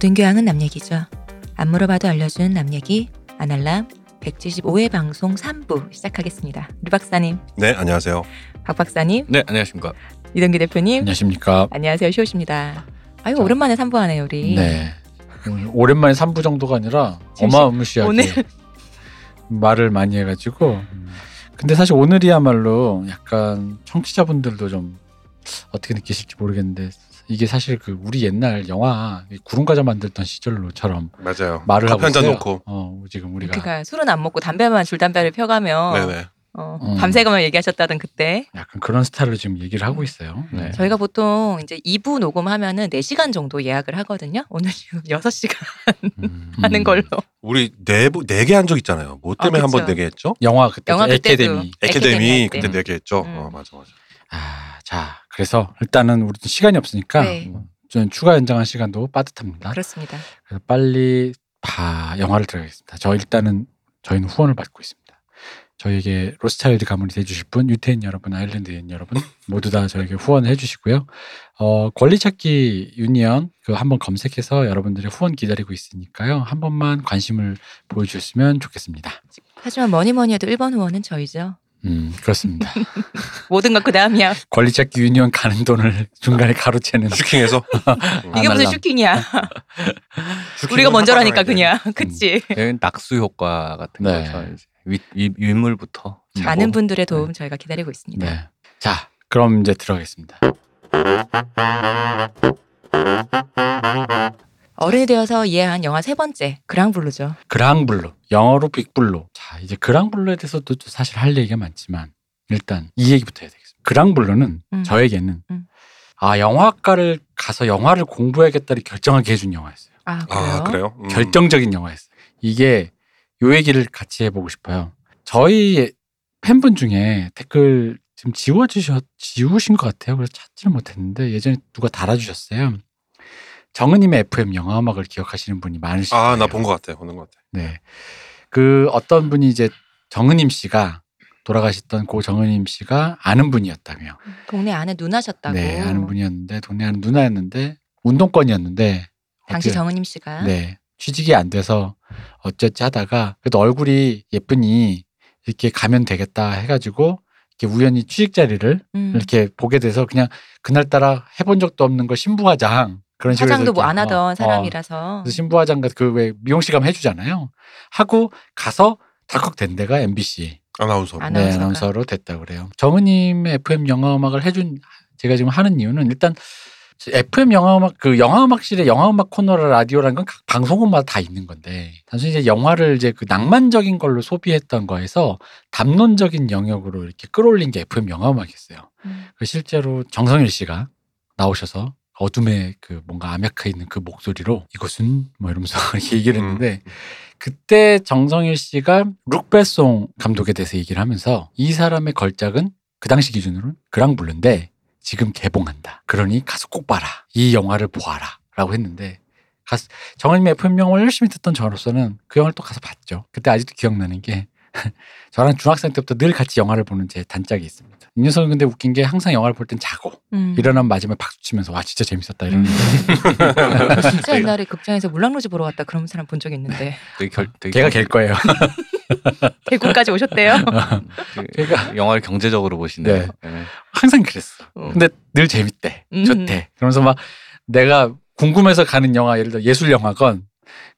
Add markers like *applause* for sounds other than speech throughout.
모든 교양은 남 얘기죠. 안 물어봐도 알려주는 남 얘기 아날람 175회 방송 3부 시작하겠습니다. 류 박사님, 네, 안녕하세요. 박 박사님, 네, 안녕하십니까. 이동기 대표님, 안녕하십니까. 안녕하세요. 쇼우십니다. 아유 자. 오랜만에 3부 하네요 우리. 네. 오랜만에 3부 정도가 아니라 어마무시하게 오늘 말을 많이 해가지고. 근데 사실 오늘이야말로 약간 청취자분들도 좀 어떻게 느끼실지 모르겠는데 이게 사실 그 우리 옛날 영화 이 구름 과자 만들던 시절로처럼 맞아요. 말을 하고 있어요. 놓고. 어 지금 우리가 그러니까 술은 안 먹고 담배만 줄담배를 펴가며 네네. 어, 음. 밤새가며 얘기하셨다던 그때 약간 그런 스타일로 지금 얘기를 하고 있어요. 네. 저희가 보통 이제 2부 녹음하면은 4시간 정도 예약을 하거든요. 오늘 지금 *laughs* 6시간 음. 하는 걸로. 우리 네네개 한 적 있잖아요. 뭐 때문에 아, 한번 그쵸. 네개 했죠? 영화 그때 영화 그때도. 에케데미. 에케데미 에케데미. 그때 네개 했죠. 음. 어 맞아 맞아. 아, 자 그래서 일단은 우리 시간이 없으니까 네. 뭐좀 추가 연장한 시간도 빠듯합니다. 그렇습니다. 그래서 빨리 봐 영화를 들어가겠습니다. 저 일단은 저희는 후원을 받고 있습니다. 저에게 로스차일드 가문이 돼주실 분, 유태인 여러분, 아일랜드인 여러분 모두 다 저에게 후원을 해주시고요. 어, 권리찾기 유니언 그 한번 검색해서 여러분들의 후원 기다리고 있으니까요. 한 번만 관심을 보여주셨으면 좋겠습니다. 하지만 뭐니 뭐니 해도 1번 후원은 저희죠. 음 그렇습니다. *laughs* 모든 건 그 다음이야. 권리찾기 유니언 가는 돈을 중간에 가로채는 슈킹해서 음. *laughs* 이게 무슨. 슈킹이야. *laughs* 우리가 먼저라니까 그냥. 그치? 여기 낙수 효과 같은 네. 거죠. 이제 윗, 윗, 윗물부터. 음. 많은 자고. 분들의 도움 저희가 기다리고 있습니다. 네. 자 그럼 이제 들어가겠습니다. 어른이 되어서 이해한 영화 세 번째 그랑블루죠. 그랑블루 영어로 빅블루 자 이제 그랑블루에 대해서도 또 사실 할 얘기가 많지만 일단 이 얘기부터 해야 되겠습니다 그랑블루는 음. 저에게는 음. 아 영화학과를 가서 영화를 공부해야겠다를 결정하게 해준 영화였어요 아 그래요? 아 그래요? 음. 결정적인 영화였어요 이게 요 얘기를 같이 해보고 싶어요 저희 팬분 중에 댓글 지금 지워주셨 지우신 것 같아요 그래서 찾지를 못했는데 예전에 누가 달아주셨어요 정은님의 FM 영화 음악을 기억하시는 분이 많으실 거예요 아 나 본 것 같아. 보는 것 같아. 네. 그 어떤 분이 이제 정은임 씨가 돌아가셨던 고 정은임 씨가 아는 분이었다며. 동네 아는 누나셨다고. 네, 아는 분이었는데 동네 아는 누나였는데 운동권이었는데 당시 정은임 씨가 네. 취직이 안 돼서 어쩌지 하다가 그래도 얼굴이 예쁘니 이렇게 가면 되겠다 해 가지고 이렇게 우연히 취직 자리를 음, 이렇게 보게 돼서 그냥 그날따라 해본 적도 없는 거 신부화장 그런 식으로 화장도 해서 뭐안 이렇게, 하던 어, 어, 사람이라서 그래서 신부 화장 같은 그 왜 미용실 가면 해주잖아요. 하고 가서 덜컥 된 데가 MBC 아나운서. 아나- 네. 아나운서로 됐다 그래요. 정은님의 FM 영화 음악을 해준 제가 지금 하는 이유는 일단 FM 영화음악 그 영화음악실에 영화음악 코너라 라디오라는 건 각 방송국마다 다 있는 건데 단순히 이제 영화를 이제 그 낭만적인 걸로 소비했던 거에서 담론적인 영역으로 이렇게 끌어올린 게 FM 영화음악이었어요. 음, 그 실제로 정성일 씨가 나오셔서 어둠에 그 뭔가 암약해 있는 그 목소리로 이것은 뭐 이러면서 이렇게 *laughs* 얘기를 음. 했는데 그때 정성일 씨가 룩베송 감독에 대해서 얘기를 하면서 이 사람의 걸작은 그 당시 기준으로는 그랑블루인데 지금 개봉한다. 그러니 가서 꼭 봐라. 이 영화를 보아라. 라고 했는데 정은님의 FM 영화를 열심히 듣던 저로서는 그 영화를 또 가서 봤죠. 그때 아직도 기억나는 게 *laughs* 저랑 중학생 때부터 늘 같이 영화를 보는 제 단짝이 있습니다. 이 녀석은 근데 웃긴 게 항상 영화를 볼 땐 자고 음. 일어나면 마지막에 박수 치면서 와 진짜 재밌었다 이러는데 *laughs* 진짜 옛날에 극장에서 물랑루즈 보러 갔다 그런 사람 본적 있는데 되게 결, 되게 걔가 갤 거예요. *laughs* 대구까지 오셨대요. 되게 걔가- 영화를 경제적으로 보시네요. 네. 네. 항상 그랬어. 어. 근데 늘 재밌대. 음. 좋대. 그러면서 막 내가 궁금해서 가는 영화 예를 들어 예술 영화건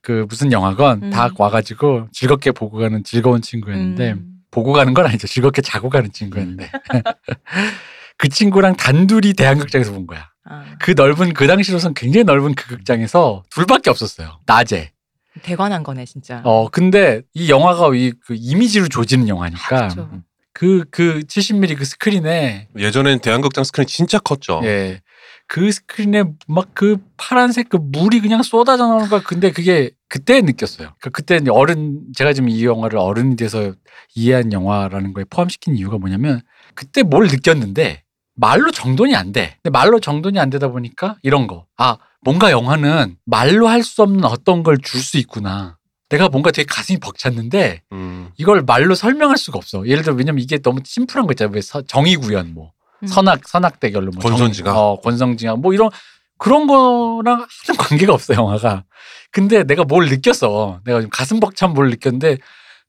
그 무슨 영화건 음. 다 와가지고 즐겁게 보고 가는 즐거운 친구였는데 음. 보고 가는 건 아니죠. 즐겁게 자고 가는 친구였는데 *laughs* 그 친구랑 단둘이 대한극장에서 본 거야. 아, 그 넓은 그 당시로선 굉장히 넓은 그 극장에서 둘밖에 없었어요. 낮에. 대관한 거네 진짜. 어 근데 이 영화가 이 그 이미지로 조지는 영화니까 그쵸. 그그 70mm 그 스크린에 예전엔 대한극장 스크린 진짜 컸죠. 예. 그 스크린에 막 그 파란색 그 물이 그냥 쏟아져 나오는 거야. 근데 그게 그때 느꼈어요. 그 그때 어른 제가 지금 이 영화를 어른이 돼서 이해한 영화라는 거에 포함시킨 이유가 뭐냐면 그때 뭘 느꼈는데 말로 정돈이 안 돼. 근데 말로 정돈이 안 되다 보니까 이런 거. 아, 뭔가 영화는 말로 할 수 없는 어떤 걸 줄 수 있구나. 내가 뭔가 되게 가슴이 벅찼는데 음. 이걸 말로 설명할 수가 없어. 예를 들어 왜냐면 이게 너무 심플한 거 있잖아요. 왜 서- 정의 구현 뭐 음. 선악 선악 대결로 뭐. 정- 어, 권성징악 뭐 이런 그런 거랑 하는 관계가 없어 영화가. 근데 내가 뭘 느꼈어. 내가 지금 가슴 벅찬 뭘 느꼈는데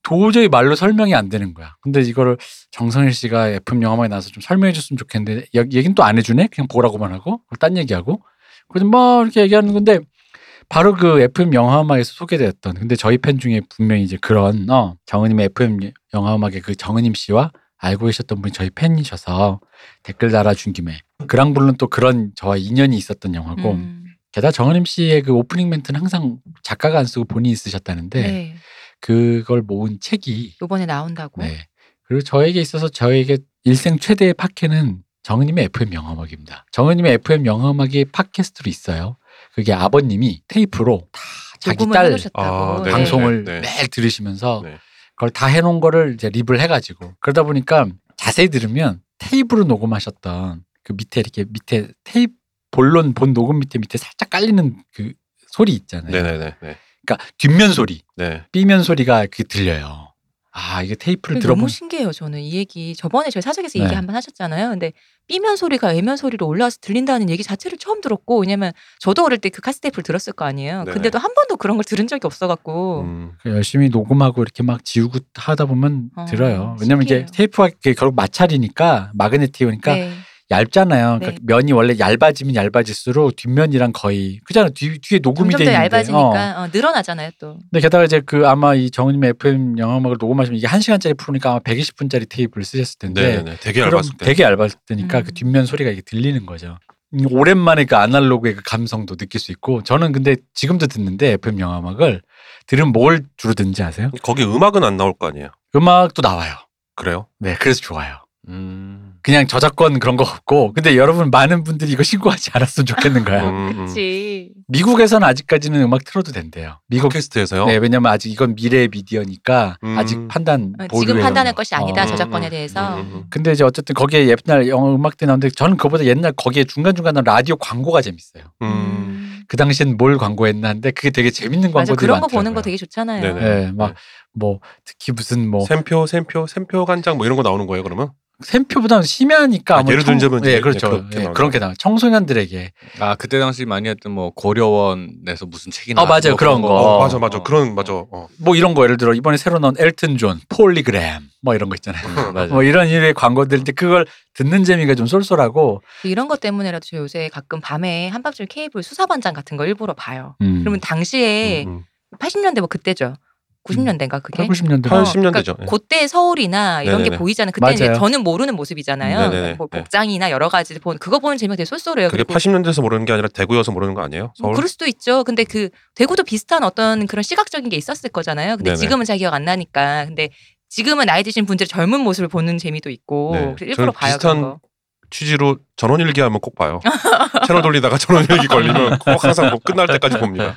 도저히 말로 설명이 안 되는 거야. 근데 이거를 정성일 씨가 FM 영화만에 나와서 좀 설명해 줬으면 좋겠는데 여- 얘긴 또 안 해주네. 그냥 보라고만 하고 딴 얘기하고. 그래서 막 이렇게 얘기하는 건데 바로 그 FM 영화음악에서 소개되었던 근데 저희 팬 중에 분명히 이제 그런 어 정은님의 FM 영화음악의 그 정은님 씨와 알고 계셨던 분이 저희 팬이셔서 댓글 달아준 김에 그랑블루는 또 그런 저와 인연이 있었던 영화고 음. 게다가 정은님 씨의 그 오프닝 멘트는 항상 작가가 안 쓰고 본인이 쓰셨다는데 네. 그걸 모은 책이 요번에 나온다고. 네 그리고 저에게 있어서 저에게 일생 최대의 팟캐는 정은님의 FM 영화음악입니다. 정은님의 FM 영화음악이 팟캐스트로 있어요. 그게 아버님이 테이프로 다 자기 딸 해놓으셨다고. 아, 네. 방송을 네, 네. 매일 들으시면서 네. 그걸 다 해놓은 거를 이제 립을 해가지고 그러다 보니까 자세히 들으면 테이프로 녹음하셨던 그 밑에 이렇게 밑에 테이프 본론 본 녹음 밑에 밑에 살짝 깔리는 그 소리 있잖아요. 네네네. 네. 그러니까 뒷면 소리, 네. B면 소리가 그게 들려요. 아 이게 테이프를 들어보면 너무 신기해요. 저는 이 얘기 저번에 저희 사석에서 네. 얘기 한번 하셨잖아요. 근데 B면 소리가 A면 소리로 올라와서 들린다는 얘기 자체를 처음 들었고 왜냐면 저도 어릴 때 그 카스테이프를 들었을 거 아니에요. 네네. 근데도 한 번도 그런 걸 들은 적이 없어갖고 음. 열심히 녹음하고 이렇게 막 지우고 하다 보면 어, 들어요. 왜냐면 이제 신기해요. 테이프가 이게 결국 마찰이니까 마그네틱이니까 네. 얇잖아요. 그러니까 네. 면이 원래 얇아지면 얇아질수록 뒷면이랑 거의 그잖아. 뒤, 뒤에 녹음이 더 있는데. 어. 얇아지니까 어, 늘어나잖아요 또. 근데 게다가 이제 그 아마 이 정은님의 FM 영화음악을 녹음하시면 이게 1 시간짜리 프로니까 아마 120분짜리 테이프를 쓰셨을 텐데 네네네. 되게 얇았을 때. 되게 얇았을 때니까 음. 그 뒷면 소리가 이게 들리는 거죠. 음, 오랜만에 그 아날로그의 그 감성도 느낄 수 있고 저는 근데 지금도 듣는데 FM 영화음악을 들으면 뭘 주로 듣는지 아세요? 거기 음악은 안 나올 거 아니에요. 음악도 나와요. 그래요? 네, 그래서 좋아요. 음. 그냥 저작권 그런 거 없고 근데 여러분 많은 분들이 이거 신고하지 않았으면 좋겠는 거야. 음, 음. 그치. 미국에서는 아직까지는 음악 틀어도 된대요. 미국 팟캐스트에서요. 네, 왜냐면 아직 이건 미래의 미디어니까 음. 아직 판단 어, 보류예요. 지금 판단할 것이 아니다 어. 저작권에 음, 대해서. 음, 음, 음. 근데 이제 어쨌든 거기에 옛날 영어 음악들이 나오는데 저는 그거보다 옛날 거기에 중간 중간 라디오 광고가 재밌어요. 음. 그 당시엔 뭘 광고했나 한데 그게 되게 재밌는 맞아 광고들이 그런 거 많더라고요. 보는 거 되게 좋잖아요. 네네. 네, 막뭐 특히 무슨 뭐 샘표, 샘표, 샘표 간장 뭐 이런 거 나오는 거예요, 그러면? 샘표보다는 심야니까 아, 예를 들자면 예, 이제 그렇죠. 그렇게 예, 나오는 그런 게 나와. 청소년들에게 아 그때 당시 많이 했던 뭐 고려원에서 무슨 책이 어, 나왔던 맞아요. 뭐 그런 거. 어, 맞아, 맞아. 어. 그런, 맞아. 어. 뭐 이런 거 예를 들어 이번에 새로 나온 엘튼 존, 폴리그램 뭐 이런 거 있잖아요. 음. 뭐 이런 일의 광고들인데 그걸 듣는 재미가 좀 쏠쏠하고 이런 것 때문에라도 저 요새 가끔 밤에 한밤중 케이블 수사반장 같은 거 일부러 봐요. 음. 그러면 당시에 음, 80년대 뭐 그때죠. 90년대인가 그게? 8, 90년대 어, 어, 80년대죠. 그러니까 그때 서울이나 이런 게 네네네. 보이잖아요. 그때 이제. 저는 모르는 모습이잖아요. 네네네. 뭐 네. 복장이나 여러 가지 본 그거 보는 재미가 되게 쏠쏠해요. 그게 그리고 80년대에서 모르는 게 아니라 대구여서 모르는 거 아니에요? 뭐 서울? 그럴 수도 있죠. 근데 그 대구도 비슷한 어떤 그런 시각적인 게 있었을 거잖아요. 근데 네네. 지금은 잘 기억 안 나니까. 근데 지금은 나이 드신 분들의 젊은 모습을 보는 재미도 있고 네. 일부러 저는 봐요. 비슷한 그런 거. 취지로 전원일기 하면 꼭 봐요. *laughs* 채널 돌리다가 전원일기 걸리면 *laughs* 꼭 항상 뭐 끝날 때까지 봅니다.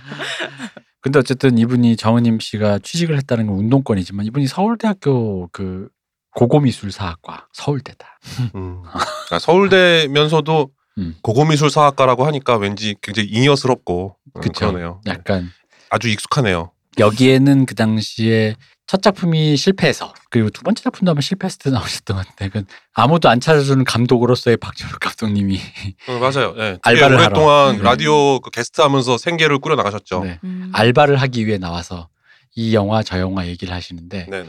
근데 어쨌든 이분이 정은임 씨가 취직을 했다는 건 운동권이지만 이분이 서울대학교 그 고고미술사학과 서울대다. 음. 아, 서울대면서도 음. 고고미술사학과라고 하니까 왠지 굉장히 잉여스럽고 음, 그쵸. 그러네요. 네. 약간 아주 익숙하네요. 여기에는 그 당시에 첫 작품이 실패해서 그리고 두 번째 작품도 아마 실패했을 때 나오셨던 것 같은데 그건 아무도 안 찾아주는 감독으로서의 박준욱 감독님이 어, 맞아요. 네. 알바를. 오랫동안 음. 라디오 그 게스트하면서 생계를 꾸려 나가셨죠. 네, 음. 알바를 하기 위해 나와서 이 영화 저 영화 얘기를 하시는데 네네.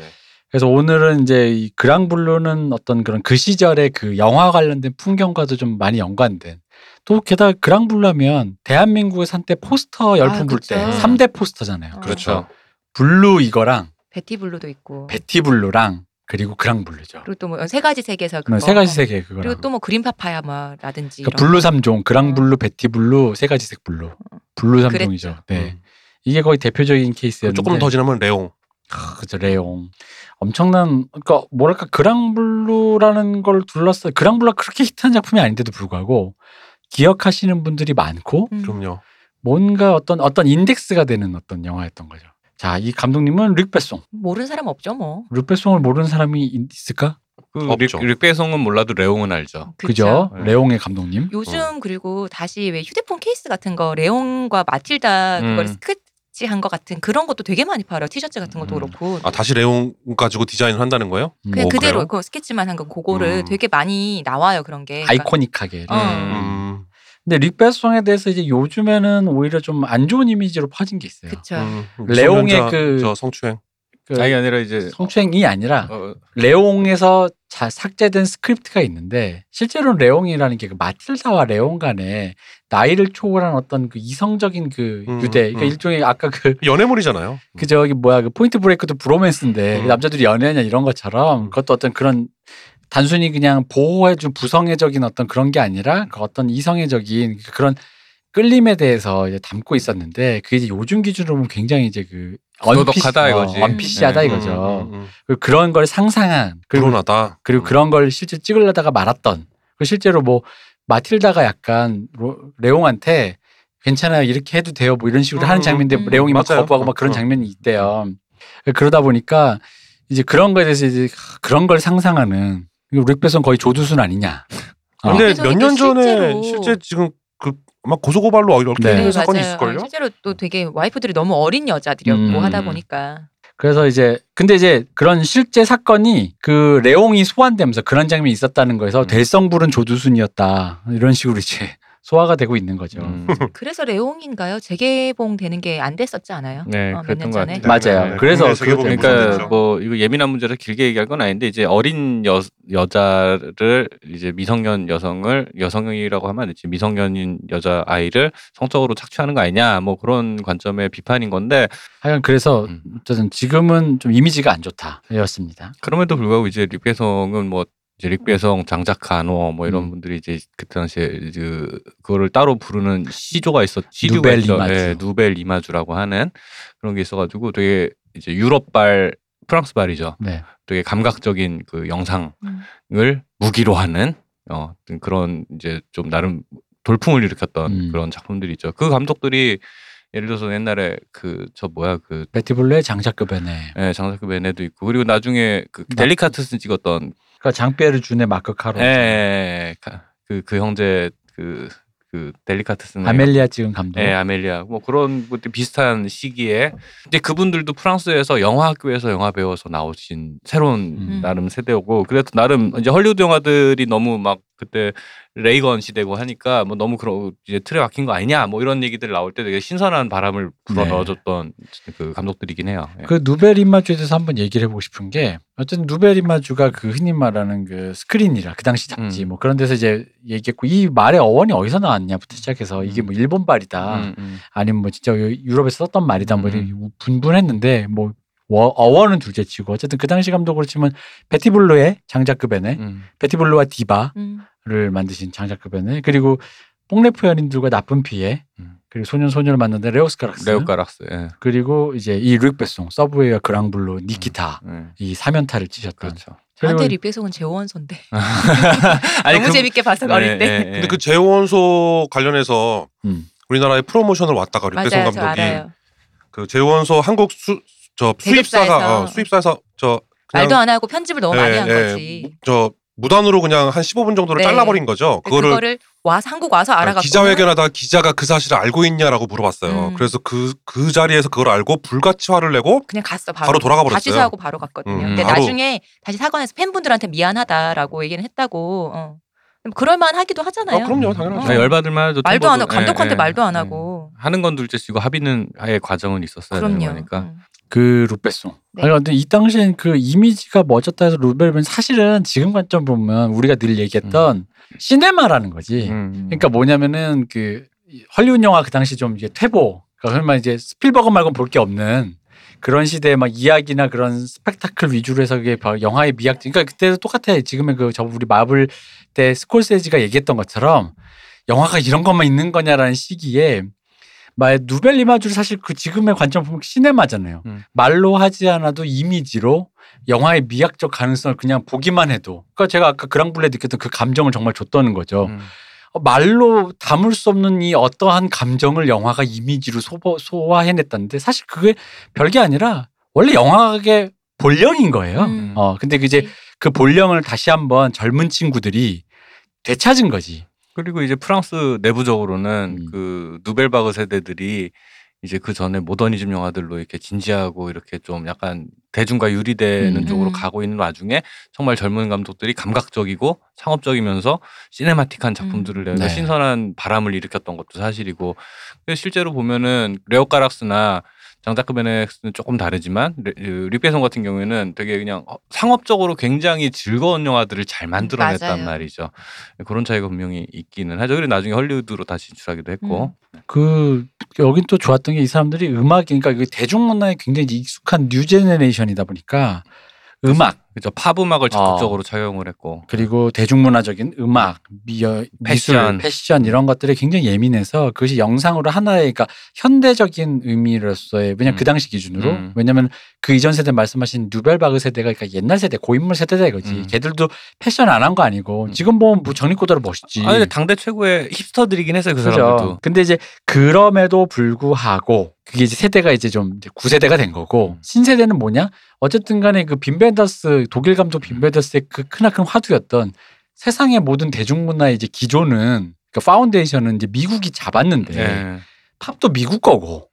그래서 오늘은 이제 이 그랑블루는 어떤 그런 그 시절의 그 영화 관련된 풍경과도 좀 많이 연관된 또 게다가 그랑블루면 대한민국의 한때 포스터 열풍 아, 불때 그쵸. 삼 3대 포스터잖아요. 어. 그렇죠. 블루 이거랑 베티블루도 있고 베티블루랑 그리고 그랑블루죠. 그리고 또 뭐 세 가지 세계에서 그러면 그거. 세 가지 색의 그거랑 그리고 또 뭐 그린 파파야 뭐라든지 그러니까 블루 거. 삼종 그랑블루, 베티블루, 세 가지 색 블루. 블루 삼종이죠. 네. 음. 이게 거의 대표적인 그 케이스였는데 조금 더 지나면 레옹. 아, 그죠 레옹. 엄청난 그러니까 뭐랄까 그랑블루라는 걸 둘러싸 그랑블루가 그렇게 히트한 작품이 아닌데도 불구하고 기억하시는 분들이 많고 음. 그럼요. 뭔가 어떤 어떤 인덱스가 되는 어떤 영화였던 거죠. 자, 이 감독님은 릭베송. 모르는 사람 없죠 뭐. 릭베송을 모르는 사람이 있- 있을까? 그 없죠. 릭, 릭배송은 몰라도 레옹은 알죠. 그죠? 네. 레옹의 감독님. 요즘 어. 그리고 다시 왜 휴대폰 케이스 같은 거 레옹과 마틸다 그걸 음. 스케치한 것 같은 그런 것도 되게 많이 팔아요. 티셔츠 같은 것도 음. 그렇고. 아 다시 레옹 가지고 디자인을 한다는 거예요? 음, 그냥 오, 그대로 그래요? 그 스케치만 한 거 그거를 음. 되게 많이 나와요 그런 게. 그러니까 iconic하게. 어. 음. 근데 뤽 베송에 대해서 이제 요즘에는 오히려 좀 안 좋은 이미지로 퍼진 게 있어요. 그쵸. 음, 레옹의 미성년자 그- 저 성추행. 그 아니 아니라 이제 성추행이 아니라 어, 레옹에서 자, 삭제된 script가 있는데 실제로는 레옹이라는 게 그 마틸다와 레옹 간에 나이를 초월한 어떤 그 이성적인 그 음, 유대 그러니까 음. 일종의 아까 그 연애물이잖아요. 그 저기 뭐야 그 포인트 브레이크도 브로맨스인데 음. 그 남자들이 연애냐 이런 것처럼 음. 그것도 어떤 그런 단순히 그냥 보호해 준 부성애적인 어떤 그런 게 아니라 그 어떤 이성애적인 그런 끌림에 대해서 이제 담고 있었는데 그게 이제 요즘 기준으로 보면 굉장히 이제 그 도덕하다 언피시- 이거지. 어, 언피시하다 네. 이거죠. 음, 음, 음. 그 그런 걸 상상한 그리고 불온하다. 그리고 그런 걸 실제 찍으려다가 말았던 그 실제로 뭐 마틸다가 약간 로- 레옹한테 괜찮아요 이렇게 해도 돼요 뭐 이런 식으로 음, 하는 장면인데 음. 레옹이 막 맞아요. 거부하고 막 그런 어. 장면이 있대요. 그러다 보니까 이제 그런 거에 대해서 이제 그런 걸 상상하는 이거 릭베son 거의 조두순 아니냐. 어. 근데 몇 년 전에 실제로- 실제 지금 그 아마 고소고발로 이렇게 네. 사건이 맞아요. 있을걸요? 실제로 또 되게 와이프들이 너무 어린 여자들이었고 음. 하다 보니까 그래서 이제 근데 이제 그런 실제 사건이 그 레옹이 소환되면서 그런 장면이 있었다는 거에서 음. 될성부른 조두순이었다 이런 식으로 이제 소화가 되고 있는 거죠. 음, *laughs* 그래서 레옹인가요? 재개봉되는 게 안 됐었지 않아요? 네, 어, 그랬던 몇년 것 전에. 같아요. 맞아요. 네. 그래서 때문에 그러니까 무서워졌죠. 뭐 이거 예민한 문제라 길게 얘기할 건 아닌데 이제 어린 여 여자를 이제 미성년 여성을 여성이라고 하면 안 되지 미성년인 여자 아이를 성적으로 착취하는 거 아니냐 뭐 그런 관점의 비판인 건데 하여간 그래서 음. 어쨌든 지금은 좀 이미지가 안 좋다였습니다. 그럼에도 불구하고 이제 릭배성은 뭐 이제 릭배성 장작간호 뭐 이런 음. 분들이 이제 그때 당시에 그 그거를 따로 부르는 시조가 있었 시조가 누벨 이마주. 예, 누벨 이마주라고 하는 그런 게 있어가지고 되게 이제 유럽발 프랑스발이죠. 네. 되게 감각적인 그 영상을 음. 무기로 하는 어 그런 이제 좀 나름 돌풍을 일으켰던 음. 그런 작품들이 있죠. 그 감독들이 예를 들어서 옛날에 그 저 뭐야 그 베티블레의 장작급에네. 예, 장사급 애네도 있고 그리고 나중에 그 나- 델리카트스 찍었던 그러니까 장피에르 준의 마크 카로. 예, 예, 그, 그 형제 그, 그 델리카트스는 아멜리아 찍은 감독. 예, 아멜리아 뭐 그런 것들 비슷한 시기에 이제 그분들도 프랑스에서 영화 학교에서 영화 배워서 나오신 새로운 음. 나름 세대고 그래도 나름 이제 헐리우드 영화들이 너무 막 그때 레이건 시대고 하니까 뭐 너무 그런 이제 틀에 박힌 거 아니냐 뭐 이런 얘기들 나올 때 되게 신선한 바람을 불어 네. 넣어줬던 그 감독들이긴 해요. 예. 그 nouvelle image에 대해서 한번 얘기를 해보고 싶은 게 어쨌든 nouvelle image가 그 흔히 말하는 그 스크린이라 그 당시 잡지 음. 뭐 그런 데서 이제 얘기했고 이 말의 어원이 어디서 나왔냐부터 시작해서 이게 뭐 일본발이다 음, 음. 아니면 뭐 진짜 유럽에서 썼던 말이다 뭐 음. 분분했는데 뭐 워- 어원은 둘째 치고 어쨌든 그 당시 감독으로 치면 베티블루의 장자크 베넥스 음. 베티블루와 디바 음. 를 만드신 장자크 베넥스 그리고 퐁네프 연인들과 나쁜 피 음. 그리고 소년 소녀를 만드는 레오스 카락스 레오 카락스. 예. 그리고 이제 이 뤽 베송 서브웨이와 그랑블루 니키타 예. 이 삼연타를 치셨던 그렇죠. 그리고 나한테 리배송은 재원소인데 *laughs* 아니 너무 그- 재밌게 봤어 네, 어릴 때. 네, 네. 근데 그 재원소 관련해서 음. 우리나라에 프로모션을 왔다가 맞아요, 저 감독이 알아요. 그 재원소 한국 수, 저. 수입사가 어, 수입사에서 저 말도 안 하고 편집을 너무 많이 예, 한 예, 거지. 저 무단으로 그냥 한 15분 정도를 네. 잘라버린 거죠. 그거를, 그거를 와서 한국 와서 알아갖고 기자회견하다 기자가 그 사실을 알고 있냐라고 물어봤어요. 음. 그래서 그그 자리에서 그걸 알고 불가치화를 내고 그냥 갔어 바로. 바로 돌아가 버렸어요. 다시 사고 바로 갔거든요. 음, 근데 바로. 나중에 다시 사과해서 팬분들한테 미안하다라고 얘기는 했다고. 어. 그럴만 하기도 하잖아요. 아, 그럼요, 당연하죠. 어. 아, 열받을 만해도 말도 안 하고 템포도- 감독한테 예, 예. 말도 안 예. 하고. 하는 건 둘째치고 합의는 아예 과정은 있었어야 되는 그럼요. 거니까. 음. 그 룩베송 네. 아니 근데 이 당시엔 그 이미지가 멋졌다 해서 루벨은 사실은 지금 관점 보면 우리가 늘 얘기했던 시네마라는 거지 음. 그러니까 뭐냐면은 그 헐리우드 영화 그 당시 좀 이제 퇴보 그러니까 설마 이제 스필버거 말고 볼게 없는 그런 시대에 막 이야기나 그런 스펙타클 위주로 해서 그게 영화의 미학 그러니까 그때도 똑같아 지금의 그 저 우리 마블 때 스콜세지가 얘기했던 것처럼 영화가 이런 것만 있는 거냐라는 시기에 말 누벨 이마주를 사실 그 지금의 관점 보면 시네마잖아요. 음. 말로 하지 않아도 이미지로 영화의 미학적 가능성을 그냥 보기만 해도 그러니까 제가 아까 그랑블레 느꼈던 그 감정을 정말 줬다는 거죠. 음. 어, 말로 담을 수 없는 이 어떠한 감정을 영화가 이미지로 소보, 소화해냈다는데 사실 그게 별게 아니라 원래 영화의 본령인 거예요. 음. 어 근데 그 이제 그 본령을 다시 한번 젊은 친구들이 되찾은 거지. 그리고 이제 프랑스 내부적으로는 음. 그 누벨바그 세대들이 이제 그 전에 모더니즘 영화들로 이렇게 진지하고 이렇게 좀 약간 대중과 유리되는 음. 쪽으로 음. 가고 있는 와중에 정말 젊은 감독들이 감각적이고 상업적이면서 시네마틱한 작품들을 내서 네. 신선한 바람을 일으켰던 것도 사실이고 실제로 보면은 레오 카락스나 장자크 베넥스는 조금 다르지만 레- 그 뤽 베송 같은 경우에는 되게 그냥 어, 상업적으로 굉장히 즐거운 영화들을 잘 만들어냈단 맞아요. 말이죠. 그런 차이가 분명히 있기는 하죠. 그리고 나중에 헐리우드로 다시 진출하기도 했고. 그 여긴 또 좋았던 게 이 사람들이 음악이 그러니까 이게 대중문화에 굉장히 익숙한 new generation이다 보니까 음악 그죠. 팝 음악을 어. 적극적으로 차용을 했고. 그리고 대중문화적인 음악, 미어, 미술, 패션. 패션 이런 것들에 굉장히 예민해서 그것이 영상으로 하나의 그러니까 현대적인 의미로서의 왜냐면 음. 그 당시 기준으로 음. 왜냐면 그 이전 세대 말씀하신 누벨바그 세대가 그러니까 옛날 세대 고인물 세대다 이거지. 음. 걔들도 패션 안 한 거 아니고 음. 지금 보면 뭐 정리꼬다로 멋있지. 아니 당대 최고의 힙스터들이긴 했어요. 그 그죠. 사람들도. 근데 이제 그럼에도 불구하고 그게 이제 세대가 이제 좀 구세대가 된 거고 음. 신세대는 뭐냐? 어쨌든 간에 그 빈벤더스 독일 감독 빈벤더스의 그 크나큰 화두였던 세상의 모든 대중문화의 이제 기조는 그 파운데이션은 이제 미국이 잡았는데 네. 팝도 미국 거고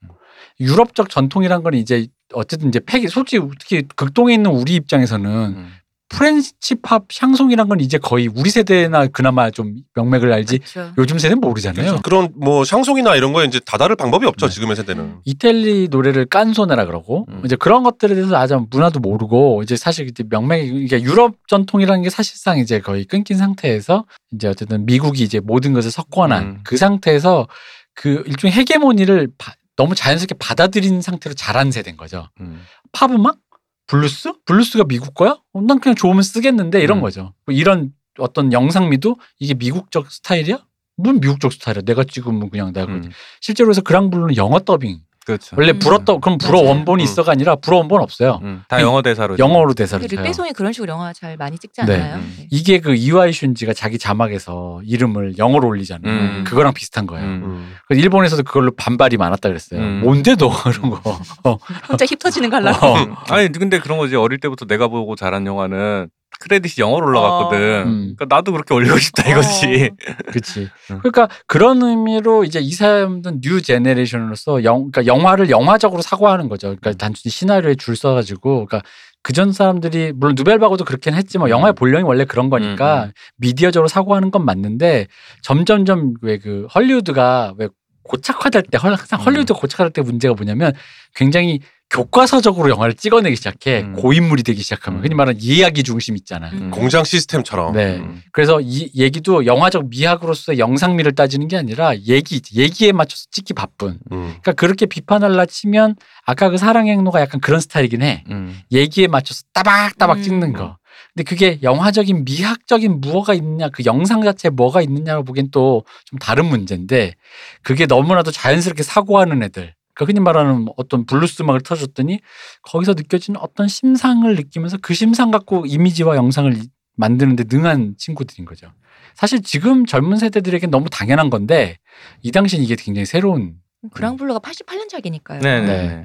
유럽적 전통이란 건 이제 어쨌든 이제 팩이 솔직히 특히 극동에 있는 우리 입장에서는 음. French pop 샹송이란 건 이제 거의 우리 세대나 그나마 좀 명맥을 알지 그렇죠. 요즘 세대는 모르잖아요. 그런 뭐 샹송이나 이런 거에 이제 다다를 방법이 없죠 네. 지금의 세대는. 이탈리 노래를 깐초네라 그러고 음. 이제 그런 것들에 대해서 아주 문화도 모르고 이제 사실 이제 명맥이 이게 유럽 전통이라는 게 사실상 이제 거의 끊긴 상태에서 이제 어쨌든 미국이 이제 모든 것을 석권한 음. 그 상태에서 그 일종의 헤게모니를 바- 너무 자연스럽게 받아들인 상태로 자란 세대인 거죠. 음. 팝 음악? 블루스? 블루스가 미국 거야? 어, 난 그냥 좋으면 쓰겠는데 이런 음. 거죠. 뭐 이런 어떤 영상미도 이게 미국적 스타일이야? 뭔 미국적 스타일이야? 내가 찍으면 그냥 내가 음. 실제로 해서 그랑블루는 영어 더빙 그렇죠. 원래 음. 불어 떠 그럼 불어 맞아요. 원본이 음. 있어가 아니라 불어 원본 없어요. 음. 다 영어 대사로. 영어로 대사를 근데 줘요. 뤽 베송이 그런 식으로 영화 잘 많이 찍지 네. 않나요? 음. 네. 이게 그 이와이 슌지가 자기 자막에서 이름을 영어로 올리잖아요. 음. 그거랑 비슷한 거예요. 음. 음. 그래서 일본에서도 그걸로 반발이 많았다 그랬어요. 음. 뭔데 너 *laughs* 이런 거. 어. 혼자 힙 터지는 거 하려고. 어. 음. 아니 근데 그런 거지 어릴 때부터 내가 보고 자란 영화는 크레딧이 영어로 올라갔거든. 음. 그러니까 나도 그렇게 올리고 싶다 이거지. *laughs* 그렇지. 음. 그러니까 그런 의미로 이제 이 사람들은 new generation으로서 영, 그러니까 영화를 영화적으로 사고하는 거죠. 그러니까 음. 단순히 시나리오에 줄 써가지고, 그러니까 그전 사람들이 물론 누벨바고도 그렇긴 했지만 음. 영화의 본령이 원래 그런 거니까 음, 음. 미디어적으로 사고하는 건 맞는데 점점점 왜 그 헐리우드가 왜 고착화될 때 헐- 항상 음. 헐리우드 가 고착화될 때 문제가 뭐냐면 굉장히 교과서적으로 영화를 찍어내기 시작해 음. 고인물이 되기 시작하면 음. 흔히 말하는 이야기 중심 있잖아. 음. 공장 시스템처럼. 네. 음. 그래서 이 얘기도 영화적 미학으로서 영상미를 따지는 게 아니라 얘기 얘기에 맞춰서 찍기 바쁜. 음. 그러니까 그렇게 비판하려 치면 아까 그 사랑의 행로가 약간 그런 스타일이긴 해. 음. 얘기에 맞춰서 따박따박 음. 찍는 거. 근데 그게 영화적인 미학적인 무엇가 있느냐, 그 영상 자체에 뭐가 있느냐고 보기엔 또 좀 다른 문제인데 그게 너무나도 자연스럽게 사고하는 애들. 그러니까 흔히 말하는 어떤 블루스 음악을 터줬더니 거기서 느껴지는 어떤 심상을 느끼면서 그 심상 갖고 이미지와 영상을 이- 만드는데 능한 친구들인 거죠. 사실 지금 젊은 세대들에겐 너무 당연한 건데 이 당시엔 이게 굉장히 새로운 그랑블루가 88년작이니까요. 네네. 네.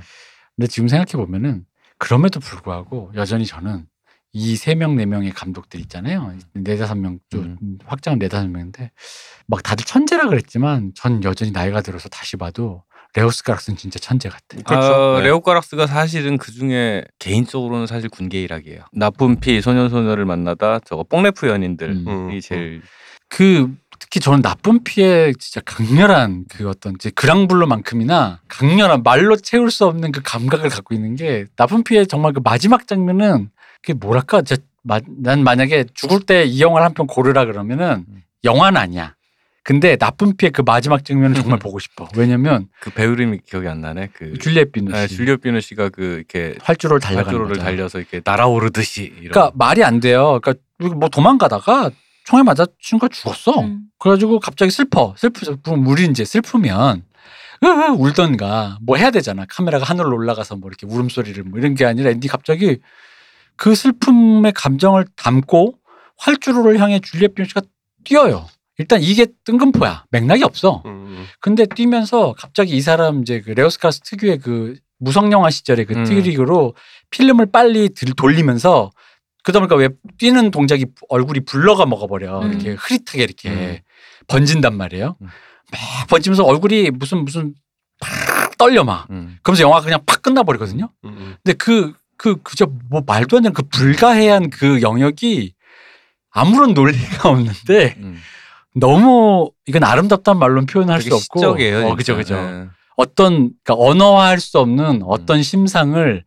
근데 지금 생각해 보면은 그럼에도 불구하고 여전히 저는 이 세 명 네 명의 감독들 있잖아요. 네 다섯 명, 좀 확장은 네 다섯 명인데 막 다들 천재라 그랬지만 전 여전히 나이가 들어서 다시 봐도 레오스 가락스는 진짜 천재 같아. 그렇죠. 아, 네. 레오 까락스가 사실은 그 중에 개인적으로는 사실 군계 일학이에요. 나쁜 피 소년 소녀를 만나다 저거 뽕래프 연인들이 음. 음. 제일 그 특히 저는 나쁜 피의 진짜 강렬한 그 어떤 이제 그랑블루만큼이나 강렬한 말로 채울 수 없는 그 감각을 갖고 있는 게 나쁜 피의 정말 그 마지막 장면은 그게 뭐랄까 제, 마, 난 만약에 죽을 때 이 영화를 한 편 고르라 그러면은 음. 영화는 아니야. 근데 나쁜 피의 그 마지막 장면은 정말 *laughs* 보고 싶어. 왜냐면 그 배우 이름이 기억이 안 나네. 그 줄리엣 비누 아, 씨 줄리엣 비누 씨가 그 이렇게 활주로를 달려가는 활주로를 거죠. 달려서 이렇게 날아오르듯이 이런. 그러니까 말이 안 돼요. 그러니까 뭐 도망가다가 총에 맞아 순간 죽었어. 음. 그래가지고 갑자기 슬퍼. 슬프죠. 그럼 우리 이제 슬프면 으으 울던가 뭐 해야 되잖아. 카메라가 하늘로 올라가서 뭐 이렇게 울음소리를 뭐 이런 게 아니라 아닌데 갑자기 그 슬픔의 감정을 담고 활주로를 향해 줄리엣 비노쉬가 뛰어요. 일단 이게 뜬금포야. 맥락이 없어. 음. 근데 뛰면서 갑자기 이 사람 이제 그 레오스 카락스 특유의 그 무성영화 시절의 그 음. 트릭으로 필름을 빨리 들, 돌리면서 그러다 보니까 왜 뛰는 동작이 얼굴이 블러가 먹어버려. 음. 이렇게 흐릿하게 이렇게 음. 번진단 말이에요. 음. 막 번지면서 얼굴이 무슨 무슨 팍 떨려 막. 음. 그러면서 영화가 그냥 팍 끝나버리거든요. 음, 음. 근데 그, 그, 그저 뭐 말도 안 되는 그 불가해한 그 영역이 아무런 논리가 없는데 음. 너무 이건 아름답다는 말로는 표현할 수 없고. 시적이에요. 어, 그죠. 그죠. 예. 어떤, 그러니까 언어화할 수 없는 음. 어떤 심상을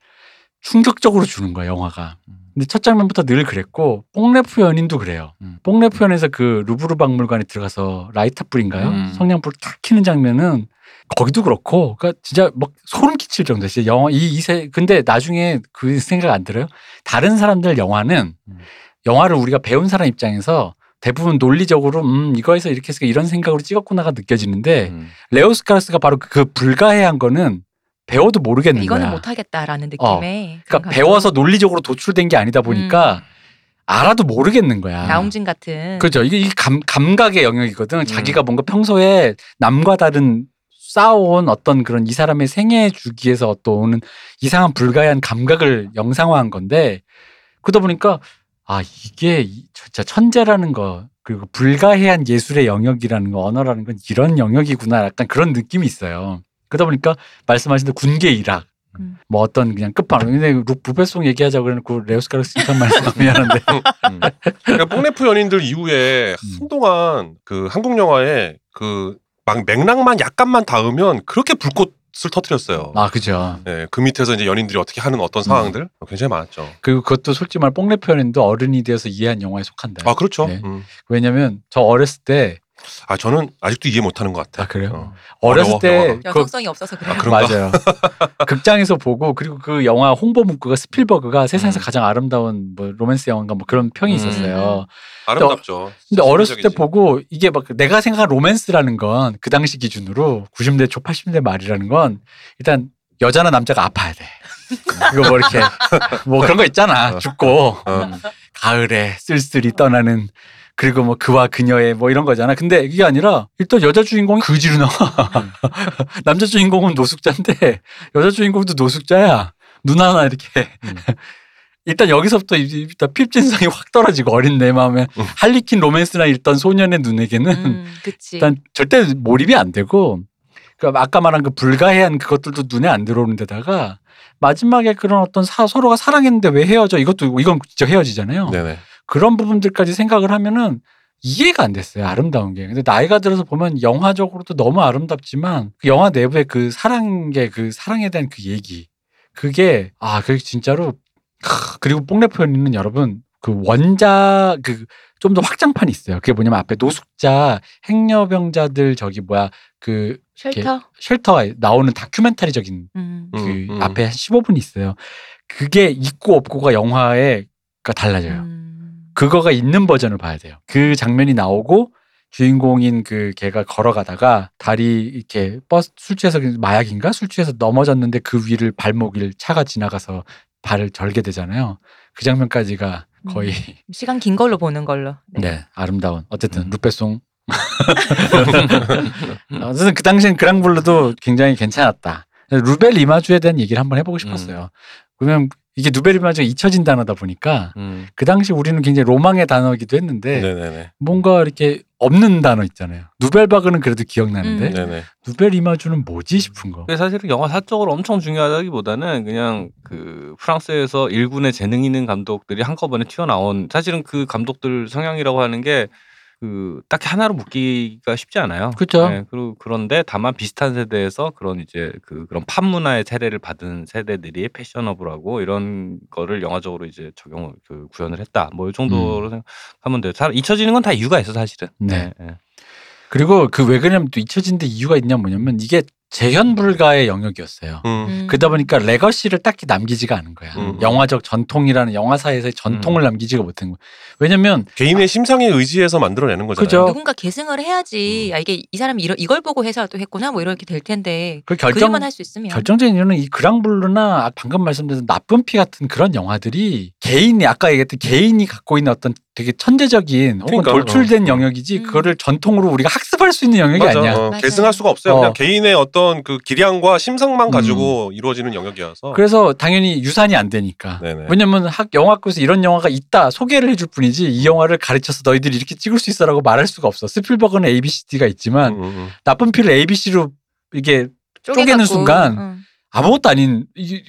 충격적으로 주는 거야, 영화가. 음. 근데 첫 장면부터 늘 그랬고, 뽕네프 연인도 그래요. 음. 뽕네프 연인에서 그 루브르 박물관에 들어가서 라이터 불인가요? 음. 성냥불 탁 켜는 장면은 거기도 그렇고, 그러니까 진짜 막 소름 끼칠 정도. 진짜 영화 이 이세 근데 나중에 그 생각 안 들어요? 다른 사람들 영화는 음. 영화를 우리가 배운 사람 입장에서 대부분 논리적으로 음 이거에서 이렇게 해서 이런 생각으로 찍었구나가 느껴지는데 음. 레오스 카락스가 바로 그 불가해한 거는 배워도 모르겠는 이거는 거야. 못하겠다라는 어. 느낌의. 그러니까 배워서 논리적으로 도출된 게 아니다 보니까 알아도 모르겠는 거야. 나홍진 같은. 그죠. 이게 이 감, 감각의 영역이거든. 음. 자기가 뭔가 평소에 남과 다른 쌓아온 어떤 그런 이 사람의 생애 주기에서 또 오는 이상한 불가한 감각을 영상화한 건데 그러다 보니까 아 이게 이- 진짜 천재라는 거 그리고 불가해한 예술의 영역이라는 거 언어라는 건 이런 영역이구나 약간 그런 느낌이 있어요. 그러다 보니까 말씀하신 대로 군계 일학 음. 뭐 어떤 그냥 끝판왕 근데 뤽 베송 얘기하자 그래놓고 레오스 카락스 칭찬 말씀 미안한데 음. 그러니까 뽕네프 연인들 이후에 음. 한동안 그 한국 영화에 그 막 맥락만 약간만 닿으면 그렇게 불꽃 을 터뜨렸어요. 아 그죠. 네, 그 밑에서 이제 연인들이 어떻게 하는 어떤 상황들 굉장히 많았죠. 그리고 그것도 솔직히 말 뽕네프 연인도 어른이 되어서 이해한 영화에 속한다. 아 그렇죠. 네. 음. 왜냐면 저 어렸을 때 아 저는 아직도 이해 못하는 것 같아. 아, 그래요? 어. 어렸을 어려워, 때 영화가. 그, 여성성이 없어서 그래요. 아? 맞아요. *laughs* 극장에서 보고 그리고 그 영화 홍보 문구가 스필버그가 세상에서 음. 가장 아름다운 뭐 로맨스 영화인가 뭐 그런 평이 음. 있었어요. 아름답죠. 근데 어렸을 때. 보고 이게 막 내가 생각한 로맨스라는 건 그 당시 기준으로 90대 초 80대 말이라는 건 일단 여자나 남자가 아파야 돼. *laughs* 이거 뭐 이렇게 뭐 그런 거 있잖아. 어. 죽고 어. 가을에 쓸쓸히 떠나는 그리고 뭐 그와 그녀의 뭐 이런 거잖아. 근데 이게 아니라 일단 여자 주인공이 그지로 나와. *laughs* 남자 주인공은 노숙자인데 여자 주인공도 노숙자야. 눈 하나 이렇게. 음. *laughs* 일단 여기서부터 이- 일단 필진성이 확 떨어지고 어린 내 마음에 음. 할리퀸 로맨스나 읽던 소년의 눈에게는 음. 일단 절대 몰입이 안 되고 그 아까 말한 그 불가해한 그것들도 눈에 안 들어오는 데다가 마지막에 그런 어떤 사, 서로가 사랑했는데 왜 헤어져 이것도 이건 진짜 헤어지잖아요. 네네. 그런 부분들까지 생각을 하면은 이해가 안 됐어요. 아름다운 게. 근데 나이가 들어서 보면 영화적으로도 너무 아름답지만 그 영화 내부의 그 사랑의 그 사랑에 대한 그 얘기 그게 아 그게 진짜로 크, 그리고 뽕레 표현은 여러분 그 원작 그 좀 더 확장판이 있어요. 그게 뭐냐면 앞에 노숙자 행여병자들 저기 뭐야 그 shelter. shelter에 나오는 다큐멘터리적인 음. 그 음, 음. 앞에 한 15분 있어요. 그게 있고 없고가 영화에 가 달라져요. 음. 그거가 있는 버전을 봐야 돼요. 그 장면이 나오고 주인공인 그 걔가 걸어가다가 다리 이렇게 버스 술 취해서 그 마약인가 술 취해서 넘어졌는데 그 위를 발목을 차가 지나가서 발을 절게 되잖아요. 그 장면까지가 거의 시간 긴 걸로 보는 걸로. 네, 아름다운 어쨌든 음. 루페송 *laughs* 어쨌든 그 당시엔 그랑블루도 굉장히 괜찮았다. 루벨 이마주에 대한 얘기를 한번 해보고 싶었어요. 그러면 이게 누벨 이마주가 잊혀진 단어다 보니까 음. 그 당시 우리는 굉장히 로망의 단어이기도 했는데 네네네. 뭔가 이렇게 없는 단어 있잖아요. 누벨바그는 그래도 기억나는데 음. 네네. 누벨 이마주는 뭐지 싶은 거. 사실은 영화 사적으로 엄청 중요하다기보다는 그냥 그 프랑스에서 일군의 재능 있는 감독들이 한꺼번에 튀어나온 사실은 그 감독들 성향이라고 하는 게 그 딱히 하나로 묶기가 쉽지 않아요. 그렇죠. 네, 그리고 그런데 다만 비슷한 세대에서 그런 이제 그 그런 팝 문화의 세례를 받은 세대들이 패셔너블하고 이런 거를 영화적으로 이제 적용을 그 구현을 했다. 뭐 이 정도로 생각하면 돼요. 잘 잊혀지는 건 다 이유가 있어 사실은. 네. 네. 그리고 그 왜 그러냐면 또 잊혀진 데 이유가 있냐 뭐냐면 이게 재현 불가의 영역이었어요. 음. 음. 그러다 보니까 레거시를 딱히 남기지가 않은 거야. 음. 영화적 전통이라는 영화사에서의 전통을 남기지가 못한 거야. 왜냐면 개인의 심상에 의지해서 만들어내는 거잖아요. 그죠. 누군가 계승을 해야지. 음. 아, 이게 이 사람이 이러, 이걸 보고 해서 또 했구나 뭐 이렇게 될 텐데 그그 결정 일만 할 수 있으면 결정적인 이유는 이 그랑블루나 방금 말씀드린 나쁜 피 같은 그런 영화들이 개인이 아까 얘기했던 개인이 갖고 있는 어떤 되게 천재적인 혹은 그러니까, 돌출된 어. 영역이지 음. 그거를 전통으로 우리가 학습할 수 있는 영역이 맞아. 아니야. 어. 계승할 수가 없어요. 어. 그냥 개인의 어떤 그 기량과 심상만 음. 가지고 이루어지는 영역이어서. 그래서 당연히 유산이 안 되니까. 네네. 왜냐면 학 영화학교에서 이런 영화가 있다 소개를 해줄 뿐이지 이 영화를 가르쳐서 너희들이 이렇게 찍을 수 있어라고 말할 수가 없어. 스필버그는 ABCD가 있지만 음, 음, 음. 나쁜 피를 ABC로 이게 쪼개는 순간 응. 아무것도 아닌 이- 이-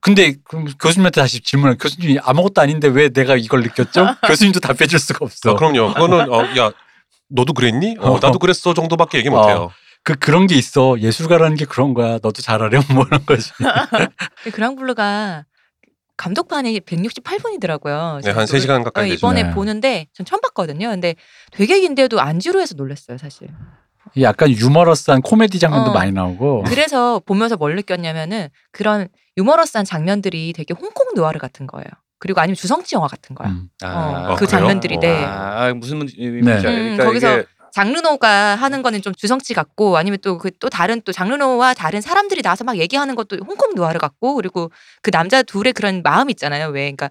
근데 그럼 교수님한테 다시 질문을 교수님이 아무것도 아닌데 왜 내가 이걸 느꼈죠? *laughs* 교수님도 답해줄 수가 없어. 아, 그럼요. 그거는 어, 야 너도 그랬니? 어, 어. 나도 그랬어 정도밖에 얘기 못해요. 그 그런 게 있어. 예술가라는 게 그런 거야. 너도 잘하렴 뭐 이런 거지. *laughs* 그랑블루가 감독판이 168분이더라고요. 네, 한 3시간 가까이 되죠. 이번에 네. 보는데 전 처음 봤거든요. 근데 되게 긴데도 안 지루해서 놀랐어요, 사실. 이 약간 유머러스한 코미디 장면도 어. 많이 나오고. 그래서 보면서 뭘 느꼈냐면은 그런 유머러스한 장면들이 되게 홍콩 누아르 같은 거예요. 그리고 아니면 주성치 영화 같은 거야. 음. 어, 아, 그 그래요? 장면들이 네. 아, 아, 무슨 문제 네. 네. 그러니까 거기서 이게 장르노가 하는 거는 좀 주성치 같고 아니면 또 그 또 다른 또 장르노와 다른 사람들이 나와서 막 얘기하는 것도 홍콩 누아르 같고 그리고 그 남자 둘의 그런 마음 있잖아요. 왜 그러니까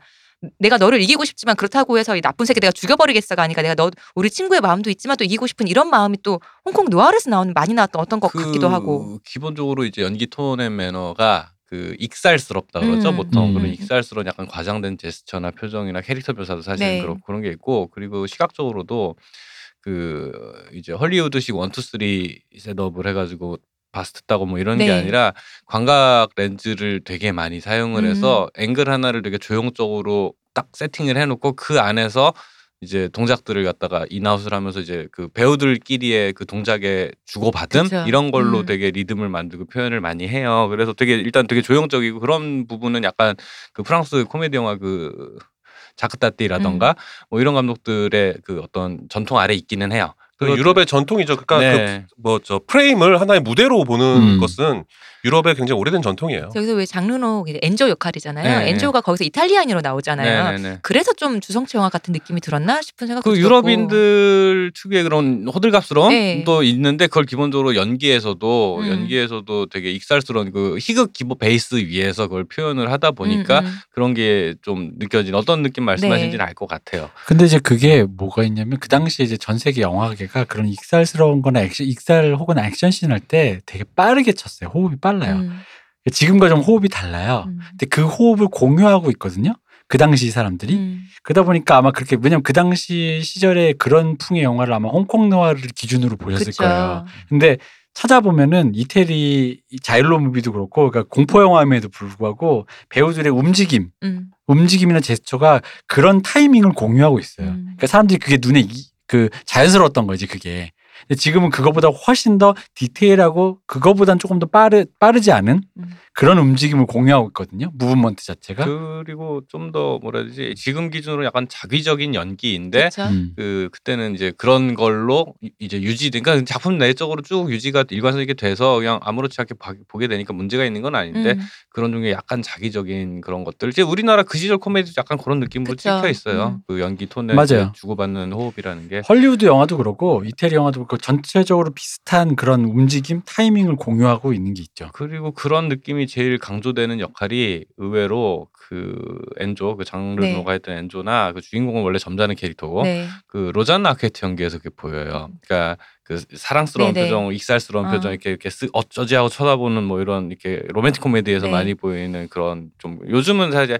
내가 너를 이기고 싶지만 그렇다고 해서 이 나쁜 새끼 내가 죽여버리겠어가 아니까 내가 너 우리 친구의 마음도 있지만 또 이기고 싶은 이런 마음이 또 홍콩 누아르에서 나오는 많이 나왔던 어떤 것 같기도 하고 기본적으로 이제 연기 톤의 매너가 그 익살스럽다 그러죠 음. 보통 음. 그런 익살스러운 약간 과장된 제스처나 표정이나 캐릭터 묘사도 사실 네. 그런 그런 게 있고 그리고 시각적으로도 그 이제 헐리우드식 one two three setup을 해가지고 bust 따고 뭐 이런 게 네. 아니라 광각 렌즈를 되게 많이 사용을 음. 해서 앵글 하나를 되게 조형적으로 딱 세팅을 해놓고 그 안에서 이제 동작들을 갖다가 in out을 하면서 이제 그 배우들끼리의 그 동작의 주고받음 그쵸. 이런 걸로 음. 되게 리듬을 만들고 표현을 많이 해요. 그래서 되게 일단 되게 조형적이고 그런 부분은 약간 그 프랑스 코미디 영화 그 자크따띠라던가 뭐 이런 감독들의 그 어떤 전통 아래 있기는 해요. 그 유럽의 전통이죠. 그러니까 네. 그뭐저 프레임을 하나의 무대로 보는 음. 것은 유럽의 굉장히 오래된 전통이에요. 여기서 왜 장르노 엔조 역할이잖아요. 네. 엔조가 거기서 이탈리아인으로 나오잖아요. 네네네. 그래서 좀 주성치 영화 같은 느낌이 들었나 싶은 생각도 그 들었고. 유럽인들 특유의 그런 호들갑스러움도 네. 있는데 그걸 기본적으로 연기에서도 음. 연기에서도 되게 익살스러운 그 희극 기본 베이스 위에서 그걸 표현을 하다 보니까 음, 음. 그런 게 좀 느껴진 어떤 느낌 말씀하신지는 네. 알것 같아요. 근데 이제 그게 뭐가 있냐면 그 당시에 이제 전 세계 영화계가 그런 익살스러운 거나 액션, 익살 혹은 액션씬 할 때 되게 빠르게 쳤어요. 호흡이 빨라요. 음, 지금과 좀 호흡이 달라요. 음. 근데 그 호흡을 공유하고 있거든요. 그 당시 사람들이. 음. 그러다 보니까 아마 그렇게 왜냐면 그 당시 시절에 그런 풍의 영화를 아마 홍콩 느와르 기준으로 보셨을 그쵸. 거예요. 근데 찾아보면은 이태리 이 giallo movie도 그렇고 그러니까 공포 영화임에도 불구하고 배우들의 움직임, 음. 움직임이나 제스처가 그런 타이밍을 공유하고 있어요. 음. 그러니까 사람들이 그게 눈에 이- 그 자연스러웠던 거지 그게. 지금은 그거보다 훨씬 더 디테일하고 그거보단 조금 더 빠르 빠르지 않은 음. 그런 움직임을 공유하고 있거든요. 무브먼트 자체가. 그리고 좀 더 뭐라 해야 되지 지금 기준으로 약간 자기적인 연기인데? 음. 그 그때는 이제 그런 걸로 이- 이제 유지 그러니까 작품 내적으로 쭉 유지가 일관성 있게 돼서 그냥 아무렇지 않게 봐- 보게 되니까 문제가 있는 건 아닌데 음. 그런 중에 약간 작위적인 그런 것들 이제 우리나라 그 시절 코미디도 약간 그런 느낌으로 그쵸. 찍혀 있어요 음. 그 연기 톤에 맞아요. 주고받는 호흡이라는 게 헐리우드 영화도 그렇고 이태리 영화도 그렇고 전체적으로 비슷한 그런 움직임 타이밍을 공유하고 있는 게 있죠. 그리고 그런 느낌이 제일 강조되는 역할이 의외로 그 엔조 그 장르노가 했던 엔조나 그 주인공은 원래 점잖은 캐릭터고 네. 그 로잔나 아케트 연기에서 그게 보여요. 그러니까 그 사랑스러운 네네. 표정, 익살스러운 어. 표정 이렇게 이렇게 쓱 어쩌지 하고 쳐다보는 뭐 이런 이렇게 로맨틱 코미디에서 네. 많이 보이는 그런 좀 요즘은 사실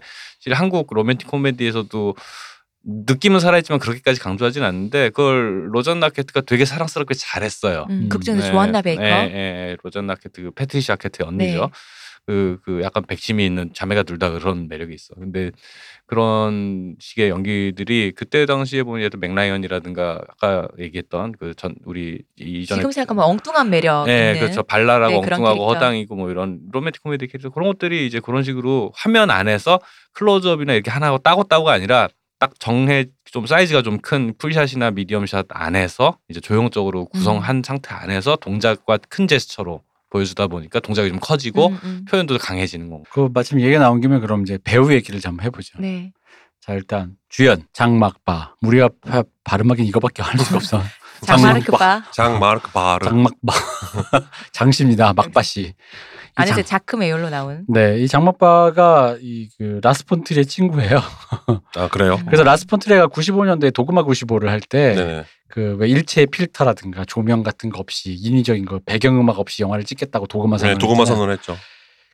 한국 로맨틱 코미디에서도 느낌은 살아있지만 그렇게까지 강조하진 않는데 그걸 로잔나 아케트가 되게 사랑스럽게 잘했어요. 음, 음. 극중에서 네, 조안나 베이커. 네, 네, 로잔나 아케트 그 패트리샤 아케트의 언니죠. 네. 그, 그 약간 백치미 있는 자매가 둘 다 그런 매력이 있어. 근데 그런 식의 연기들이 그때 당시에 보면 예를 멕 라이언이라든가 아까 얘기했던 그 전 우리 이전에 지금 생각하면 엉뚱한 매력 네, 있는 그렇죠. 발랄하고 네, 엉뚱하고. 허당이고 뭐 이런 로맨틱 코미디 캐릭터 그런 것들이 이제 그런 식으로 화면 안에서 클로즈업이나 이렇게 하나 따고 따고가 아니라 딱 정해 좀 사이즈가 좀 큰 풀샷이나 미디엄샷 안에서 이제 조형적으로 구성한 상태 안에서 동작과 큰 제스처로 보여주다 보니까 동작이 좀 커지고 음, 음. 표현도 강해지는 거고. 그 마침 얘기가 나온 김에 그럼 이제 배우 얘기를 좀 해보죠. 네. 자 일단 주연 장막바 우리가 파- 발음하긴 이거밖에 할 수가 없어. 장마르크 바 장 마르크 바르. 장막바 *laughs* 장씨입니다. 막바 씨. 이 안에서 장- 자크 메이올로 나온 네, 이 장막바가 이 그 라스 폰 트리에의 친구예요. *laughs* 아 그래요? 그래서 라스 폰 트리에가 95년도에 도그마 95를 할때 네네. 그왜 일체 필터라든가 조명 같은 거 없이 인위적인 거 배경음악 없이 영화를 찍겠다고 도그마 선언 네, 도그마 선언을 했죠.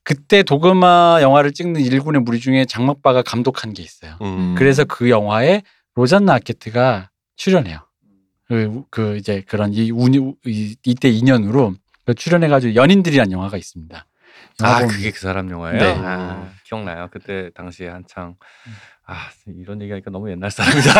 그때 도그마 영화를 찍는 일군의 무리 중에 장막바가 감독한 게 있어요. 음. 그래서 그 영화에 로잔나 아케트가 출연해요. 그, 그 이제 그런 이 운 이 이, 이때 인연으로 그 출연해가지고 연인들이란 영화가 있습니다. 아 그게 그 사람 영화예요? 네. 아, 기억나요. 그때 당시에 한창 아 이런 얘기하니까 너무 옛날 사람이다.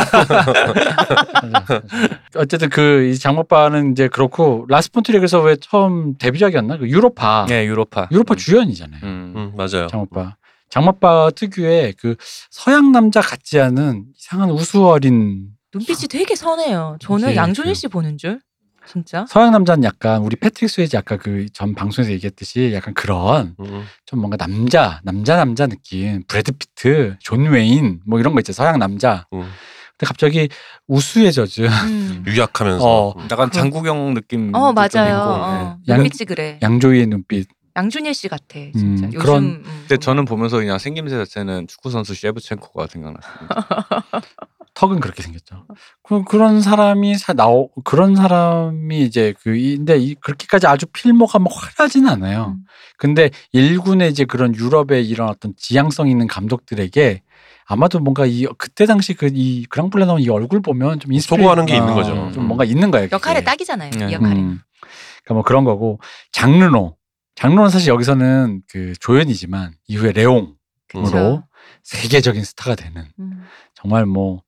*laughs* 어쨌든 그이 장모빠는 이제 그렇고 라스폰트리에서 왜 처음 데뷔작이었나? 그 유로파. 네 유로파. 유로파 음. 주연이잖아요. 음. 음, 맞아요. 장모빠. 장막바 특유의 그 서양 남자 같지 않은 이상한 우수 어린 눈빛이 되게 선해요. 저는 양준일 그- 씨 보는 줄. 진짜? 서양 남자는 약간 우리 패트릭 스웨이지 아까 그 전 방송에서 얘기했듯이 약간 그런 음, 좀 뭔가 남자 남자 남자 느낌 브래드 피트 존 웨인 뭐 이런 거 있죠 서양 남자 음. 근데 갑자기 젖은 음. *laughs* 유약하면서. 어. 음. 약간 장국영 느낌. 어좀 맞아요. 있고, 어. 네. 양- 눈빛이 그래. 양조위의 눈빛 양준일 씨 같아. 진짜. 음, 요즘 그런- 음. 근데 저는 보면서 그냥 생김새 자체는 축구 선수 셰브첸코가 생각났습니다. *laughs* 턱은 그렇게 생겼죠. 그, 그런 사람이 사, 나오 그런 사람이 이제 그 이- 근데 이, 그렇게까지 아주 필모가 막 화려하진 않아요. 음. 근데 일군의 이제 그런 유럽의 이런 어떤 지향성 있는 감독들에게 아마도 뭔가 이 그때 당시 그 이 그랑블레 나온 이 얼굴 보면 좀 인스피레- 소구하는 게 어, 있는 거죠. 좀 음. 뭔가 있는 거예요. 그게. 역할에 딱이잖아요. 네. 이 역할에. 음. 그러니까 뭐 그런 거고 장르노 장르노는 사실 여기서는 그 조연이지만 이후에 레옹으로 그쵸. 세계적인 스타가 되는 음. 정말 뭐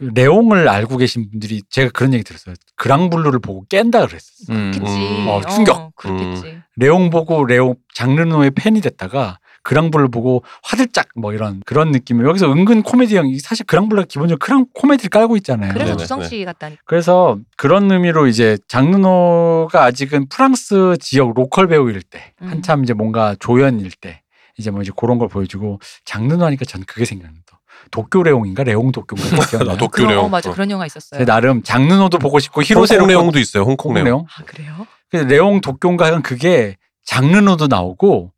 그 레옹을 알고 계신 분들이 제가 그런 얘기 들었어요. 그랑블루를 보고 깬다 그랬었어요. 음. 그치. 음. 어, 충격. 어, 그렇겠지. 레옹 보고 레옹 장르노의 팬이 됐다가 그랑블루 보고 화들짝 뭐 이런 그런 느낌을 여기서 은근 코미디형 사실 그랑블루가 기본적으로 크랑 코미디를 깔고 있잖아요. 그래서 주성치 같다니까. 그래서 그런 의미로 이제 장르노가 아직은 프랑스 지역 로컬 배우일 때 음. 한참 이제 뭔가 조연일 때 이제 뭐 이제 그런 걸 보여주고 장르노 하니까 전 그게 또 도쿄 레옹인가 레옹 도쿄인가 *laughs* 기억나요? 도쿄 그런, 레옹. 어, 맞아. 어. 그런 영화 있었어요. 제 나름 장르노도 보고 싶고 히로세 홍콩 레옹도 있어요. 홍콩 레옹. 레옹 아 그래요? 레옹 도쿄인가 그게 장르노도 나오고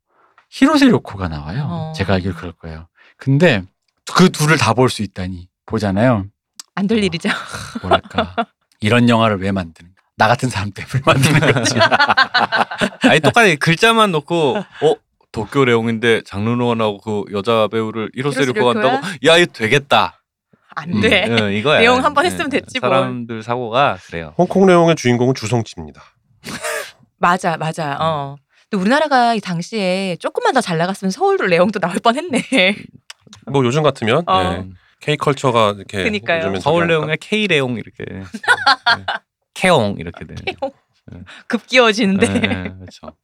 히로세 료코가 나와요. 어. 제가 알기로 그럴 거예요. 근데 그 둘을 다 볼 수 있다니 보잖아요. 안될 일이죠. 뭐랄까 이런 영화를 왜 만드는가? 나 같은 사람 때문에 만드는 거지. *laughs* 아니 똑같이 글자만 놓고 어 도쿄 레옹인데 장르노가 나오고 그 여자 배우를 히로세 고 간다고? 야 이거 되겠다. 안 돼. 응, 이거야. 레옹 한번 네. 했으면 됐지 뭘. 사람들 사고가 그래요. 홍콩 레옹의 주인공은 주성치입니다. 맞아, 맞아. 어. 근데 우리나라가 이 당시에 조금만 더 잘 나갔으면 서울로 레옹도 나올 뻔했네. 뭐 요즘 같으면 어. 네. K 컬처가 이렇게 서울 레옹에 K 레옹 이렇게 네. 케옹 이렇게 돼. 급 끼워지는데. 네, 그렇죠.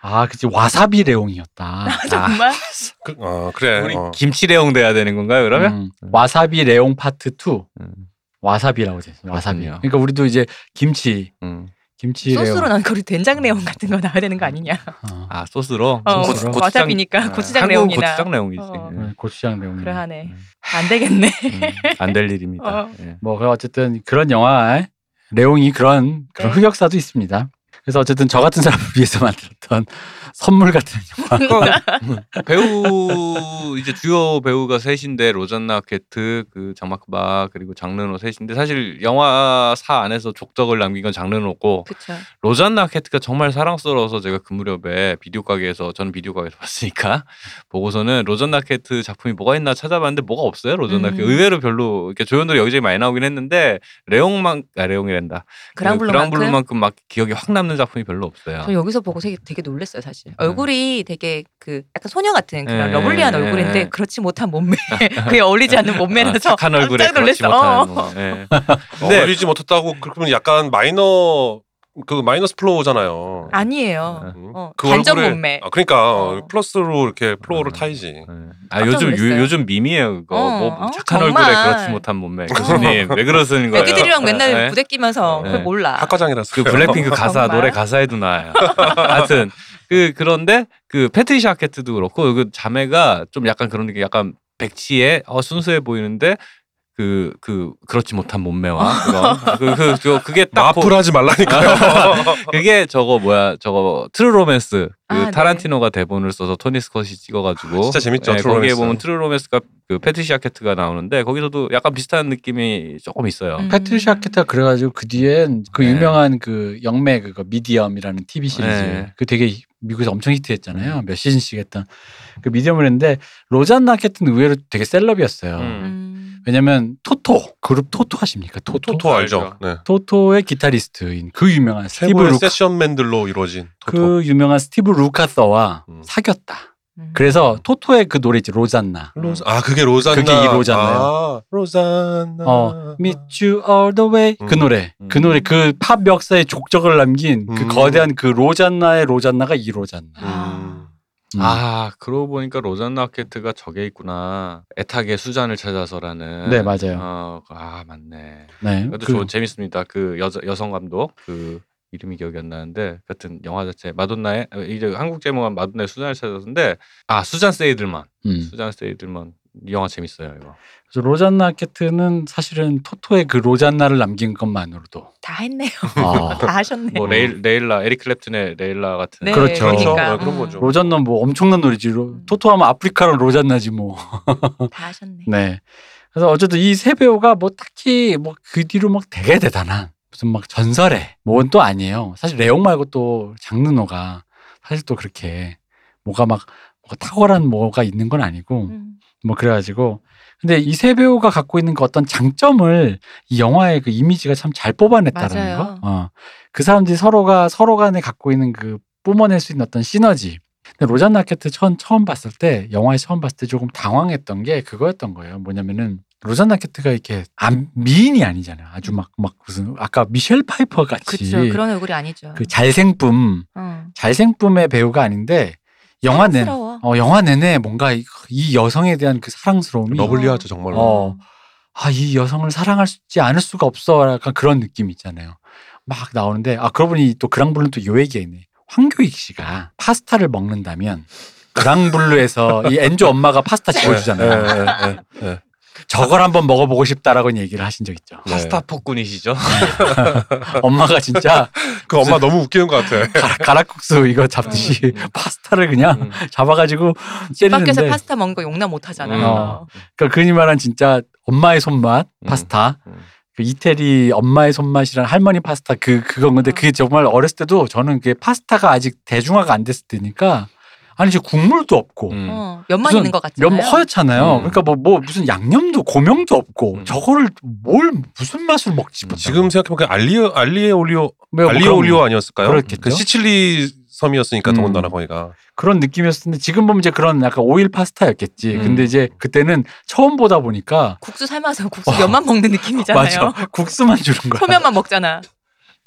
아, 그치 와사비 레옹이었다. *laughs* 정말? 그, 아 그래. 우리 어. 김치 레옹 돼야 되는 건가요? 그러면? 음, 와사비 레옹 파트 2. 음. 와사비라고 돼. 있어요. 와사비. 그렇군요. 그러니까 우리도 이제 김치, 음. 김치 레옹. 소스로 난 거리 된장 레옹 같은 거 나와야 되는 거 아니냐? 어, 아 소스로. 어, 소스로? 고추장- 와사비니까 아, 고추장 레옹이나. 고추장 레옹이지. 어. 예. 네, 고추장 레옹. 그러하네. 안 되겠네. 안 될 일입니다. 어. 예. 뭐 그럼 어쨌든 그런 영화 레옹이 그런 그런 네. 흑역사도 있습니다. 그래서 어쨌든 저 같은 사람을 위해서 만들었던 *laughs* 선물 같은 영화. 배우 이제 주요 배우가 셋인데 로잔나 케트 그 장마크 바 그리고 장르노 셋인데 사실 영화사 안에서 족적을 남긴 건 장르노고 그쵸. 로잔나 케트가 정말 사랑스러워서 제가 그 무렵에 비디오 가게에서 저는 비디오 가게에서 *laughs* 봤으니까 보고서는 로잔나 아케트 작품이 뭐가 있나 찾아봤는데 뭐가 없어요 로잔나 아케트 음. 의외로 별로 이렇게 조연들이 여기저기 많이 나오긴 했는데 레옹만 아 레옹이란다 그랑블루만큼. 그랑블루만큼 막 기억이 확 남는 작품이 별로 없어요. 저 여기서 보고 되게, 되게 놀랐어요 사실. 얼굴이 되게 그 약간 소녀 같은 그런 네, lovely한 네, 얼굴인데 네. 그렇지 못한 몸매, *laughs* *laughs* 그에 어울리지 않는 몸매라서 아, 착한 얼굴에 깜짝 그렇지 놀랐어. 못한 *laughs* 뭐, 예. 네. 어리지 못했다고 그러면 약간 마이너 그 마이너스 flow잖아요. 아니에요. 음. 어, 그 반전 얼굴에- 몸매. 아, 그러니까 어. 플러스로 이렇게 flow를 어. 타야지. 예. 아 깜짝 요즘 놀랐어요. 요, 요즘 밈이에요 그거 어, 뭐 어, 착한 정말. 얼굴에 그렇지 못한 몸매 *laughs* 교수님 왜 그러시는 거예요? 애기들이랑 맨날 예. 부대 끼면서 네. 그걸 몰라. 학과장이라서. 그 블랙핑크 가사 정말? 노래 가사에도 나와요. *laughs* 하여튼 그 그런데 그 패트리샤 아케트도 그렇고 그 자매가 좀 약간 그런 게 약간 백치에 어 순수해 보이는데 그 그 그렇지 못한 몸매와 그런 그그 *laughs* 그, 그게 딱 고- 마플 하지 말라니까요. *laughs* 그게 저거 뭐야 저거 트루 로맨스 그 아, 네. 타란티노가 대본을 써서 토니 스콧이 찍어가지고 진짜 재밌죠, 네, 트루 거기에 로맨스. 보면 트루 로맨스가 그 패트리샤 아케트가 나오는데 거기서도 약간 비슷한 느낌이 조금 있어요. 음. 패트리샤 아케트가 그래가지고 그 뒤엔 그 네. 유명한 그 영매 그거 미디엄이라는 TV 시리즈 네. 그 되게 미국에서 엄청 히트했잖아요. 몇 시즌씩 했던 그 미디엄을 했는데 로잔나 아케트는 의외로 되게 셀럽이었어요. 음. 음. 왜냐면 토토 그룹 토토 아십니까? 토토. 토토 알죠? 네. 토토의 기타리스트인 그 유명한 스티브 루카 세션맨들로 이루어진 토토. 그 유명한 스티브 루카서와 음. 사귀었다. 음. 그래서 토토의 그 노래 있지 로잔나. 로즈 아 그게 로잔나. 그게 이 로잔나예요. 아, 로잔나. 어, Meet You All the Way 그 음. 노래, 음. 그 노래 그 팝 역사에 족적을 남긴 그 음. 거대한 그 로잔나의 로잔나가 이 로잔나. 음. 음. 아 그러고 보니까 로잔나 아케트가 저게 있구나. 애타게 수잔을 찾아서라는. 네 맞아요. 어, 아 맞네. 네, 그것도 그- 저 재밌습니다. 그 여자 여성 감독 그 이름이 기억이 안 나는데 같은 영화 자체 마돈나의 어, 이제 한국 제목은 마돈나의 수잔을 찾아서인데 아 수잔 세이들만 음. 수잔 세이들만 이 영화 재밌어요 이거. 그래서 로잔나 아케트는 사실은 토토의 그 로잔나를 남긴 것만으로도 다 했네요. 어, *laughs* *laughs* 다 하셨네. 뭐 레일 레일라 에릭 클랩튼의 레일라 같은 네, 그렇죠. 그러니까. 네, 그런 음, 거죠. 로잔나 뭐 엄청난 노래지. 로- 음. 토토하면 아프리카랑 로잔나지 뭐. *laughs* 다 하셨네. 네. 그래서 어쨌든 이 세 배우가 뭐 딱히 뭐 그 뒤로 막 되게 대단한 무슨 막 전설의 뭐는 또 아니에요. 사실 레옹 말고 또 장 르노가 사실 또 그렇게 뭐가 막 뭐가 탁월한 뭐가 있는 건 아니고 음. 뭐 그래가지고 근데 이 세 배우가 갖고 있는 그 어떤 장점을 이 영화의 그 이미지가 참 잘 뽑아냈다라는 맞아요. 거. 어. 그 사람들이 서로가 서로 간에 갖고 있는 그 뿜어낼 수 있는 어떤 시너지. 근데 로잔나 아케트 처음, 처음 봤을 때 영화에 처음 봤을 때 조금 당황했던 게 그거였던 거예요. 뭐냐면은 로잔나 아케트가 이렇게 안, 미인이 아니잖아요. 아주 막막 무슨 아까 미셸 파이퍼 같이 그렇죠. 그런 얼굴이 아니죠. 그 잘생쁨 어. 잘생쁨의 배우가 아닌데 영화 내. 어, 영화 내내 뭔가 이, 이 여성에 대한 그 사랑스러움이 lovely하죠 정말로. 어. 아, 이 여성을 사랑하지 않을 수가 없어. 약간 그런 느낌 있잖아요. 막 나오는데, 아, 그러고 보니 또 그랑블루는 또 요 얘기가 있네. 황교익 씨가 파스타를 먹는다면, 그랑블루에서 이 엔조 엄마가 파스타 집어주잖아요. 네, 네, 네, 네. 저걸 한번 먹어보고 싶다라고 얘기를 하신 적 있죠. 네. 파스타 폭군이시죠? 엄마가 진짜 *laughs* 그 엄마 너무 웃기는 것 같아. 가- 가락국수 이거 잡듯이 *laughs* 파스타를 그냥 음. 잡아가지고 집 밖에서 때리는데, 파스타 먹는 거 용납 못 하잖아요. 어. 그러니까 흔히 말한 진짜 엄마의 손맛 음. 파스타. 음. 그 이태리 엄마의 손맛이란 할머니 파스타 그 그건 건데 그게 정말 어렸을 때도 저는 그게 파스타가 아직 대중화가 안 됐을 때니까 아니 지금 국물도 없고 음. 어, 면만 있는 것 같잖아요. 면 허옇잖아요. 음. 그러니까 뭐 뭐 무슨 양념도 고명도 없고 음. 저거를 뭘 무슨 맛을 먹지 못하고. 지금 생각해보니까 알리오 알리에 올리오 뭐 알리오 그런- 올리오 아니었을까요? 그렇겠죠. 그 시칠리 섬이었으니까 음. 더군다나 거기가. 그런 느낌이었는데 지금 보면 이제 그런 약간 오일 파스타였겠지. 음. 근데 이제 그때는 처음 보다 보니까 국수 삶아서 국수 면만 먹는 느낌이잖아요. *laughs* 맞아 국수만 주는 거야. 소면만 먹잖아.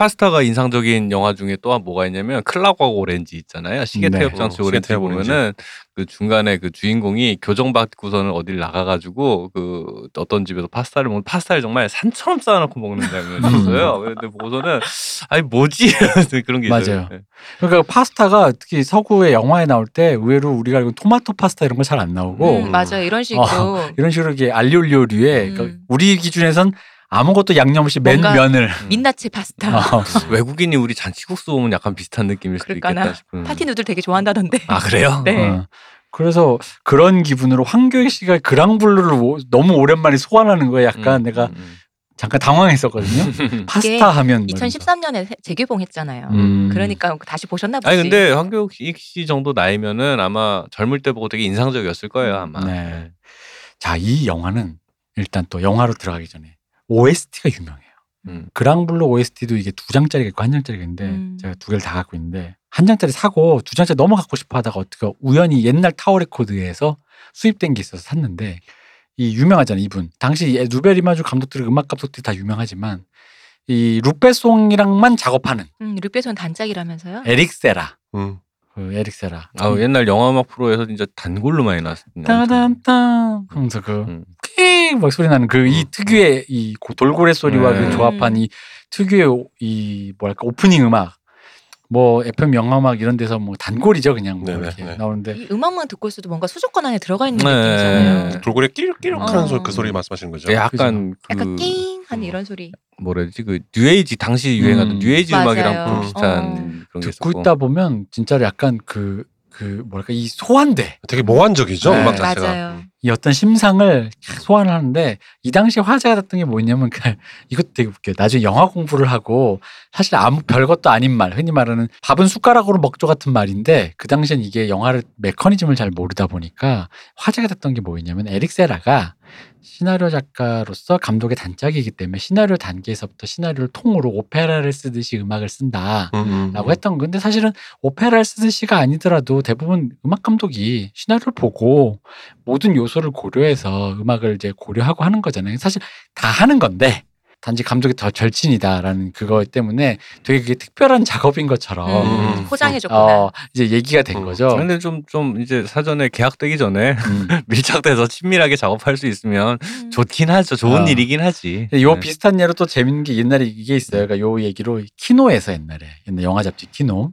파스타가 인상적인 영화 중에 또 한 뭐가 있냐면 클락웍 오렌지 있잖아요. 시계태엽 네. 장치 어, 오렌지. 보면은 그 중간에 그 주인공이 교정받고서는 어딜 나가가지고 그 어떤 집에서 파스타를 먹는 파스타를 정말 산처럼 쌓아놓고 먹는 장면이 있어요. 근데 보고서는 아니 뭐지 *laughs* 그런 게 있어요. 맞아요. 그러니까 파스타가 특히 서구의 영화에 나올 때 의외로 우리가 알고 토마토 파스타 이런 거 잘 안 나오고 음, 맞아요. 이런 식으로 어, 이런 식으로 이게 알리올리오류의 음. 그러니까 우리 기준에선 아무것도 양념 없이 맨 면을 민낯의 파스타. 어, *laughs* 외국인이 우리 잔치국수 보면 약간 비슷한 느낌일 수도? 있겠다 싶은. 파티 누들 되게 좋아한다던데. 아 그래요? 네. 어. 그래서 그런 기분으로 황교익 씨가 그랑블루를 오- 너무 오랜만에 소환하는 거에 약간 음, 내가 음, 잠깐 당황했었거든요. 음. *laughs* 파스타 하면 뭐 2013년에 재개봉했잖아요. 음. 그러니까 다시 보셨나 보지. 아니 근데 황교익 씨 정도 나이면은 아마 젊을 때 보고 되게 인상적이었을 거예요 아마. 네. 자, 이 영화는 일단 또 영화로 들어가기 전에 OST가 유명해요. 음. 그랑블루 OST도 이게 두 장짜리가 있고 한 장짜리가 있는데 음. 제가 두 개를 다 갖고 있는데 한 장짜리 사고 두 장짜리 너무 갖고 싶어 하다가 어떻게 우연히 옛날 타워 레코드에서 수입된 게 있어서 샀는데 이 유명하잖아요 이분 당시 누베리마주 감독들 음악 감독들이 다 유명하지만 이 루페송이랑만 작업하는 음, 르페손 단짝이라면서요? 에릭 세라 음. 그 에릭 세라 아 옛날 영화 음악 프로에서 진짜 단골로 많이 나왔었는데. 따담따 하면서 그 음. 킥막 소리 나는 그이 음. 특유의 이 고- 돌고래 소리와 네. 그 조합한 이 특유의 오- 이 뭐랄까 오프닝 음악 뭐 FM 영화 음악 이런 데서 뭐 단골이죠 그냥 뭐 네네, 이렇게 네. 나오는데 이 음악만 듣고 있어도 뭔가 수족관 안에 들어가 있는 네. 느낌이잖아요. 돌고래 끼룩끼룩하는 어. 소리 그 소리 말씀하시는 거죠? 네, 약간 그 약간 낑 하는 이런 소리. 뭐라지 그 뉴에이지 당시 유행하던 음. 뉴에이지 맞아요. 음악이랑. 비슷한 어. 그런 게 듣고. 있다 보면 진짜로 약간 그 그 뭐랄까 이 소환대 되게 몽환적이죠 네. 음악 자체가. 맞아요. 이 어떤 심상을 소환을 하는데 이 당시에 화제가 됐던 게 뭐냐면 그 *laughs* 이것도 되게 웃겨요. 나중에 영화 공부를 하고 사실 아무 별것도 아닌 말 흔히 말하는 밥은 숟가락으로 먹죠 같은 말인데 그 당시엔 이게 영화를 메커니즘을 잘 모르다 보니까 화제가 됐던 게 뭐였냐면 에릭 세라가 시나리오 작가로서 감독의 단짝이기 때문에 시나리오 단계에서부터 시나리오를 통으로 오페라를 쓰듯이 음악을 쓴다. 음, 음, 라고 음. 했던 건데 사실은 오페라를 쓰듯이가 아니더라도 대부분 음악 감독이 시나리오를 보고 모든 요소를 고려해서 음악을 이제 고려하고 하는 거잖아요. 사실 다 하는 건데 단지 감독이 더 절친이다라는 그거 때문에 되게 그게 특별한 작업인 것처럼 음, 음. 포장해줬구나. 어, 이제 얘기가 된 음. 거죠. 근데 좀, 좀 이제 사전에 계약되기 전에 음. *laughs* 밀착돼서 친밀하게 작업할 수 있으면 음. 좋긴 하죠. 좋은 어. 일이긴 하지. 요 네. 비슷한 예로 또 재밌는 게 옛날에 이게 있어요. 그러니까 요 얘기로 키노에서 옛날에 옛날 영화 잡지 키노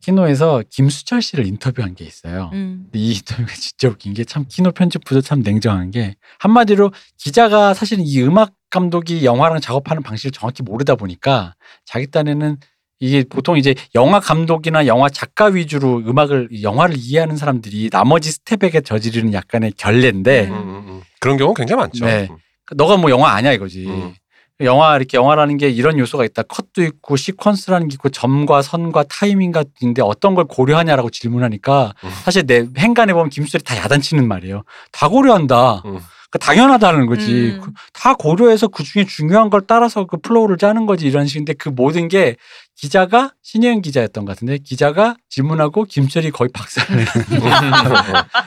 키노에서 김수철 씨를 인터뷰한 게 있어요. 음. 근데 이 인터뷰가 *laughs* 진짜 웃긴 게 참 키노 편집 부도 참 냉정한 게 한마디로 기자가 사실은 이 음악 감독이 영화랑 작업하는 방식을 정확히 모르다 보니까 자기 딴에는 이게 보통 이제 영화 감독이나 영화 작가 위주로 음악을 영화를 이해하는 사람들이 나머지 스텝에게 저지르는 약간의 결례인데 음, 음, 음. 그런 경우 굉장히 많죠. 네. 음. 너가 뭐 영화 아니야 이거지. 음. 영화 이렇게 영화라는 게 이런 요소가 있다. 컷도 있고 시퀀스라는 게 있고 점과 선과 타이밍과 있는데 어떤 걸 고려하냐라고 질문하니까 음. 사실 내 행간에 보면 김수철이 다 야단치는 말이에요. 다 고려한다. 음. 그러니까 당연하다는 거지. 음. 그- 다 고려해서 그 중에 중요한 걸 따라서 그 flow를 짜는 거지 이런 식인데 그 모든 게 기자가 신혜은 기자였던 것 같은데 기자가 질문하고 김수철이 거의 박살내는.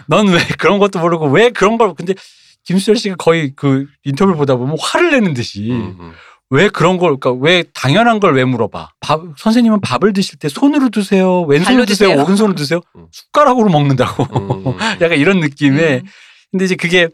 넌 왜 그런 것도 모르고 왜 그런 걸 근데 김수철 씨가 거의 그 인터뷰를 보다 보면 화를 내는 듯이 음, 음. 왜 그런 걸, 그러니까 왜 당연한 걸 왜 물어봐? 밥, 선생님은 밥을 드실 때 손으로 드세요? 왼손으로 드세요? 드세요? 오른손으로 드세요? 음. 숟가락으로 먹는다고. 음, 음. *laughs* 약간 이런 느낌의. 음. 근데 이제 그게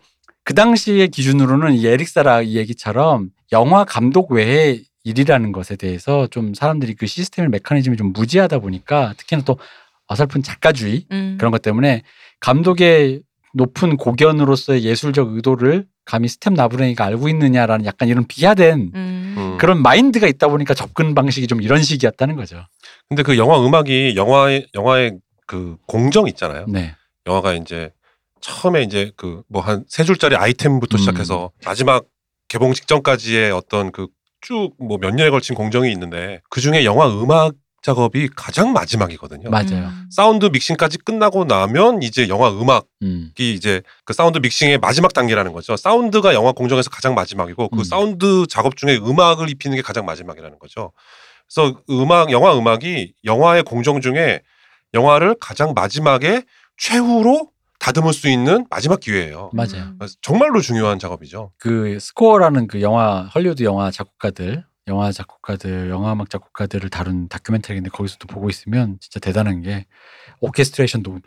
그 당시의 기준으로는 이 에릭 사라 이 얘기처럼 영화 감독 외에 일이라는 것에 대해서 좀 사람들이 그 시스템의 메커니즘이 좀 무지하다 보니까 특히나 또 어설픈 작가주의 음. 그런 것 때문에 감독의 높은 고견으로서의 예술적 의도를 감히 스텝 나부랭이가 알고 있느냐라는 약간 이런 비하된 음. 음. 그런 마인드가 있다 보니까 접근 방식이 좀 이런 식이었다는 거죠. 근데 그 영화 음악이 영화의 영화의 그 공정 있잖아요. 네. 영화가 이제 처음에 이제 그 뭐 한 세 줄짜리 아이템부터 음. 시작해서 마지막 개봉 직전까지의 어떤 그 쭉 뭐 몇 년에 걸친 공정이 있는데 그 중에 영화 음악 작업이 가장 마지막이거든요. 맞아요. 음. 사운드 믹싱까지 끝나고 나면 이제 영화 음악이 음. 이제 그 사운드 믹싱의 마지막 단계라는 거죠. 사운드가 영화 공정에서 가장 마지막이고 그 음. 사운드 작업 중에 음악을 입히는 게 가장 마지막이라는 거죠. 그래서 음악 영화 음악이 영화의 공정 중에 영화를 가장 마지막에 최후로 다듬을 수 있는 마지막 기회예요. 맞아요. 음. 정말로 중요한 작업이죠. 그 스코어라는 그 영화 헐리우드 영화 작곡가들, 영화 작곡가들, 영화 음악 작곡가들을 다룬 다큐멘터리인데 거기서도 보고 있으면 진짜 대단한 게 오케스트레이션도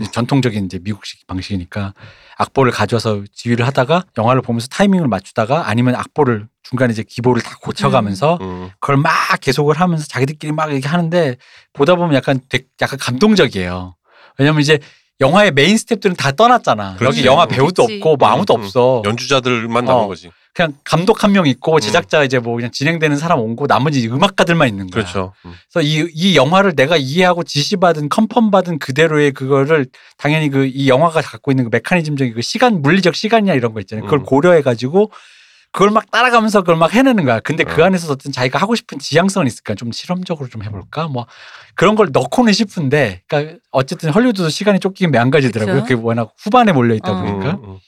이제 전통적인 이제 미국식 방식이니까 악보를 가져와서 지휘를 하다가 영화를 보면서 타이밍을 맞추다가 아니면 악보를 중간에 이제 기보를 다 고쳐가면서 음. 그걸 막 계속을 하면서 자기들끼리 막 이렇게 하는데 보다 보면 약간 되게 약간 감동적이에요. 왜냐면 이제 영화의 메인 스텝들은 다 떠났잖아. 그렇지. 여기 영화 배우도 그렇지. 없고 뭐 아무도 음, 음. 없어. 연주자들만 남은 어. 거지. 그냥 감독 한명 음. 있고 제작자 이제 뭐 그냥 진행되는 사람 온고 나머지 음악가들만 있는 거야. 그렇죠. 음. 그래서 이, 이 영화를 내가 이해하고 지시받은 confirm 받은 그대로의 그거를 당연히 그 이 영화가 갖고 있는 그 메커니즘적인 그 시간 물리적 시간이야 이런 거 있잖아요. 그걸 음. 고려해 가지고 그걸 막 따라가면서 그걸 막 해내는 거야. 근데 그 어. 안에서 어떤 자기가 하고 싶은 지향성은 있을까? 좀 실험적으로 좀 해볼까? 뭐 그런 걸 넣고는 싶은데, 그러니까 어쨌든 헐리우드도 시간이 쫓기긴 매한가지더라고요. 그게 워낙 후반에 몰려 있다 어. 보니까 음, 음.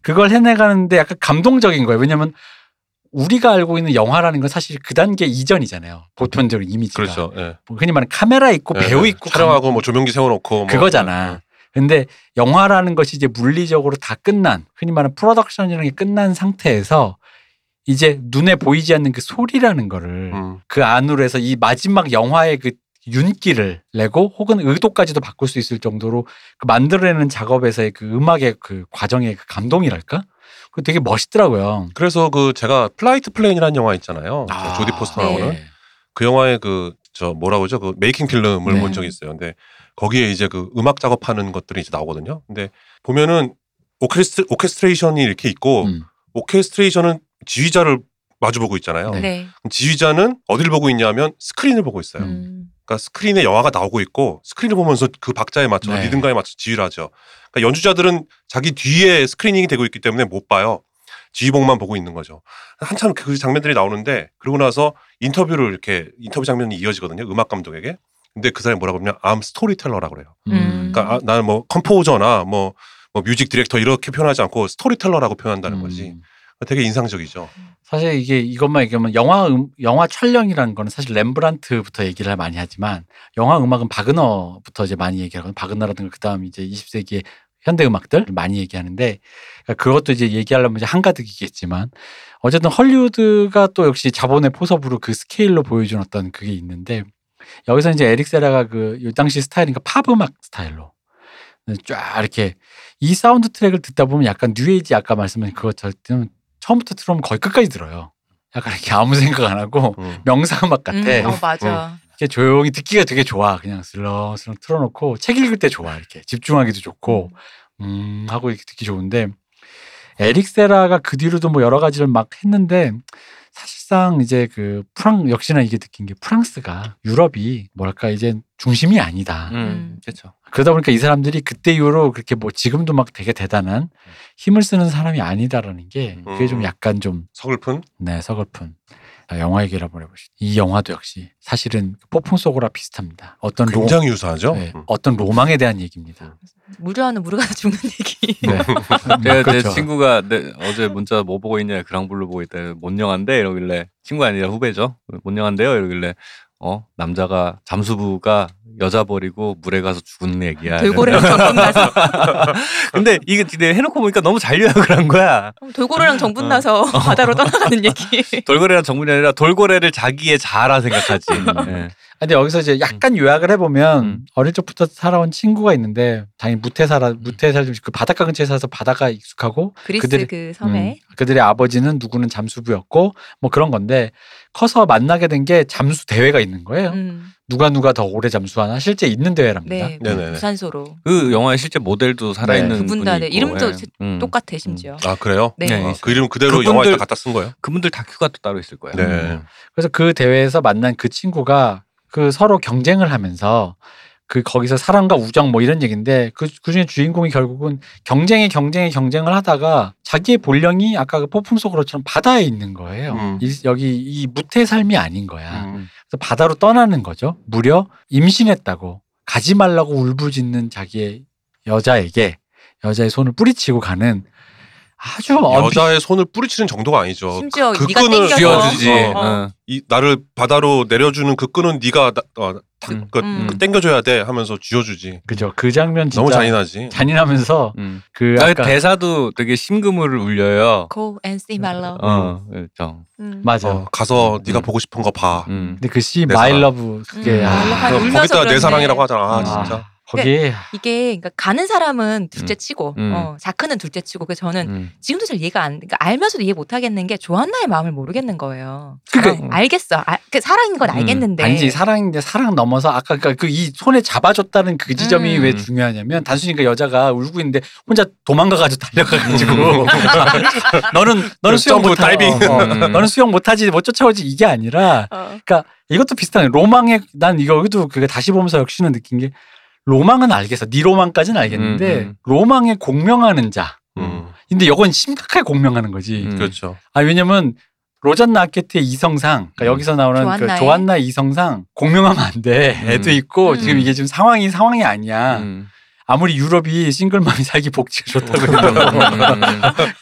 그걸 해내가는데 약간 감동적인 거예요. 왜냐면 우리가 알고 있는 영화라는 건 사실 그 단계 이전이잖아요. 보편적인 이미지가. 그렇죠. 예. 뭐 흔히 말하는 카메라 있고 예, 배우 예. 있고 촬영하고 뭐 조명기 세워놓고 뭐. 그거잖아. 근데 영화라는 것이 이제 물리적으로 다 끝난 흔히 말하는 프로덕션이라는 게 끝난 상태에서 이제 눈에 보이지 않는 그 소리라는 거를 음. 그 안으로 해서 이 마지막 영화의 그 윤기를 내고 혹은 의도까지도 바꿀 수 있을 정도로 그 만들어내는 작업에서의 그 음악의 그 과정의 그 감동이랄까? 그 되게 멋있더라고요. 그래서 그 제가 플라이트 플랜이라는 영화 있잖아요. 아, 조디 포스터 네. 나오는 그 영화의 그 저 뭐라고 그러죠? 그 making film을 네. 본 적이 있어요. 근데 거기에 이제 그 음악 작업하는 것들이 이제 나오거든요. 근데 보면은 orchest orchestration이 이렇게 있고 음. orchestration은 지휘자를 마주보고 있잖아요. 네. 네. 지휘자는 어디를 보고 있냐면 스크린을 보고 있어요. 음. 그러니까 스크린에 영화가 나오고 있고 스크린을 보면서 그 박자에 맞춰서 네. 리듬감에 맞춰서 지휘를 하죠. 그러니까 연주자들은 자기 뒤에 screening이 되고 있기 때문에 못 봐요. 지휘봉만 보고 있는 거죠. 한참 그 장면들이 나오는데 그러고 나서 인터뷰를 이렇게 인터뷰 장면이 이어지거든요. 음악 감독에게. 근데 그 사람이 뭐라고 하냐면 I'm storyteller라고 그래요. 음. 그러니까 아, 나는 뭐 composer나 뭐, 뭐 music director 이렇게 표현하지 않고 storyteller라고 표현한다는 거지. 음. 되게 인상적이죠. 사실 이게 이것만 얘기하면 영화 음, 영화 촬영이라는 거는 사실 렘브란트부터 얘기를 많이 하지만 영화 음악은 바그너부터 이제 많이 얘기하거든요. 바그너라든가 그다음 이제 20세기의 현대 음악들 많이 얘기하는데 그러니까 그것도 이제 얘기하려면 이제 한가득이겠지만 어쨌든 헐리우드가 또 역시 자본의 포섭으로 그 스케일로 보여준 어떤 그게 있는데 여기서 이제 에릭 세라가 그이 당시 스타일이니까 팝 음악 스타일로 쫙 이렇게 이 사운드 트랙을 듣다 보면 약간 뉴에이지 아까 말씀하신 그것처럼 처음부터 들어오면 거의 끝까지 들어요. 약간 이렇게 아무 생각 안 하고 음. 명상 음악 같아. 음, 어 맞아. 이렇게 조용히 듣기가 되게 좋아. 그냥 슬렁슬렁 틀어놓고 책 읽을 때 좋아. 이렇게 집중하기도 좋고 음 하고 이렇게 듣기 좋은데 에릭 세라가 그 뒤로도 뭐 여러 가지를 막 했는데 사실상 이제 그 프랑 역시나 이게 느낀 게 프랑스가 유럽이 뭐랄까 이제 중심이 아니다. 음, 그렇죠. 그러다 보니까 이 사람들이 그때 이후로 그렇게 뭐 지금도 막 되게 대단한 힘을 쓰는 사람이 아니다라는 게 그게 좀 음. 약간 좀 서글픈. 네, 서글픈. 자, 영화 얘기를 한번 해보시죠. 이 영화도 역시 사실은 폭풍 속으라 비슷합니다. 어떤 로, 굉장히 유사하죠. 네, 음. 어떤 로망에 대한 얘기입니다. 무료하는 무료가 죽는 *laughs* 얘기. 네. *laughs* 제가 그렇죠. 내 친구가 내, 어제 문자 뭐 보고 있냐 그랑블루 보고 있다 뭔 영화인데 이러길래 친구 아니라 후배죠 뭔 영화인데요 이러길래 어 남자가 잠수부가 여자 버리고 물에 가서 죽는 얘기야. 돌고래랑 정분 나서. *laughs* 근데 이게 근데 해놓고 보니까 너무 잘 요약을 한 거야. 돌고래랑 정분 나서 *laughs* 바다로 떠나가는 얘기. *laughs* 돌고래랑 정문이 아니라 돌고래를 자기의 자라 생각하지. 예. 아, 근데 여기서 이제 약간 요약을 해보면 음. 어릴 적부터 살아온 친구가 있는데 당연히 무태 살아 무태 살그 바닷가 근처에 살아서 바다가 익숙하고 그리스 그들이- 그 섬에. 음, 그들의 아버지는 누구는 잠수부였고 뭐 그런 건데 커서 만나게 된 게 잠수 대회가 있는 거예요. 음, 누가 누가 더 오래 잠수하나 실제 있는 대회랍니다. 네, 네네네. 부산소로 그 영화의 실제 모델도 살아있는 네. 그분 다 분이 네, 있고, 이름도 예. 음. 똑같아 심지어. 아 그래요? 네. 네. 아, 그 이름 그대로 그분들- 영화에 다 갖다 쓴 거예요? 그분들 다큐가 또 따로 있을 거예요 네. 그래서 그 대회에서 만난 그 친구가 그 서로 경쟁을 하면서 그 거기서 사랑과 우정 뭐 이런 얘기인데 그 그 중에 주인공이 결국은 경쟁에 경쟁에 경쟁을 하다가 자기의 본령이 아까 그 폭풍 속으로처럼 바다에 있는 거예요. 음. 이, 여기 이 무태 삶이 아닌 거야. 음. 그래서 바다로 떠나는 거죠. 무려 임신했다고 가지 말라고 울부짖는 자기의 여자에게 여자의 손을 뿌리치고 가는 아주 언 여자의 손을 뿌리치는 정도가 아니죠. 심지어 그 네가 끈을 쥐어주지 어, 어. 이 나를 바다로 내려주는 그 끈은 네가 나- 어, 탁, 음. 그, 음. 그 땡겨줘야 돼 하면서 쥐어주지. 그죠. 그 장면 진짜 너무 잔인하지. 잔인하면서 음. 그 아, 아까 대사도 되게 심금을 울려요 Go and see my love. 어 그렇죠 음. 맞아. 어, 가서 음. 네가 보고 싶은 거 봐. 음. 근데 그 my 사랑. love 그게 음, 아, 아, 그 거기다 내. 사랑이라고 하잖아. 아, 음. 진짜. 거기 이게 그러니까 가는 사람은 둘째 치고 음. 어, 자크는 둘째 치고 그래서 저는 음. 지금도 잘 이해가 안 그러니까 알면서도 이해 못 하겠는 게 조한나의 마음을 모르겠는 거예요. 그러니까- 사랑, 알겠어. 아, 그 사랑인 건 음, 알겠는데. 아니지 사랑인데 사랑 넘어서 아까 그 이 손에 잡아줬다는 그 지점이 음. 왜 중요하냐면 단순히 그 여자가 울고 있는데 혼자 도망가가지고 달려가가지고 *laughs* 너는 너는 수영 못하 다이빙. 어, 어. 음. *laughs* 너는 수영 못하지 못 쫓아오지 이게 아니라 어. 이것도 비슷한 로망의 난 이거 여기도 그 다시 보면서 역시나 느낀 게 로망은 알겠어 네 로망까지는 알겠는데 음, 음. 로망에 공명하는 자 음. 근데 이건 심각하게 공명하는 거지 음. 그렇죠. 아 왜냐면 로잔나 아케트의 이성상 그러니까 음. 여기서 나오는 그 조안나의? 조안나 이성상 공명하면 안 돼. 음. 애도 있고 음. 지금 이게 지금 상황이 상황이 아니야. 음. 아무리 유럽이 싱글맘이 살기 복지가 좋다고 음,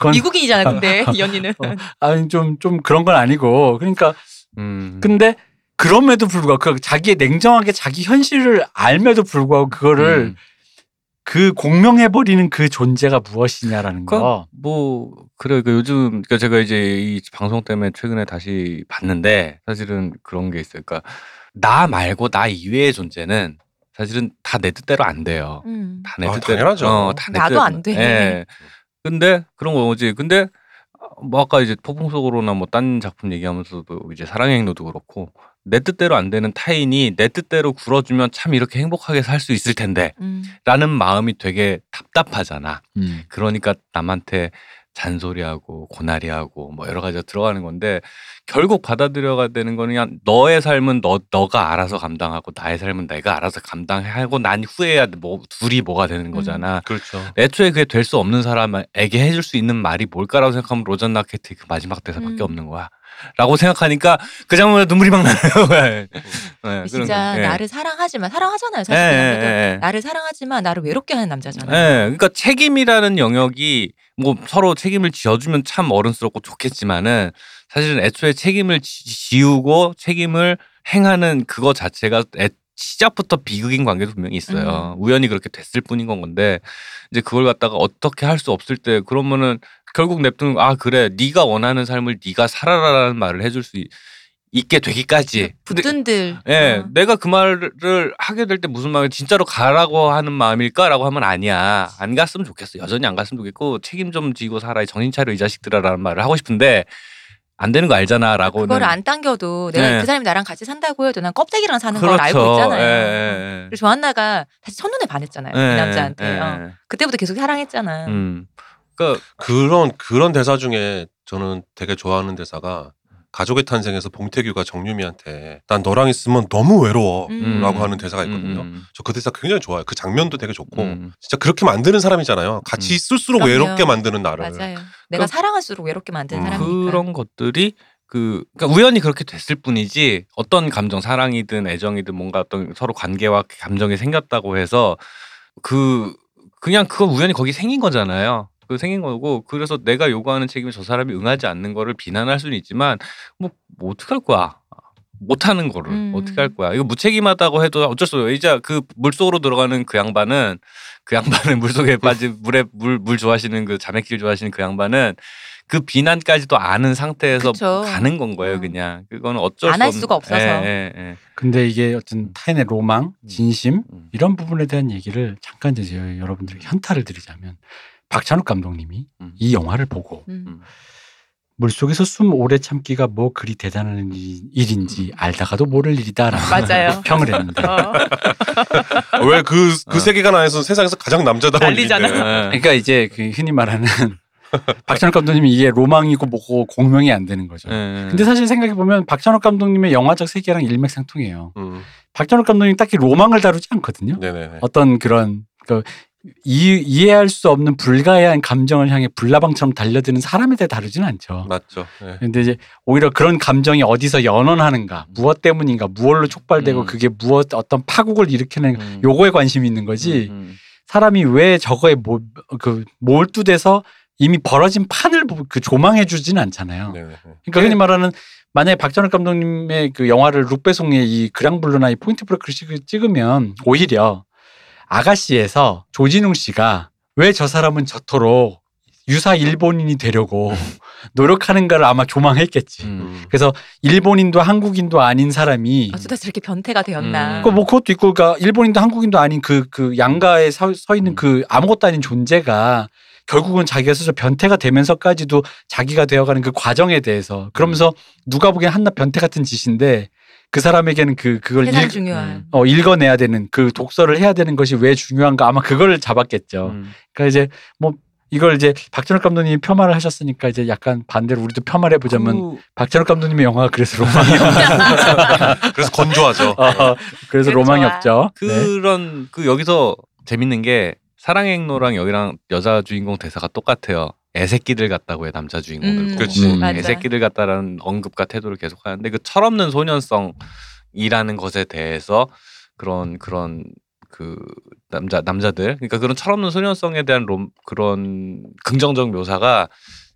해도 *laughs* 미국인이잖아 근데 *laughs* 이 언니는. 어. 아니 좀좀 그런 건 아니고 그러니까 음. 근데 그럼에도 불구하고 그 자기의 냉정하게 자기 현실을 알면도 불구하고 그거를 음. 그 공명해 버리는 그 존재가 무엇이냐라는 그, 거. 뭐 그래 그 요즘 그러니까 제가 이제 이 방송 때문에 최근에 다시 봤는데 사실은 그런 게 있어요. 그러니까 나 말고 나 이외의 존재는 사실은 다 내 뜻대로 안 돼요. 음. 다내 아, 뜻대로. 당연하죠. 어, 다내 나도 뜻대로. 안 돼. 예. 근데 그런 거지. 근데 뭐 아까 이제 폭풍 속으로나 뭐 딴 작품 얘기하면서도 이제 사랑의 행로도 그렇고 내 뜻대로 안 되는 타인이 내 뜻대로 굴어주면 참 이렇게 행복하게 살 수 있을 텐데 음. 라는 마음이 되게 답답하잖아. 음. 그러니까 남한테 잔소리하고 고나리하고 뭐 여러 가지가 들어가는 건데 결국 받아들여가 되는 거는 그냥 너의 삶은 너 너가 알아서 감당하고 나의 삶은 내가 알아서 감당하고 난 후에야 뭐 둘이 뭐가 되는 거잖아. 그렇죠. 애초에 그게 될 수 없는 사람에게 해줄 수 있는 말이 뭘까라고 생각하면 로전 나케트의 그 마지막 대사밖에 음. 없는 거야. 라고 생각하니까 그 장면에 눈물이 막 나요. *laughs* 네, 그런 진짜 거. 예. 나를 사랑하지만 사랑하잖아요. 예, 사실 그 남자도 예, 예. 나를 사랑하지만 나를 외롭게 하는 남자잖아요. 예, 그러니까 책임이라는 영역이 뭐 서로 책임을 지어주면 참 어른스럽고 좋겠지만은 사실은 애초에 책임을 지- 지우고 책임을 행하는 그거 자체가 애- 시작부터 비극인 관계도 분명히 있어요. 우연히 그렇게 됐을 뿐인 건 건데 이제 그걸 갖다가 어떻게 할 수 없을 때 그러면은 결국 냅두는 거, 아 그래 네가 원하는 삶을 네가 살아라라는 말을 해줄 수 있- 있게 되기까지. 근데 붙든들. 예, 어. 내가 그 말을 하게 될 때 무슨 마음이 진짜로 가라고 하는 마음일까라고 하면 아니야. 안 갔으면 좋겠어. 여전히 안 갔으면 좋겠고 책임 좀 지고 살아. 정신 차려 이 자식들아라는 말을 하고 싶은데 안 되는 거 알잖아라고는. 그거를 안 당겨도 내가 네. 그 사람이 나랑 같이 산다고 해도 난 껍데기랑 사는 그렇죠. 걸 알고 있잖아요. 예, 예, 예. 그리고 조한나가 다시 첫눈에 반했잖아요. 예, 그 남자한테. 예, 어. 그때부터 계속 사랑했잖아. 음. 그러니까 그런 그런 대사 중에 저는 되게 좋아하는 대사가 가족의 탄생에서 봉태규가 정유미한테 난 너랑 있으면 너무 외로워라고 음. 하는 대사가 있거든요. 음, 저그 대사 굉장히 좋아요. 그 장면도 되게 좋고 음. 진짜 그렇게 만드는 사람이잖아요. 같이 음. 있을수록 그럼요. 외롭게 만드는 나를. 맞아요. 내가 사랑할수록 외롭게 만드는 음. 사람이니까. 그런 것들이 그 그러니까 우연히 그렇게 됐을 뿐이지 어떤 감정 사랑이든 애정이든 뭔가 어떤 서로 관계와 감정이 생겼다고 해서 그 그냥 그건 우연히 거기 생긴 거잖아요. 그 생긴 거고 그래서 내가 요구하는 책임에 저 사람이 응하지 않는 거를 비난할 수는 있지만 뭐, 뭐 어떻게 할 거야 못하는 거를 음. 어떻게 할 거야 이거 무책임하다고 해도 어쩔 수 없어요 이제 그 물속으로 들어가는 그 양반은 그 양반은 *laughs* 물속에 빠진 물에 물 물 좋아하시는 그 자매길 좋아하시는 그 양반은 그 비난까지도 아는 상태에서 그쵸. 가는 건 거예요 어. 그냥 그거는 어쩔 안수할 없- 수가 없어서. 예, 예, 예. 근데 이게 어떤 타인의 로망, 진심 음. 이런 부분에 대한 얘기를 잠깐 이제 여러분들에게 현타를 드리자면 박찬욱 감독님이 음. 이 영화를 보고 음. 물속에서 숨 오래 참기가 뭐 그리 대단한 일- 일인지 알다가도 모를 일이다라는. *laughs* 평을 했는데 어. *laughs* 왜그그 어. 세계관 안에서 세상에서 가장 남자다운 난리잖아. 일인데. 예. 그러니까 이제 그 흔히 말하는 *laughs* 박찬욱 감독님이 이게 로망이고 뭐고 공명이 안 되는 거죠. 예. 근데 사실 생각해 보면 박찬욱 감독님의 영화적 세계랑 일맥상통해요. 음. 박찬욱 감독님 딱히 로망을 다루지 않거든요. 네네네. 어떤 그런 그 이, 이해할 수 없는 불가해한 감정을 향해 불나방처럼 달려드는 사람에 대해 다루지는 않죠. 맞죠. 네. 근데 이제 오히려 그런 감정이 어디서 연원하는가, 무엇 때문인가, 무엇로 촉발되고 음. 그게 무엇 어떤 파국을 일으키는 음. 요거에 관심이 있는 거지. 음, 사람이 왜 저거에 몰, 그 몰두돼서 이미 벌어진 판을 보- 그 조망해 주지는 않잖아요. 네네. 그러니까 흔히 말하는 만약에 박전욱 감독님의 그 영화를 룩배송의 이 그랑블루나 이 포인트 브레이크를 찍으면 오히려 아가씨에서 조진웅 씨가 왜 저 사람은 저토록 유사 일본인이 되려고 *laughs* 노력하는가를 아마 조망했겠지. 음. 음. 그래서 일본인도 한국인도 아닌 사람이 어쩌다 저렇게 변태가 되었나. 음. 그뭐 그것도 있고 그러니까 일본인도 한국인도 아닌 그그 양가에 서, 서 있는 음. 그 아무것도 아닌 존재가 결국은 자기가 스스로 변태가 되면서까지도 자기가 되어가는 그 과정에 대해서 그러면서 누가 보기엔 한낱 변태 같은 짓인데 그 사람에게는 그 그걸 중요한. 음. 어, 읽어내야 되는 그 독서를 해야 되는 것이 왜 중요한가 아마 그걸 잡았겠죠. 음. 그러니까 이제 뭐 이걸 이제 박찬욱 감독님이 표말을 하셨으니까 이제 약간 반대로 우리도 표말해 보자면 그- 박찬욱 감독님의 영화가 그래서 로망이 *laughs* 없 그래서 건조하죠. *laughs* 어, 그래서 로망이. 없죠. 네. 그런 그 여기서 재밌는 게 사랑의 행로랑 여기랑 여자 주인공 대사가 똑같아요. 애새끼들 같다고 해 남자 주인공들. 음. 그치. 음. 애새끼들 같다라는 언급과 태도를 계속 하는데 그 철없는 소년성이라는 것에 대해서 그런 그런 그 남자 남자들 그러니까 그런 철없는 소년성에 대한 롬, 그런 긍정적 묘사가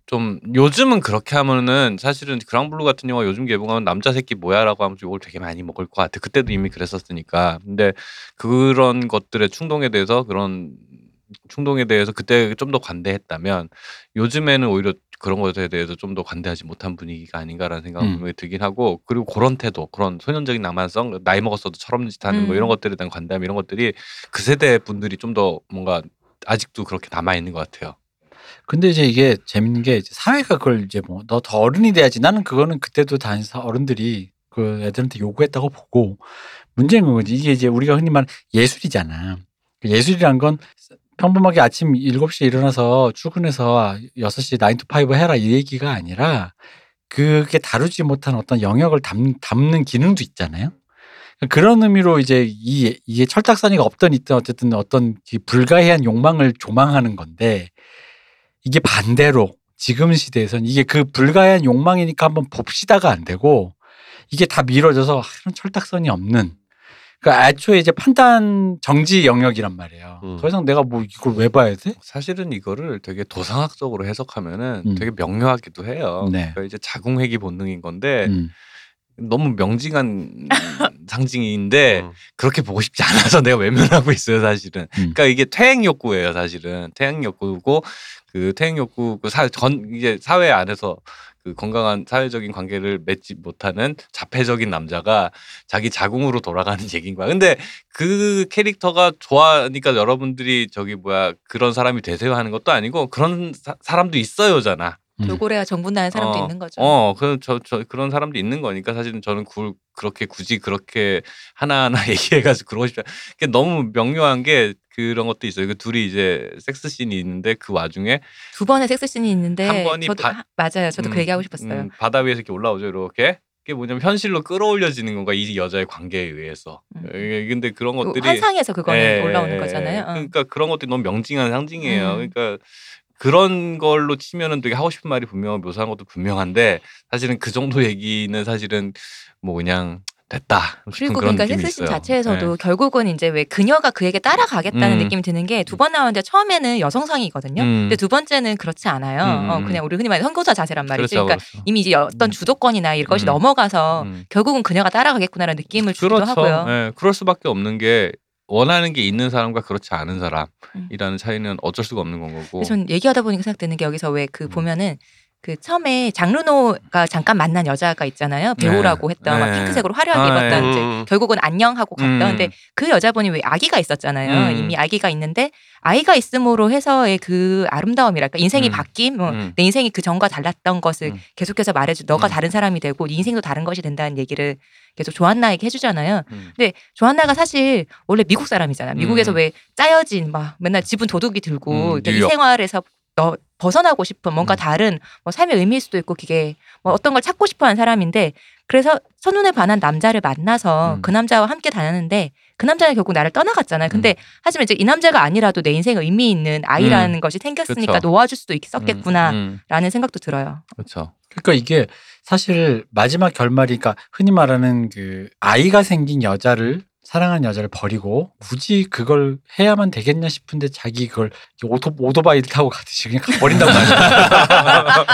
좀 요즘은 그렇게 하면은 사실은 그랑블루 같은 영화 요즘 개봉하면 남자 새끼 뭐야라고 하면 욕을 되게 많이 먹을 것 같아. 그때도 이미 그랬었으니까. 근데 그런 것들의 충동에 대해서 그런 충동에 대해서 그때 좀 더 관대했다면 요즘에는 오히려 그런 것에 대해서 좀 더 관대하지 못한 분위기가 아닌가라는 생각이 음. 들긴 하고 그리고 그런 태도 그런 소년적인 낭만성 나이 먹었어도 철없는 짓 하는 뭐 음. 이런 것들에 대한 관대함 이런 것들이 그 세대 분들이 좀 더 뭔가 아직도 그렇게 남아 있는 것 같아요. 근데 이제 이게 재밌는 게 이제 사회가 그걸 이제 뭐 너 더 어른이 돼야지 나는 그거는 그때도 다 어른들이 그 애들한테 요구했다고 보고 문제는 그거지 이게 이제 우리가 흔히 말하는 예술이잖아 그 예술이란 건 평범하게 아침 7시에 일어나서 출근해서 6시 9to5 해라 이 얘기가 아니라 그게 다루지 못한 어떤 영역을 담, 담는 기능도 있잖아요. 그런 의미로 이제 이, 이게 철딱서니가 없던 있든 어쨌든 어떤 그 불가해한 욕망을 조망하는 건데 이게 반대로 지금 시대에선 이게 그 불가해한 욕망이니까 한번 봅시다가 안 되고 이게 다 미뤄져서 이런 철딱선이 없는 그 애초에 이제 판단 정지 영역이란 말이에요. 음. 더 이상 내가 뭐 이걸 왜 봐야 돼? 사실은 이거를 되게 도상학적으로 해석하면은 음. 되게 명료하기도 해요. 네. 그러니까 이제 자궁회귀 본능인 건데 음. 너무 명징한 *laughs* 상징인데 음. 그렇게 보고 싶지 않아서 내가 외면하고 있어요, 사실은. 음. 그러니까 이게 퇴행 욕구예요, 사실은. 퇴행 욕구고 그 퇴행 욕구 그사전 이제 사회 안에서 그 건강한 사회적인 관계를 맺지 못하는 자폐적인 남자가 자기 자궁으로 돌아가는 *laughs* 얘기인 거야. 근데 그 캐릭터가 좋아하니까 여러분들이 저기 뭐야 그런 사람이 되세요 하는 것도 아니고 그런 사, 사람도 있어요잖아. 음. 돌고래야 정분나는 사람도 어, 있는 거죠. 어, 그, 저, 저, 그런 사람도 있는 거니까 사실은 저는 그, 그렇게 굳이 그렇게 하나하나 *laughs* 얘기해가지고 그러고 않 그게 너무 명료한 게 그런 것도 있어요. 그 둘이 이제 섹스 씬이 있는데 그 와중에 두 번의 섹스 씬이 있는데 한 번이 저도 바- 하- 맞아요. 저도 음, 그 얘기하고 싶었어요. 음, 바다 위에서 이렇게 올라오죠, 이렇게. 그게 뭐냐면 현실로 끌어올려지는 건가 이 여자의 관계에 의해서. 음. 예, 근데 그런 그 것들이 환상에서 그거는 예, 올라오는 예, 거잖아요. 어. 그러니까 그런 것들이 너무 명징한 상징이에요. 음. 그러니까 그런 걸로 치면은 되게 하고 싶은 말이 분명 묘사한 것도 분명한데 사실은 그 정도 *laughs* 얘기는 사실은 뭐 그냥 됐다 그리고 그러니까 섹스씬. 자체에서도 예. 결국은 이제 왜 그녀가 그에게 따라가겠다는 음. 느낌이 드는 게 두 번 나오는데 처음에는 여성상이거든요. 음. 근데 두 번째는 그렇지 않아요. 음, 어, 음. 그냥 우리 흔히 말하는 선고자 자세란 말이지. 그렇죠, 그러니까 그렇죠. 이미 이제 어떤 음. 주도권이나 이것이 음. 넘어가서 음. 결국은 그녀가 따라가겠구나라는 느낌을 주기도 그렇죠. 하고요. 예, 그럴 수밖에 없는 게 원하는 게 있는 사람과 그렇지 않은 음. 사람이라는 차이는 어쩔 수가 없는 건 거고. 전 얘기하다 보니까 생각드는 게 여기서 왜그 음. 보면은 그 처음에 장르노가 잠깐 만난 여자가 있잖아요. 배우라고 했던 막 네. 핑크색으로 화려하게 아, 입었던 네. 이제 음. 결국은 안녕하고 갔다. 음. 근데 그 여자분이 왜 아기가 있었잖아요. 음. 이미 아기가 있는데 아이가 있음으로 해서의 그 아름다움이랄까 인생이 음. 바뀜, 뭐 음. 내 인생이 그 전과 달랐던 것을 음. 계속해서 말해줘. 너가 음. 다른 사람이 되고 네 인생도 다른 것이 된다는 얘기를 계속 조한나에게 해주잖아요. 음. 근데 조한나가 사실 원래 미국 사람이잖아. 미국에서 음. 왜 짜여진 막 맨날 지분 도둑이 들고 음, 그러니까 이. 생활에서 너 벗어나고 싶은 뭔가 음. 다른 뭐 삶의 의미일 수도 있고 그게 뭐 어떤 걸 찾고 싶어하는 사람인데 그래서 첫눈에 반한 남자를 만나서 음. 그 남자와 함께 다녔는데 그 남자는 결국 나를 떠나갔잖아요. 근데 하지만 이제 이 남자가 아니라도 내 인생에 의미 있는 아이라는 것이 생겼으니까 그쵸. 놓아줄 수도 있었겠구나라는 음, 음. 생각도 들어요. 그렇죠. 그러니까 이게 사실 마지막 결말이 그러니까 흔히 말하는 그 아이가 생긴 여자를 사랑하는 여자를 버리고 굳이 그걸 해야만 되겠냐 싶은데 자기 그걸 오토, 오토바이를 타고 가듯이 그냥 버린단 말이야.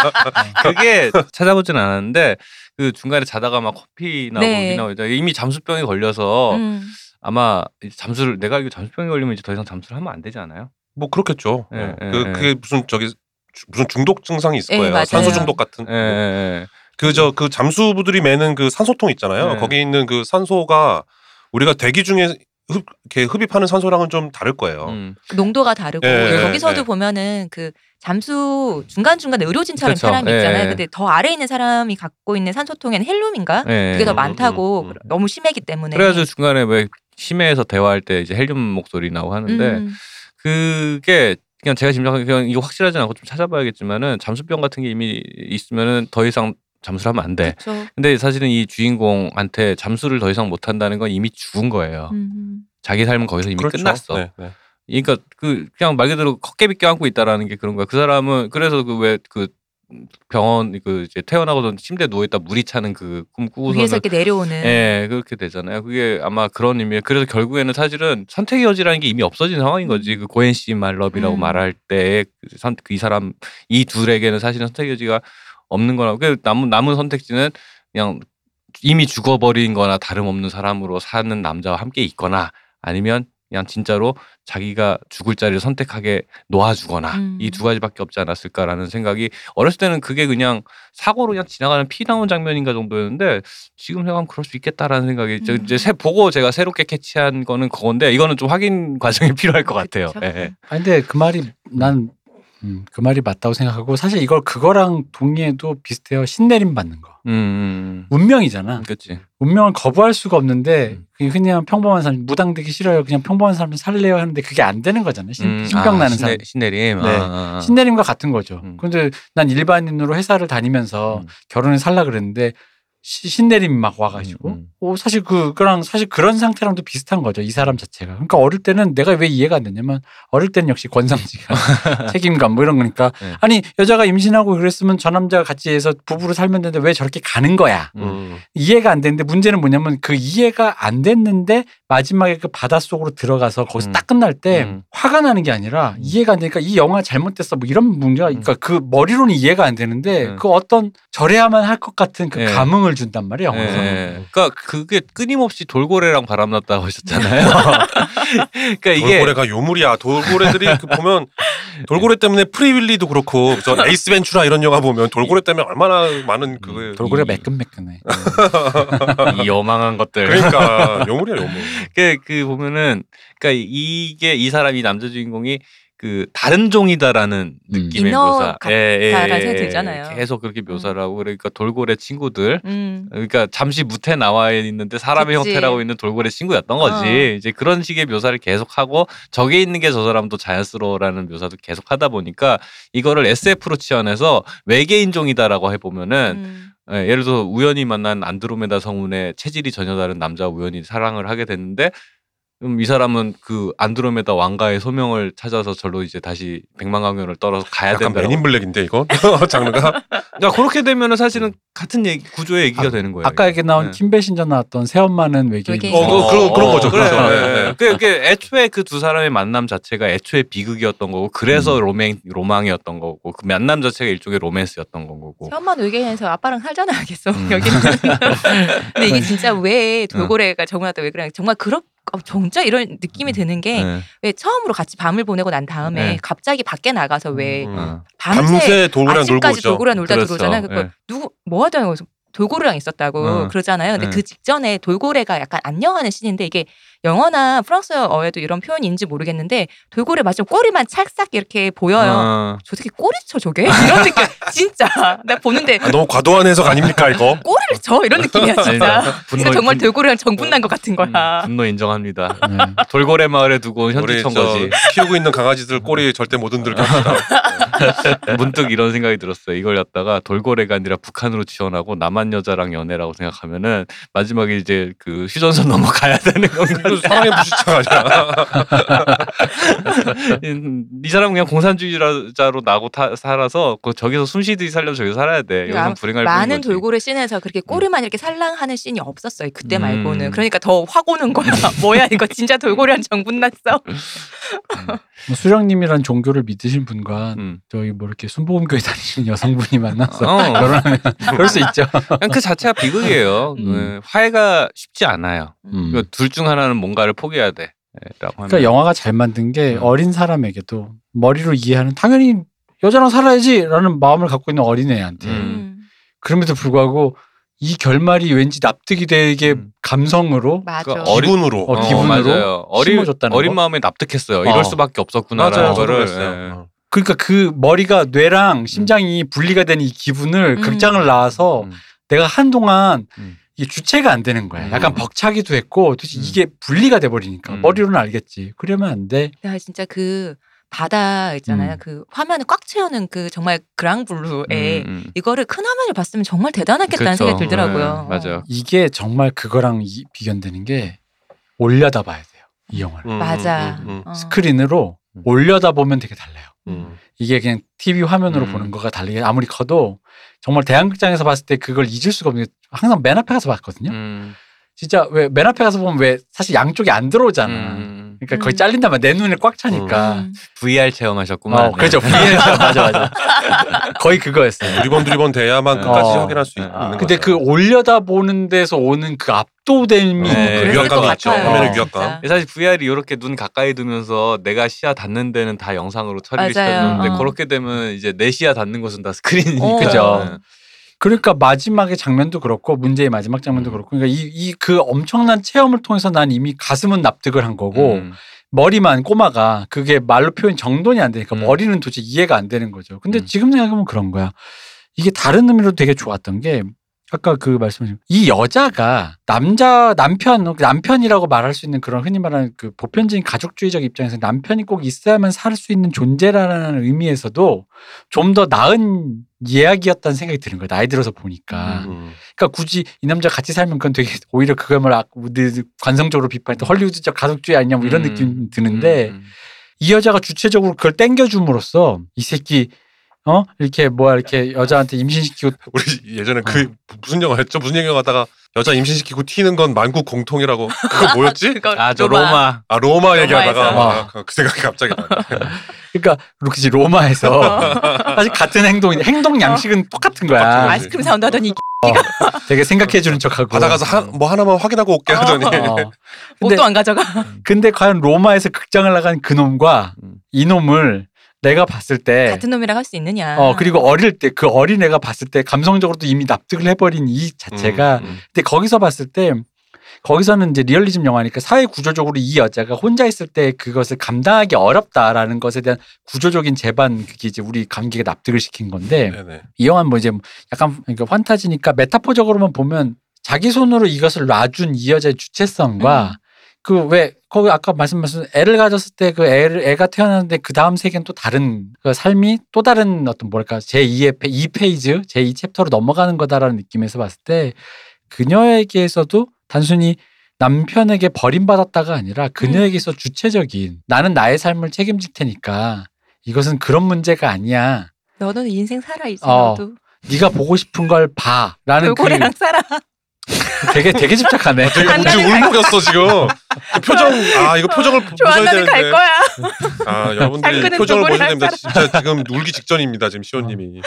*laughs* 그게 찾아보진 않았는데 그 중간에 자다가 막 커피나 네. 목이나 이제 이미 잠수병에 걸려서 음. 아마 잠수를 내가 알기로 잠수병에 걸리면 이제 더 이상 잠수를 하면 안 되지 않아요? 뭐 그렇겠죠. 예, 어. 예, 그 예. 그게 무슨 저기 주- 무슨 중독 증상이 있을 예, 거예요. 맞아요. 산소 중독 같은. 예. 그저그 잠수부들이 매는 그 산소통 있잖아요. 네. 거기 있는 그 산소가 우리가 대기 중에 흡, 이렇게 흡입하는 산소랑은 좀 다를 거예요. 음. 그 농도가 다르고 예, 거기서도 예. 보면은 그 잠수 중간 중간에 의료진처럼 그렇죠. 사람이 있잖아요. 예. 근데 더 아래 에 있는 사람이 갖고 있는 산소통에는 헬륨인가? 예. 그게 더 음, 많다고 음, 음. 너무 심하기 때문에. 그래가지고 중간에 왜 심해에서 대화할 때 이제 헬륨 목소리 나고 하는데 음, 그게 그냥 제가 짐작하기에 그냥 이거 확실하지 않고 좀 찾아봐야겠지만은 잠수병 같은 게 이미 있으면은 더 이상 잠수를 하면 안 돼. 그렇죠. 근데 사실은 이 주인공한테 잠수를 더 이상 못 한다는 건 이미 죽은 거예요. 음. 자기 삶은 거기서 이미 그렇죠. 끝났어. 네, 네. 그러니까 그 그냥 말 그대로 헛개비 껴안고 있다라는 게 그런 거야. 그 사람은 그래서 그 왜 그 병원 그 이제 태어나고서 침대에 누워 있다 물이 차는 그 꿈 꾸고서는 위에서 이렇게 내려오는. 예, 그렇게 되잖아요. 그게 아마 그런 의미에 그래서 결국에는 사실은 선택의 여지라는 게 이미 없어진 상황인 거지. 그 고엔 씨 말럽이라고 음. 말할 때그 선- 그이 사람 이 둘에게는 사실은 선택의 여지가 없는 거라고. 그 남은 남은 선택지는 그냥 이미 죽어버린 거나 다름없는 사람으로 사는 남자와 함께 있거나 아니면 그냥 진짜로 자기가 죽을 자리를 선택하게 놓아주거나 음. 이두 가지밖에 없지 않았을까라는 생각이 어렸을 때는 그게 그냥 사고로 그냥 지나가는 피 나온 장면인가 정도였는데 지금 생각하면 그럴 수 있겠다라는 생각이 저 음. 이제 새 보고 제가 새롭게 캐치한 거는 그건데 이거는 좀 확인 과정이 *laughs* 필요할 것 같아요. 그쵸? 예, 예. 아니 근데 그 말이 난 음, 그 말이 맞다고 생각하고 사실 이걸 그거랑 동의해도 비슷해요. 신내림 받는 거. 음, 음, 운명이잖아. 음. 그치. 운명을 거부할 수가 없는데 음. 그냥 평범한 사람 무당되기 싫어요. 그냥 평범한 사람 살래요 하는데 그게 안 되는 거잖아요. 신, 음, 신병 아, 나는 신내- 사람. 신내 림. 네. 아, 아, 아. 신내림과 같은 거죠. 음. 근데 난 일반인으로 회사를 다니면서 음. 결혼을 살라 그랬는데 시- 신내림이 막 와가지고 음, 음. 어, 사실 그 그랑 사실 그런 상태랑도 비슷한 거죠. 이 사람 자체가. 그러니까 어릴 때는 내가 왜 이해가 안 됐냐면 어릴 때는 역시 권상지가 *laughs* 책임감 뭐 이런 거니까 네. 아니 여자가 임신하고 그랬으면 저 남자가 같이 해서 부부로 살면 되는데 왜 저렇게 가는 거야. 음. 음. 이해가 안 되는데 문제는 뭐냐면 그 이해가 안 됐는데 마지막에 그 바닷속으로 들어가서 거기서 음. 딱 끝날 때 음. 화가 나는 게 아니라 이해가 안 되니까 이 영화 잘못됐어 뭐 이런 문제가 그러니까 그 머리로는 이해가 안 되는데 음. 그 어떤 저래야만 할 것 같은 그 예. 감흥을 준단 말이에요. 예. 그러니까 그게 끊임없이 돌고래랑 바람났다고 하셨잖아요. *laughs* 그러니까 이게 돌고래가 요물이야. 돌고래들이 그 보면 돌고래 때문에 프리윌리도 그렇고 저 *laughs* 에이스 벤츄라 이런 영화 보면 돌고래 때문에 얼마나 많은 그 음, 돌고래 이- 매끈매끈해. *laughs* 이 요망한 것들. 그러니까 요물이야 요물. 그, 그 보면은 그러니까 이게 이 사람 이 남자 주인공이 그 다른 종이다라는 음. 느낌의 인어 묘사. 예, 같다라는 생각이 들잖아요. 계속 그렇게 묘사를 하고 그러니까 돌고래 친구들. 음. 그러니까 잠시 뭍에 나와 있는데 사람의 그치. 형태를 하고 있는 돌고래 친구였던 거지. 어. 이제 그런 식의 묘사를 계속 하고 저게 있는 게 저 사람도 자연스러워라는 묘사도 계속 하다 보니까 이거를 SF로 치환해서 외계인 종이다라고 해 보면은 음. 예, 예를 들어 우연히 만난 안드로메다 성운의 체질이 전혀 다른 남자 우연히 사랑을 하게 됐는데 음, 이 사람은 그 안드로메다 왕가의 소명을 찾아서 절로 이제 다시 백만강연을 떨어서 가야 약간 된다. 맨인 블랙인데 이거 *laughs* 장르가. 그러니까 그렇게 되면은 사실은 같은 얘기, 구조의 얘기가 되는 거예요. 아까 얘기 나온 네. 김 배신자 나왔던 새엄마는 외계인. 외계인. 어, 그, 그런 그런 거죠. 그래. 그렇죠. 예, 예. 그, 그 애초에 그 두 사람의 만남 자체가 애초에 비극이었던 거고 그래서 음. 로맨 로망이었던 거고 그 만남 자체가 일종의 로맨스였던 건 거고. 처음만 외계인에서 아빠랑 살잖아 계속 음. 여기는. *laughs* 근데 이게 진짜 왜 돌고래가 정하다 왜 그래? 정말 그렇 어, 진짜 이런 느낌이 드는 게왜 네. 처음으로 같이 밤을 보내고 난 다음에 네. 갑자기 밖에 나가서 왜 음. 어. 밤새, 밤새 돌고래랑 놀고 아침까지 있죠. 돌고래랑 놀다 그렇죠. 들어오잖아요. 그거 네. 누구 뭐 하던 거기서 돌고래랑 있었다고 어. 그러잖아요. 근데 네. 그 직전에 돌고래가 약간 안녕하는 씬인데 이게 영어나 프랑스어에도 이런 표현이 있는지 모르겠는데 돌고래 맞으면 꼬리만 찰싹 이렇게 보여요. 어. 저 새끼 꼬리 쳐 저게 이런 느낌 *laughs* 진짜 나 보는데 아, 너무 과도한 해석 아닙니까 이거? *laughs* 꼬리를 쳐 이런 느낌이야 진짜. 진짜 정말 돌고래랑 정분난 것 같은 음, 거야. 분노 인정합니다. 네. 돌고래 마을에 두고 온 우리 현지천 저 거지. 키우고 있는 강아지들 꼬리 절대 못 흔들게 합시다. *laughs* *laughs* 문득 이런 생각이 들었어요. 이걸 갖다가 돌고래가 아니라 북한으로 지원하고 남한 여자랑 연애라고 생각하면은 마지막에 이제 그 휴전선 넘어가야 되는 건가? 부시창 아니야? 이 사람 은 그냥 공산주의자로 나고 타, 살아서 그 저기서 숨쉬듯이 살려면 저기서 살아야 돼. 여기서 그러니까 불행할 많은. 돌고래 씬에서 그렇게 꼬리만 이렇게 살랑하는 씬이 없었어요. 그때 음. 말고는. 그러니까 더 확 오는 거야. *laughs* 뭐야 이거 진짜 돌고래랑 정분 났어. 뭐 수령님이란 종교를 믿으신 분과 음. 저희 뭐 이렇게 순복음교회 *laughs* 다니시는 여성분이 만나서 어. 결혼하면 그럴 수 있죠. 그냥 그 자체가 비극이에요. 음. 네, 화해가 쉽지 않아요. 음. 그러니까 둘중 하나는 뭔가를 포기해야 돼. 그러니까 영화가 잘 만든 게 음. 어린 사람에게도 머리로 이해하는 당연히 여자랑 살아야지라는 마음을 갖고 있는 어린애한테 음. 음. 그럼에도 불구하고 이 결말이 왠지 납득이 되게 음. 감성으로 맞아. 그 어리- 기분으로. 어, 어, 기분으로 맞아요. 어린 심어줬다는 어린 거? 마음에 납득했어요. 이럴 어. 수밖에 없었구나라는 거를. 그러니까 그 머리가 뇌랑 심장이 분리가 되는 이 기분을 음. 극장을 나와서 음. 내가 한동안 음. 이게 주체가 안 되는 거야. 음. 약간 벅차기도 했고 도대체 음. 이게 분리가 돼 버리니까 음. 머리로는 알겠지. 그러면 안 돼. 나 진짜 그 바다 있잖아요. 음. 그 화면을 꽉 채우는 그 정말 그랑블루에 음, 음. 이거를 큰 화면을 봤으면 정말 대단했겠다는 그렇죠. 생각이 들더라고요. 네, 맞아요. 이게 정말 그거랑 이- 비견되는 게 올려다 봐야 돼요. 이 영화를. 음, 맞아. 음, 음, 어. 스크린으로 음. 올려다 보면 되게 달라요. 음. 이게 그냥 TV 화면으로 음. 보는 거가 다르게 아무리 커도 정말 대한극장에서 봤을 때 그걸 잊을 수가 없는 게 항상 맨 앞에 가서 봤거든요. 음. 진짜 왜 맨 앞에 가서 보면 왜 사실 양쪽이 안 들어오잖아. 음. 그러니까 거의 음. 잘린단 말이야. 내 눈을 꽉 차니까. 음. VR 체험하셨구만. 어, 그죠. VN에서 *laughs* 맞아 맞아. 거의 그거였어요. 두리번 두리번 돼야만 끝까지 어. 확인할 수 아, 있는 근데 그. 올려다 보는 데서 오는 그 압도됨이 네, 그랬을 위압감이 것 있죠. 같아요, 화면의. 위압감. 사실 VR이 이렇게 눈 가까이 두면서 내가 시야 닿는 데는 다 영상으로 처리를. 시켰는데 어. 그렇게 되면 이제 내 시야 닿는 곳은 다 스크린이니까. 어. 그죠. 그러니까 마지막의 장면도 그렇고 문제의 마지막 장면도 음. 그렇고 그러니까 이 이 그 엄청난 체험을 통해서 난 이미 가슴은 납득을 한 거고 음. 머리만 꼬마가 그게 말로 표현 정돈이 안 되니까 음. 머리는 도대체 이해가 안 되는 거죠. 근데 음. 지금 생각하면 그런 거야. 이게 다른 의미로 되게 좋았던 게 아까 그 말씀하신 이 여자가 남자 남편 남편이라고 말할 수 있는 그런 흔히 말하는 그 보편적인 가족주의적 입장에서 남편이 꼭 있어야만 살 수 있는 존재라는 의미에서도 좀 더 나은 이야기였다는 생각이 드는 거야. 나이 들어서 보니까. 음. 그러니까 굳이 이 남자 같이 살면 그건 되게 오히려 그걸 아- 늘 관성적으로 비판했던 헐리우드적 가족주의 아니냐 뭐 이런 음. 느낌 드는데 음. 이 여자가 주체적으로 그걸 땡겨줌으로써 이 새끼 어 이렇게 뭐야 이렇게 여자한테 임신시키고 *laughs* 우리 예전에 그 무슨 영화였죠? 무슨 영화 하다가 여자 임신시키고 튀는 건 만국 공통이라고 그거 *laughs* 뭐였지? 그거 아, 저 로마. 아 로마 얘기하다가. 아, 그- 그 생각이 갑자기 나. *laughs* 그러니까 그렇지 로마에서 *laughs* 사실 같은 행동이 행동 양식은 똑같은 거야. 똑같은. 아이스크림 사온다 하더니 되게 생각해 주는 척하고 바다 가서 한, 뭐 하나만 확인하고 올게 하더니 어. 근데 옷도 안 가져가. 근데 과연 로마에서 극장을 나간 그 놈과 음. 이 놈을 내가 봤을 때 같은 놈이랑 할수 있느냐. 어 그리고 어릴 때 그 어린 애가 봤을 때 감성적으로도 이미 납득을 해버린 이 자체가 음. 근데 거기서 봤을 때 거기서는 이제 리얼리즘 영화니까 사회 구조적으로 이 여자가 혼자 있을 때 그것을 감당하기 어렵다라는 것에 대한 구조적인 제반 그게 이제 우리 감기가 납득을 시킨 건데 네네. 이 영화는 뭐 이제 약간 그러니까 환타지니까 메타포적으로만 보면 자기 손으로 이것을 놔준 이 여자의 주체성과 그왜 거기 아까 말씀하신 애를 가졌을 때 그 애를 애가 태어났는데 그 다음 세계는 또 다른 그 삶이 또 다른 어떤 뭐랄까 제 2의 2 페이지 제 2 챕터로 넘어가는 거다라는 느낌에서 봤을 때 그녀에게서도 단순히 남편에게 버림받았다가 아니라 그녀에게서 주체적인 나는 나의 삶을 책임질 테니까 이것은 그런 문제가 아니야. 너는 인생 살아 이제 어. 너도. 네가 보고 싶은 걸 봐라는 그 돌고래랑 살아. 되게 되게 집착하네. 되게 울먹였어 지금. 그 표정 아 이거 표정을 보- 보셔야 조한나는 갈 되는데. 거야. 아 여러분들이 표정을 보셔야 됩니다. 할 진짜 지금 울기 직전입니다. 지금 시호님이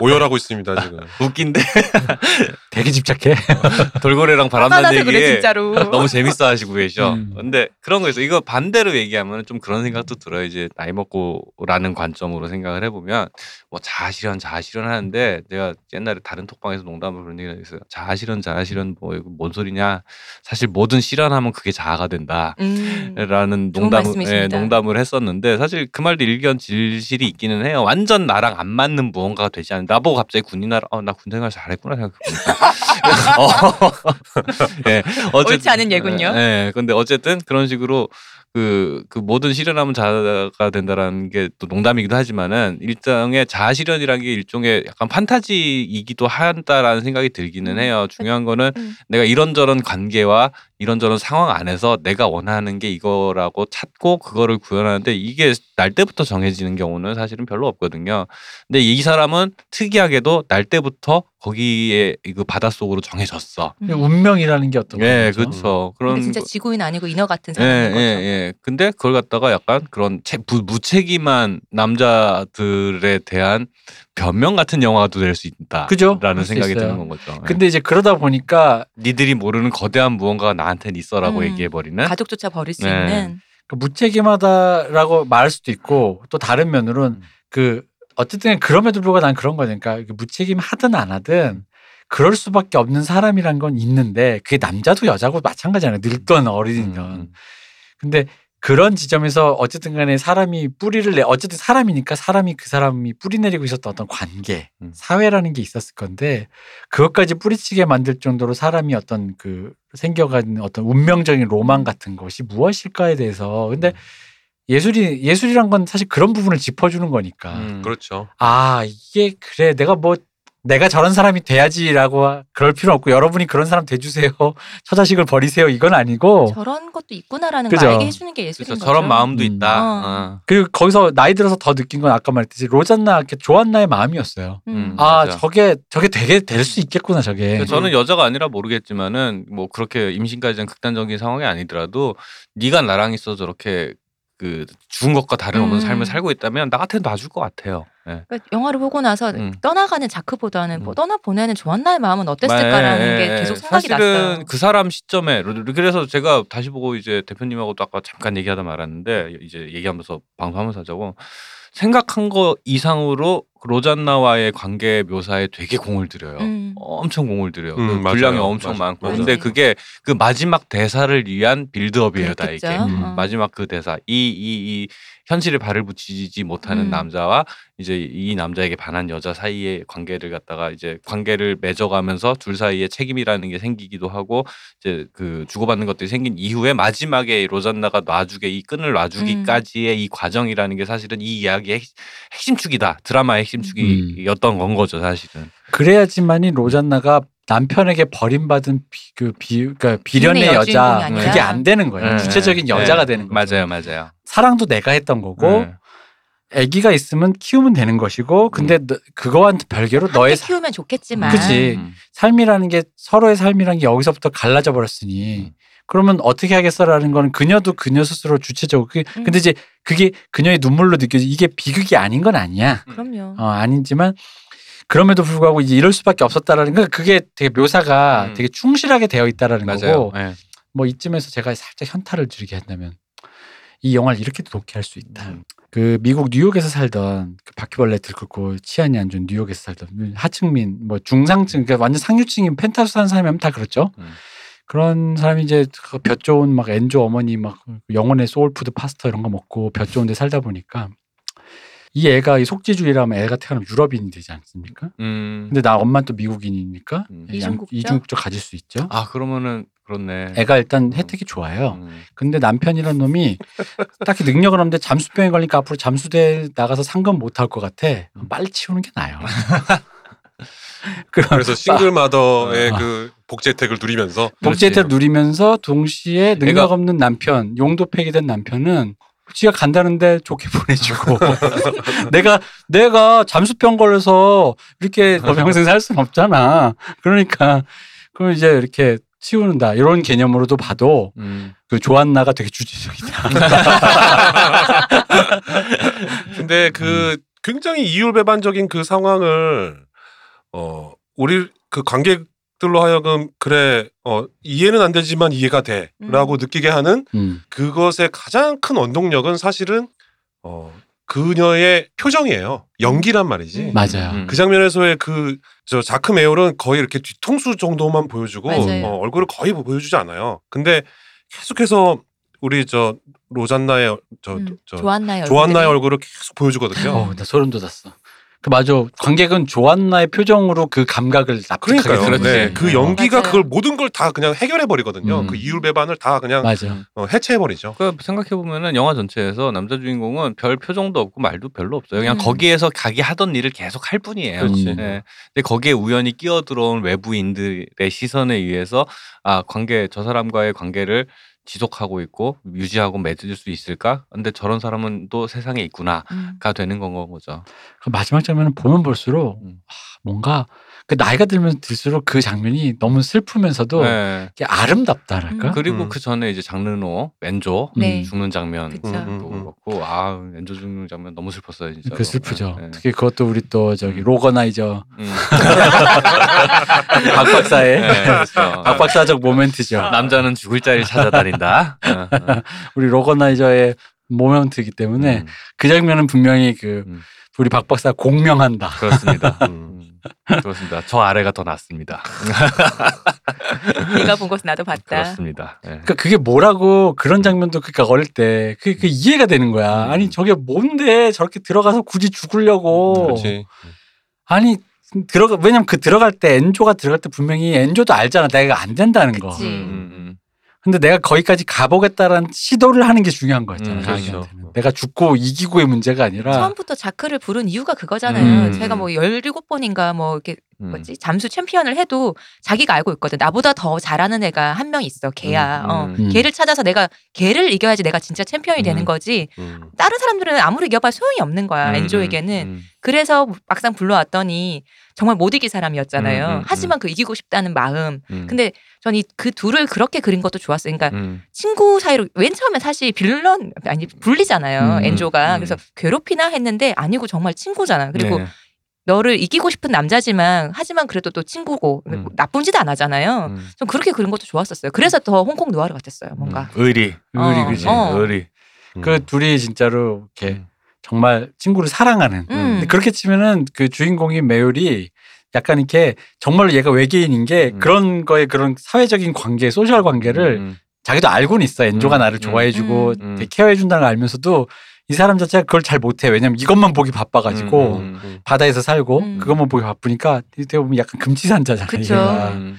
오열하고 있습니다 지금. 웃긴데 *laughs* 되게 집착해. *laughs* 돌고래랑 바람 화가 나는 나서 그래 얘기 진짜로. 너무 재밌어 하시고 계셔. 음. 근데 그런 거 있어. 이거 반대로 얘기하면 좀 그런 생각도 들어요. 이제 나이 먹고라는 관점으로 생각을 해보면 뭐 자아실현 자아실현 하는데 내가 옛날에 다른 톡방에서 농담으로 그런 얘기가 있어요. 자아실현 자아실현 뭐 이거 뭔 소리냐. 사실 뭐든 실현하면 그게 자아가 된다. 음. 라는 좋은 농담. 예, 농담을 했었는데 사실 그 말도 일견 질실이 있기는 해요. 완전 나랑 안 맞는 무언가가 되지 않는 나보고 갑자기 군인하라 어, 나 군생활 잘했구나 생각해보니까 *laughs* 어, 예, 옳지 않은 예군요. 예, 근데 어쨌든 그런 식으로 그, 그 모든 실현하면 자아가 된다라는 게 또 농담이기도 하지만은 일종의 자아 실현이라는 게 일종의 약간 판타지이기도 한다라는 생각이 들기는 음. 해요. 중요한 거는 음. 내가 이런저런 관계와 이런저런 상황 안에서 내가 원하는 게 이거라고 찾고 그거를 구현하는데 이게 날 때부터 정해지는 경우는 사실은 별로 없거든요. 근데 이 사람은 특이하게도 날 때부터 거기에 그 바닷속으로 정해졌어. 음. 운명이라는 게 어떤 예, 거죠? 그렇죠. 그런 진짜 거- 지구인 아니고 인어 같은 예, 사람인 거죠. 예, 예. 근데 그걸 갖다가 약간 그런 체, 부, 무책임한 남자들에 대한 변명 같은 영화도 될 수 있다. 그죠? 라는 생각이 있어요. 드는 거죠. 예. 근데 이제 그러다 보니까 니들이 모르는 거대한 무언가가 나한테는 있어라고 음. 얘기해 버리는. 가족조차 버릴 수 네. 있는. 그 무책임하다라고 말할 수도 있고 또 다른 면으로는 음. 그 어쨌든 그럼에도 불구하고 난 그런 거니까 그 무책임하든 안 하든 그럴 수밖에 없는 사람이란 건 있는데 그게 남자도 여자고 마찬가지잖아요. 늙던 어린이면. 음. 근데 그런 지점에서 어쨌든 간에 사람이 뿌리를 내 어쨌든 사람이니까 사람이 그 사람이 뿌리 내리고 있었던 어떤 관계 음. 사회라는 게 있었을 건데 그것까지 뿌리치게 만들 정도로 사람이 어떤 그 생겨가는 어떤 운명적인 로망 같은 것이 무엇일까에 대해서 근데 예술이 예술이란 건 사실 그런 부분을 짚어주는 거니까 음. 그렇죠. 아 이게 그래 내가 뭐 내가 저런 사람이 돼야지라고 그럴 필요 없고 여러분이 그런 사람 돼주세요 *laughs* 처자식을 버리세요 이건 아니고 저런 것도 있구나라는 그죠. 걸 알게 해주는 게 예술인 그렇죠. 거죠. 저런 마음도 음. 있다. 어. 어. 그리고 거기서 나이 들어서 더 느낀 건 아까 말했듯이 로잔나 이렇게 조안나의 마음이었어요. 음. 음. 아 맞아. 저게 저게 되게 될 수 있겠구나 저게. 저는 여자가 아니라 모르겠지만은 뭐 그렇게 임신까지 는 극단적인 상황이 아니더라도 네가 나랑 있어 저렇게 그 죽은 것과 다른 없는 음. 삶을 살고 있다면 나 같아도 놔줄 것 같아요. 예. 그러니까 영화를 보고 나서 음. 떠나가는 자크보다는 뭐 음. 떠나 보내는 조한나의 마음은 어땠을까라는 예, 게 예, 계속 생각이 사실은 났어요. 그 사람 시점에 그래서 제가 다시 보고 이제 대표님하고도 아까 잠깐 얘기하다 말았는데 이제 얘기하면서 방송하면서 하자고 생각한 거 이상으로 로잔나와의 관계 묘사에 되게 공을 들여요. 음. 엄청 공을 들여요. 음, 그 맞아요. 분량이 엄청 맞아, 많고. 맞아. 근데 그게 그 마지막 대사를 위한 빌드업이에요, 다 그렇겠죠. 이게. 음. 어. 마지막 그 대사 이 이 이 현실에 발을 붙이지 못하는 음. 남자와 이제 이 남자에게 반한 여자 사이의 관계를 갖다가 이제 관계를 맺어가면서 둘 사이에 책임이라는 게 생기기도 하고 이제 그 주고받는 것들이 생긴 이후에 마지막에 로잔나가 놔주게 이 끈을 놔주기까지의 이 과정이라는 게 사실은 이 이야기의 핵- 핵심축이다. 드라마의 핵심축이었던 건 거죠 사실은. 그래야지만이 로잔나가 남편에게 버림받은 비, 그 비, 그러니까 비련의 여자. 그게 안 되는 거예요. 네, 주체적인 네, 여자가 네. 되는 거죠. 맞아요 맞아요 사랑도 내가 했던 거고 네. 아기가 있으면 키우면 되는 것이고 근데 너- 그거와는 별개로 너의 키우면 좋겠지만 그치. 음. 삶이라는 게 서로의 삶이라는 게 여기서부터 갈라져 버렸으니 그러면 어떻게 하겠어라는 거는 그녀도 그녀 스스로 주체적으로 그게 음. 근데 이제 그게 그녀의 눈물로 느껴지 이게 비극이 아닌 건 아니야. 그럼요. 어, 아니지만 그럼에도 불구하고 이제 이럴 수밖에 없었다라는 건 그게 되게 묘사가 음. 되게 충실하게 되어 있다라는 맞아요 거고 네. 뭐 이쯤에서 제가 살짝 현타를 들게 한다면 이 영화를 이렇게도 좋게 할수 있다. 음. 그 미국 뉴욕에서 살던 그 바퀴벌레 들끓고 치안이 안 좋은 뉴욕에서 살던 하층민 뭐 중상층 그러니까 완전 상류층인 펜트하우스 사는 사람이 하면 다 그렇죠. 음. 그런 사람이 이제 그볕 좋은 막 엔조 어머니 막 영혼의 소울푸드 파스타 이런 거 먹고 볕 좋은 데 살다 보니까 이 애가 이 속지주의라면 애가 태어나면 유럽인이 되지 않습니까? 음. 근데 나 엄마는 또 미국인이니까 음. 양- 이중국적? 이중국적 가질 수 있죠. 아 그러면은 그렇네 애가 일단 혜택이 좋아요. 음. 근데 남편이란 놈이 딱히 능력은 없는데 잠수병에 걸리니까 앞으로 잠수대 나가서 상금 못 할 것 같아. 빨리 치우는 게 나아요. *laughs* 그래서 싱글 마더의 아. 그 복지 혜택을 누리면서 복지 혜택을 누리면서 동시에 능력 없는 남편, 용도 폐기된 남편은 지가 간다는데 좋게 보내주고 *laughs* 내가 내가 잠수병 걸려서 이렇게 뭐 평생 살 수는 없잖아. 그러니까 그럼 이제 이렇게 치우는다 이런 개념으로도 봐도 음. 그 조안나가 되게 주체적이다. *laughs* 근데 그 굉장히 이율배반적인 그 상황을 어 우리 그 관객 들로 하여금 그래 어 이해는 안 되지만 이해가 돼라고 느끼게 하는 음. 그것의 가장 큰 원동력은 사실은 어 그녀의 표정이에요. 연기란 말이지. 음. 맞아요. 음. 그 장면에서의 그 저 자크 메올은 거의 이렇게 뒤통수 정도만 보여주고 맞아요. 어, 얼굴을 거의 보여주지 않아요. 근데 계속해서 우리 저 로잔나의 저, 음, 저 조안나의 조안나의. 얼굴을 계속 보여주거든요. 어, 나 소름 돋았어. 그 맞아. 관객은 조안나의 표정으로 그 감각을 납득하게 그러니까요. 네. 그 어, 연기가 맞아요. 그걸 모든 걸 다 그냥 해결해 버리거든요. 음. 그 이율 배반을 다 그냥. 어, 해체해 버리죠. 그 생각해 보면은 영화 전체에서 남자 주인공은 별 표정도 없고 말도 별로 없어요. 그냥 음. 거기에서 자기 하던 일을 계속 할 뿐이에요. 그렇지. 예. 근데 거기에 우연히 끼어 들어온 외부인들의 시선에 의해서 아 관계 저 사람과의 관계를 지속하고 있고 유지하고 맺을 수 있을까? 근데 저런 사람은 또 세상에 있구나가 음. 되는 건 거죠. 그 마지막 장면은 보면 볼수록 음. 아, 뭔가 그 나이가 들면 들수록 그 장면이 너무 슬프면서도 네. 아름답다랄까? 음. 그리고 음. 그 전에 이제 장르노 엔조 네. 죽는 장면도. 음, 음, 음. 그렇고 아 엔조 죽는 장면 너무 슬펐어요 진짜. 그 슬프죠. 네. 특히 그것도 우리 또 저기 음. 로거나이저 음. *laughs* 박 박사의 네, 그렇죠. 박 박사적 모멘트죠. 남자는 죽을 자리를 찾아다닌다. 어, 어. *laughs* 우리 로거나이저의 모멘트이기 때문에 음, 그 장면은 분명히 그 음. 우리 박 박사 공명한다. 그렇습니다. 음. 음, 그렇습니다. 저 아래가 더 낫습니다. 네가 본 것은 나도 봤다. 그렇습니다. 예. 그러니까 그게 뭐라고 그런 장면도 그러니까 어릴 때 그게, 그게 이해가 되는 거야. 음. 아니 저게 뭔데 저렇게 들어가서 굳이 죽으려고. 그렇지. 아니 들어가 왜냐면 그 들어갈 때 엔조가 들어갈 때 분명히 엔조도 알잖아. 내가 안 된다는 거. 그치. 음, 음, 근데 내가 거기까지 가보겠다라는 시도를 하는 게 중요한 거였잖아. 음. 그렇죠. 내가 죽고 이기고의 문제가 아니라 처음부터 자크를 부른 이유가 그거잖아요. 음. 제가 뭐 17번인가 뭐 이렇게 음. 뭐지? 잠수 챔피언을 해도 자기가 알고 있거든. 나보다 더 잘하는 애가 한 명 있어. 걔야. 음, 어. 음. 음. 걔를 찾아서 내가 걔를 이겨야지 내가 진짜 챔피언이 되는 음. 거지. 음. 다른 사람들은 아무리 이겨봐 소용이 없는 거야. 음, 엔조에게는. 음, 그래서 막상 불러왔더니 정말 못 이길 사람이었잖아요. 음, 음, 하지만 그 이기고 싶다는 마음. 음. 근데 전 이 그 둘을 그렇게 그린 것도 좋았어요. 그러니까 음, 친구 사이로 맨 처음에 사실 빌런 아니 불리잖아요. 음, 엔조가 음. 그래서 괴롭히나 했는데 아니고 정말 친구잖아. 그리고 네. 너를 이기고 싶은 남자지만 하지만 그래도 또 친구고 음. 나쁜 짓 안 하잖아요. 음. 좀 그렇게 그린 것도 좋았었어요. 그래서 더 홍콩 누아르 같았어요. 뭔가. 음. 의리, 어, 의리 그지. 어. 의리. 그 둘이 진짜로 이렇게 음. 정말 친구를 사랑하는. 음. 근데 그렇게 치면은 그 주인공인 매율이 약간 이렇게 정말로 얘가 외계인인 게 음. 그런 거에 그런 사회적인 관계, 소셜 관계를 음, 자기도 알고는 있어. 엔조가 음, 나를 음, 좋아해주고 음. 되게 케어해준다는 걸 알면서도 이 사람 자체가 그걸 잘 못해. 왜냐면 이것만 보기 바빠가지고 음, 음. 바다에서 살고 음. 그것만 보기 바쁘니까 어떻게 보면 약간 금치산자잖아. 그쵸. 얘가. 음.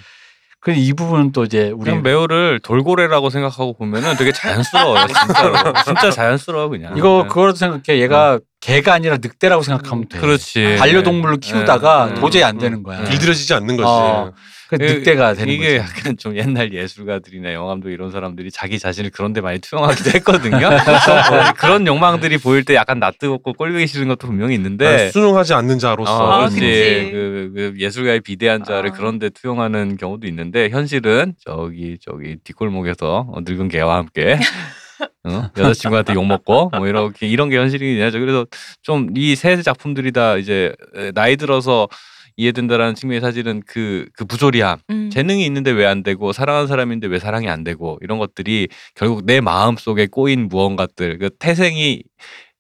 그이 이 부분은 또 이제 우리 그냥 매우를 돌고래라고 생각하고 보면은 되게 자연스러워요. *laughs* 진짜로. 진짜 자연스러워 그냥. 이거 네. 그거로 생각해. 얘가 개가 아니라 늑대라고 생각하면 돼. 그렇지. 반려동물로 키우다가 네. 도저히 안 음. 되는 거야. 음. 길들여지지 않는 거지. 어. 그 이- 늑대가 되는 이게 거지. 약간 좀 옛날 예술가들이나 영감독 이런 사람들이 자기 자신을 그런데 많이 투영하기도 했거든요. 어, *laughs* 그런 욕망들이 보일 때 약간 낯뜨겁고 꼴보기 싫은 것도 분명히 있는데 난 순응하지 않는 자로서. 어, 아, 그렇지. 그, 그 예술가의 비대한 자를 아. 그런데 투영하는 경우도 있는데 현실은 저기 저기 뒷골목에서 어, 늙은 개와 함께 어? 여자친구한테 욕 먹고 뭐 이렇게 이런 게 현실이긴 하죠. 그래서 좀 이 세 작품들이 다 이제 에, 나이 들어서 이해된다라는 측면의 사실은 그, 그 부조리함, 음. 재능이 있는데 왜 안 되고 사랑하는 사람인데 왜 사랑이 안 되고 이런 것들이 결국 내 마음 속에 꼬인 무언가들, 그 태생이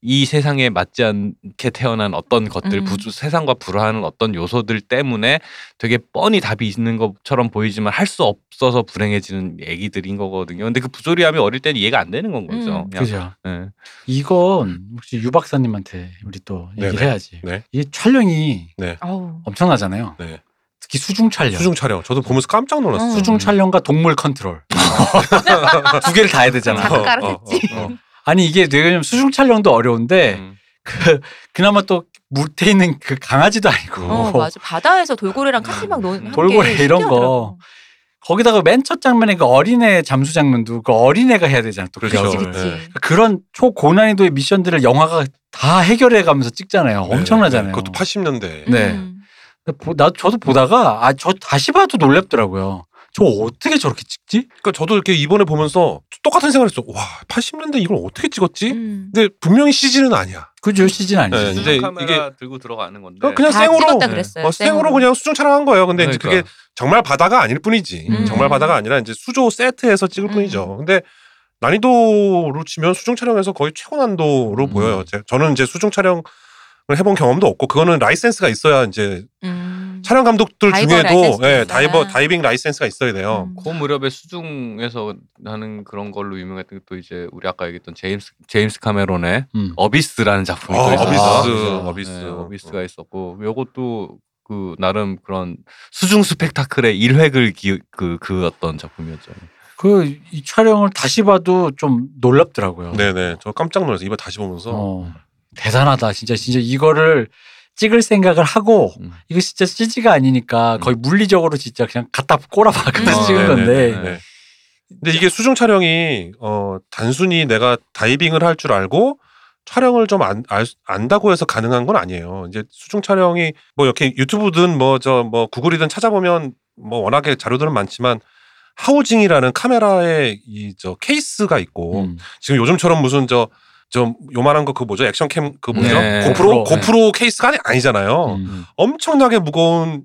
이 세상에 맞지 않게 태어난 어떤 것들, 음. 부주, 세상과 불화하는 어떤 요소들 때문에 되게 뻔히 답이 있는 것처럼 보이지만 할 수 없어서 불행해지는 얘기들인 거거든요. 근데 그 부조리함이 어릴 때는 이해가 안 되는 건 거죠. 음. 그죠. 예. 이건 혹시 유 박사님한테 우리 또 얘기를 네네. 해야지. 네. 이게 촬영이 어우. 엄청나잖아요. 네. 특히 수중 촬영. 수중 촬영. 저도 보면서 깜짝 놀랐어요. 어. 수중 촬영과 동물 컨트롤 *laughs* 두 개를 다 해야 되잖아. 어. 어, 어, 어. 아니 이게 되게 수중 촬영도 어려운데 음. 그 그나마 또 물태 있는 그 강아지도 아니고 어 맞아 바다에서 돌고래랑 같이 막 노는 돌고래 게 이런 신기하더라고. 거기다가 맨 첫 장면에 그 어린애 잠수 장면도 그 어린애가 해야 되잖아. 또 그렇죠. 그치. 그치 네. 그런 초고난이도의 미션들을 영화가 다 해결해 가면서 찍잖아요. 엄청나잖아요. 네, 그것도 80년대. 네. 음. 보- 나 저도 보다가 아 저 다시 봐도 놀랍더라고요. 저 어떻게 저렇게 찍지? 그러니까 저도 이렇게 이번에 보면서 똑같은 생각을 했어. 와, 80년대 이걸 어떻게 찍었지? 음. 근데 분명히 CG는 아니야. 그죠 시즌 아니지. 네, 이제 카메라 들고 들어가는 건데. 그냥 그냥 다 생으로 네. 어, 생으로 그냥 수중 촬영한 거예요. 근데 이제 그러니까. 그게 정말 바다가 아닐 뿐이지. 음. 정말 바다가 아니라 이제 수조 세트에서 찍을 음. 뿐이죠. 근데 난이도로 치면 수중 촬영에서 거의 최고 난도로 음. 보여요. 제- 저는 이제 수중 촬영을 해본 경험도 없고 그거는 라이센스가 있어야 이제 음. 촬영 감독들 중에도 예. 다이버 다이빙 라이센스가 있어야 돼요. 음. 그 무렵에 수중에서 하는 그런 걸로 유명했던 게 또 이제 우리 아까 얘기했던 제임스 제임스 카메론의 음. 어비스라는 작품이 아, 또 있었어요. 어비스, 그죠. 어비스. 네, 어비스가 있었고 요것도 그 나름 그런 수중 스펙타클의 일획을 기, 그 그었던 작품이었죠. 그 이 촬영을 다시 봐도 좀 놀랍더라고요. 네네. 저 깜짝 놀랐어요. 이번 다시 보면서. 어, 대단하다. 진짜 진짜 이거를 찍을 생각을 하고 음. 이거 진짜 CG가 아니니까 거의 물리적으로 진짜 그냥 갖다 꼬라봐 그래서 음. 찍은 네, 건데 네, 네. 네. 근데 이게 수중 촬영이 어 단순히 내가 다이빙을 할 줄 알고 촬영을 좀 안, 알, 안다고 해서 가능한 건 아니에요. 이제 수중 촬영이 뭐 이렇게 유튜브든 뭐 저뭐 구글이든 찾아보면 뭐 워낙에 자료들은 많지만 하우징이라는 카메라의 이 저 케이스가 있고 음. 지금 요즘처럼 무슨 저 좀 요만한 거그 뭐죠 액션캠 그 뭐죠 네. 고프로 고프로, 고프로 케이스가 아니, 아니잖아요. 음. 엄청나게 무거운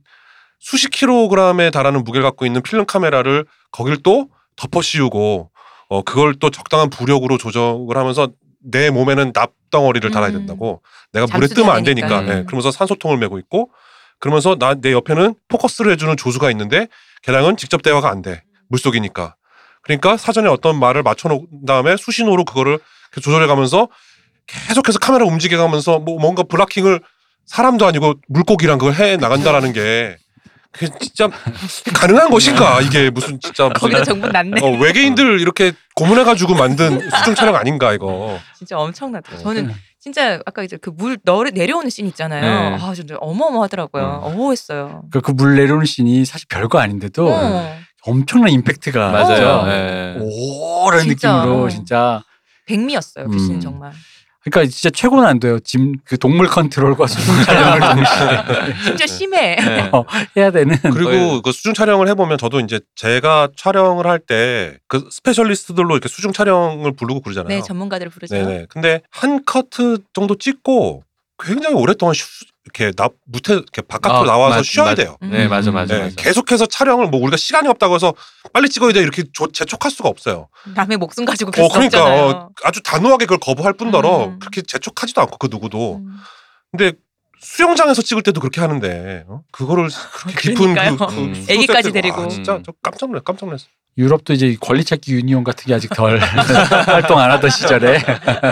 수십 킬로그램에 달하는 무게를 갖고 있는 필름 카메라를 거길 또 덮어 씌우고 어 그걸 또 적당한 부력으로 조정을 하면서 내 몸에는 납덩어리를 달아야 음. 된다고 내가 물에 뜨면 안 되니까. 되니까 네, 음. 그러면서 산소통을 메고 있고 그러면서 나 내 옆에는 포커스를 해주는 조수가 있는데 걔랑은 직접 대화가 안 돼 물속이니까 그러니까 사전에 어떤 말을 맞춰놓은 다음에 수신호로 그거를 조절해가면서 계속해서 카메라 움직여가면서 뭐 뭔가 블락킹을 사람도 아니고 물고기랑 그걸 해 나간다라는 게 그게 진짜 가능한 것인가 이게 무슨 진짜 무슨 정문 났네. 어, 외계인들 이렇게 고문해가지고 만든 수중 촬영 아닌가 이거 진짜 엄청나다. 어. 저는 진짜 아까 이제 그 물 내려오는 씬 있잖아요. 네. 아 진짜 어마어마하더라고요. 음. 어마했어요. 그물 내려오는 씬이 사실 별거 아닌데도 어, 엄청난 임팩트가 맞아요. 네. 오라는 진짜. 느낌으로 어. 진짜 백미였어요. 그씬 음. 정말. 그러니까 진짜 최고는 안 돼요. 짐 그 동물 컨트롤과 수중 *laughs* 촬영을 *laughs* 동시에 진짜 심해. 네. *laughs* 해야 되는 그리고 거의- 그 수중 촬영을 해보면 저도 이제 제가 촬영을 할 때 그 specialist들로 이렇게 수중 촬영을 부르고 그러잖아요. 네 전문가들을 부르죠. 네네. 근데 한 커트 정도 찍고 굉장히 오랫동안 슈- 이렇게 나 무태 이렇게 바깥으로 아, 나와서 맞- 쉬어야 맞- 돼요. 네 맞아 맞아 네, 맞아. 계속해서 촬영을 뭐 우리가 시간이 없다고 해서 빨리 찍어야 돼 이렇게 조- 재촉할 수가 없어요. 남의 목숨 가지고 어수 그러니까 없잖아요. 어, 아주 단호하게 그걸 거부할 뿐더러 음. 그렇게 재촉하지도 않고 그 누구도. 음. 근데 수영장에서 찍을 때도 그렇게 하는데 어? 그거를 그렇게 깊은 그. 그 음. 애기까지 데리고. 아, 진짜 저 깜짝 놀랐 깜짝 놀랐어. 유럽도 이제 권리찾기 유니온 같은 게 아직 덜 *laughs* 활동 안 하던 시절에